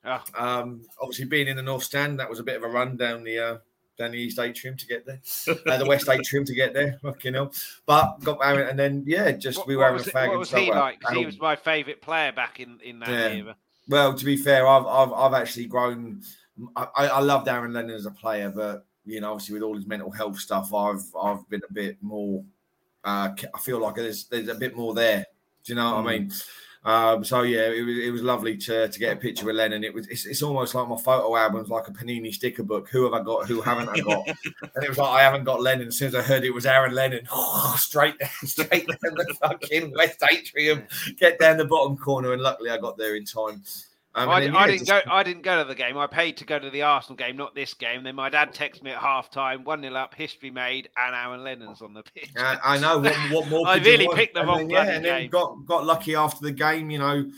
D: Oh. Um, obviously, being in the North Stand, that was a bit of a run down the uh, down the East Atrium to get there, uh, the West Atrium to get there. Fucking hell! But got Aaron, and then yeah, just
A: what,
D: we were having
A: a
D: fag.
A: What was he like? He was my favourite player back in in that yeah. era.
D: Well, to be fair, I've I've, I've actually grown. I, I loved Aaron Lennon as a player, but you know, obviously with all his mental health stuff, I've I've been a bit more. Uh, I feel like there's there's a bit more there. Do you know what mm. I mean? Um, so yeah, it was it was lovely to, to get a picture with Lennon. It was it's, it's almost like my photo album's like a Panini sticker book. Who have I got? Who haven't I got? and it was like I haven't got Lennon. As soon as I heard it was Aaron Lennon, oh, straight down, straight down the fucking West Atrium, get down the bottom corner, and luckily I got there in time.
A: Um, I, then, yeah, I, didn't just... go. I didn't go to the game. I paid to go to the Arsenal game, not this game. Then my dad texted me at half time, one 0 up, history made, and Aaron Lennon's on the pitch.
D: Uh, I know. What, what more?
A: I really picked the wrong then, yeah, and then
D: got got lucky after the game. You know,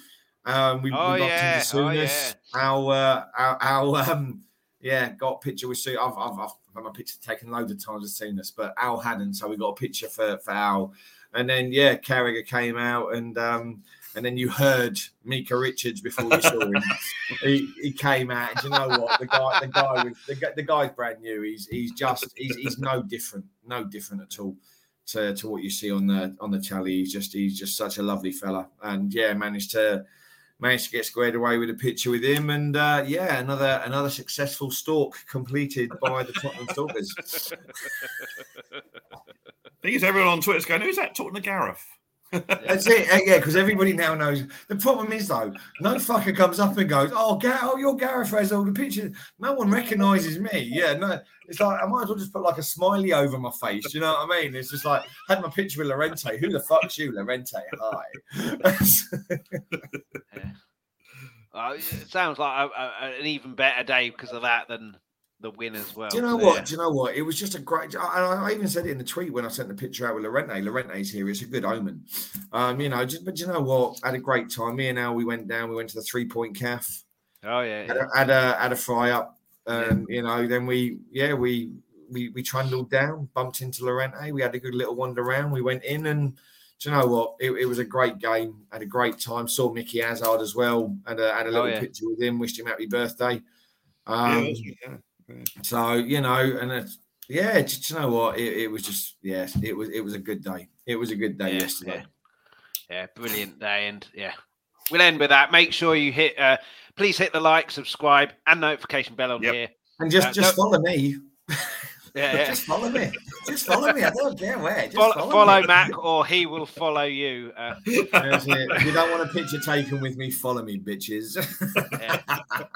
D: um, we, oh, we got yeah. to the oh, yeah. Our, uh, our, our um, yeah, got a picture with Sue. I've, I've, I've had my picture taken loads of times. I've seen this, but Al hadn't, so we got a picture for for Al. And then yeah, Carragher came out and. um and then you heard Micah Richards before you saw him. he, he came out, and you know what? The guy, the guy, was, the, the guy's brand new. He's he's just he's, he's no different, no different at all to, to what you see on the on the telly. He's just he's just such a lovely fella, and yeah, managed to managed to get squared away with a picture with him, and uh, yeah, another another successful stalk completed by the Tottenham Stalkers.
B: I think it's everyone on Twitter's going, "Who's that talking to Gareth?"
D: That's it. Uh, yeah, because everybody now knows. The problem is though, no fucker comes up and goes, "Oh, Gar- oh, you're Gareth Rezel." The picture, no one recognises me. Yeah, no. It's like I might as well just put like a smiley over my face. You know what I mean? It's just like had my picture with Llorente. Who the fuck's you, Llorente? Hi.
A: yeah. uh, it sounds like a, a, an even better day because of that than the win as well.
D: Do you know what? Yeah. Do you know what? It was just a great. I, I, even said it in the tweet when I sent the picture out with Llorente. Llorente's here. It's a good omen. Um, you know, just, but you know what? I had a great time. Me and Al, we went down. We went to the three point calf.
A: Oh yeah.
D: Had, a, had a had a fry up. Um, yeah. You know, then we yeah we we we trundled down, bumped into Llorente. We had a good little wander around. We went in and. Do you know what? It, it was a great game. Had a great time. Saw Mickey Hazard as well. Had a, had a oh, little oh, yeah. picture with him. Wished him happy birthday. Um, yeah, so you know, and it's yeah, just, you know what? It, it, was just yes, it was it was a good day. It was a good day yeah, yesterday.
A: Yeah. yeah. brilliant day, and yeah, we'll end with that. Make sure you hit, uh, please hit the like, subscribe, and notification bell on yep. here,
D: and just uh, just follow me. Yeah, yeah. just follow me. Just follow me. I don't care where. Just
A: follow,
D: follow,
A: follow Mac, or he will follow you. Uh,
D: if you don't want a picture taken with me, follow me, bitches.
A: yeah.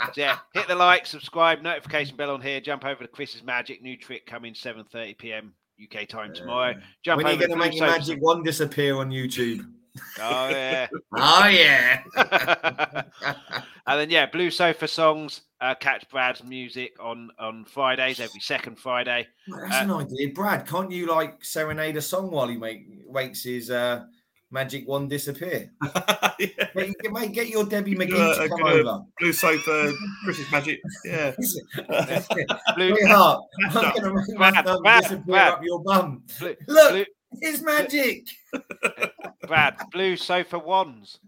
A: yeah. hit the like, subscribe, notification bell on here. Jump over to Chris's Magic new trick coming 7:30 p.m. UK time tomorrow. Jump
D: when are you going to make your magic one disappear on YouTube?
A: Oh yeah.
D: oh yeah.
A: and then yeah, Blue Sofa songs. Uh, catch Brad's music on on Fridays every second Friday.
D: That's uh, an idea, Brad. Can't you like serenade a song while he make wakes his uh, magic wand disappear? yeah. mate, mate, get your Debbie McGee to come over.
B: Blue Sofa, Chris's magic. Yeah.
D: Blue heart. I'm going to make my thumb disappear Brad. up your bum. Blue, Look. Blue, it's magic.
A: Brad, blue sofa wands.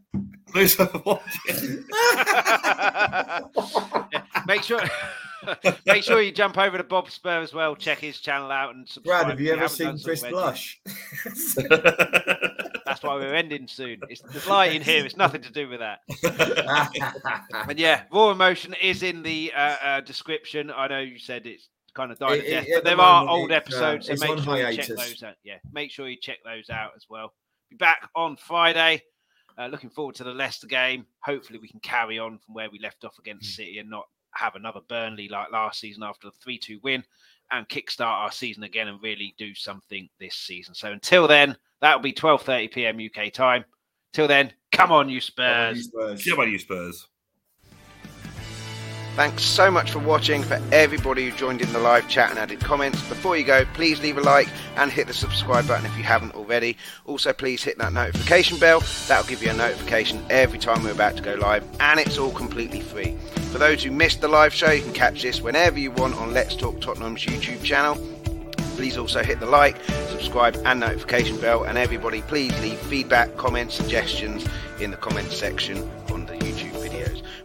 B: Blue sofa wands.
A: Yeah. Make sure. Make sure you jump over to Bob Spur as well. Check his channel out and subscribe.
D: Brad, have you ever seen Chris Blush?
A: That's why we're ending soon. It's the light in here. It's nothing to do with that. and yeah, raw emotion is in the uh, uh, description. I know you said it's kind of died it, death. But there are old uh, episodes, uh, so make sure hiatus. you check those out. Yeah, make sure you check those out as well. Be back on Friday. Uh, looking forward to the Leicester game. Hopefully, we can carry on from where we left off against hmm. City and not have another Burnley like last season after the 3 2 win and kickstart our season again and really do something this season. So until then, that'll be 12:30 p.m. UK time. Till then, come on, you Spurs.
B: Come on, you Spurs. Come on, you Spurs.
A: Thanks so much for watching. For everybody who joined in the live chat and added comments, before you go, please leave a like and hit the subscribe button if you haven't already. Also, please hit that notification bell. That'll give you a notification every time we're about to go live, and it's all completely free. For those who missed the live show, you can catch this whenever you want on Let's Talk Tottenham's YouTube channel. Please also hit the like, subscribe, and notification bell. And everybody, please leave feedback, comments, suggestions in the comments section on the YouTube.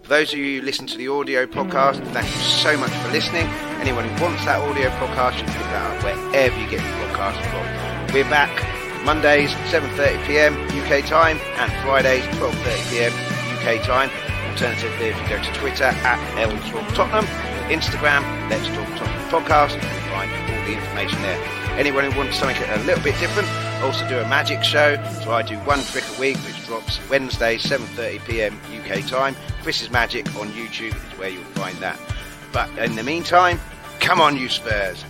A: Those of you who listen to the audio podcast, thank you so much for listening. Anyone who wants that audio podcast, you can pick that up wherever you get your podcast from. We're back Mondays 7.30pm UK time and Fridays 12.30pm UK time. Alternatively, if you go to Twitter at Talk Tottenham, Instagram, Let's Talk Tottenham Podcast, you can find all the information there. Anyone who wants something a little bit different, also do a magic show. So I do one trick a week, which drops Wednesday, 7.30pm UK time. Chris's Magic on YouTube is where you'll find that. But in the meantime, come on, you Spurs.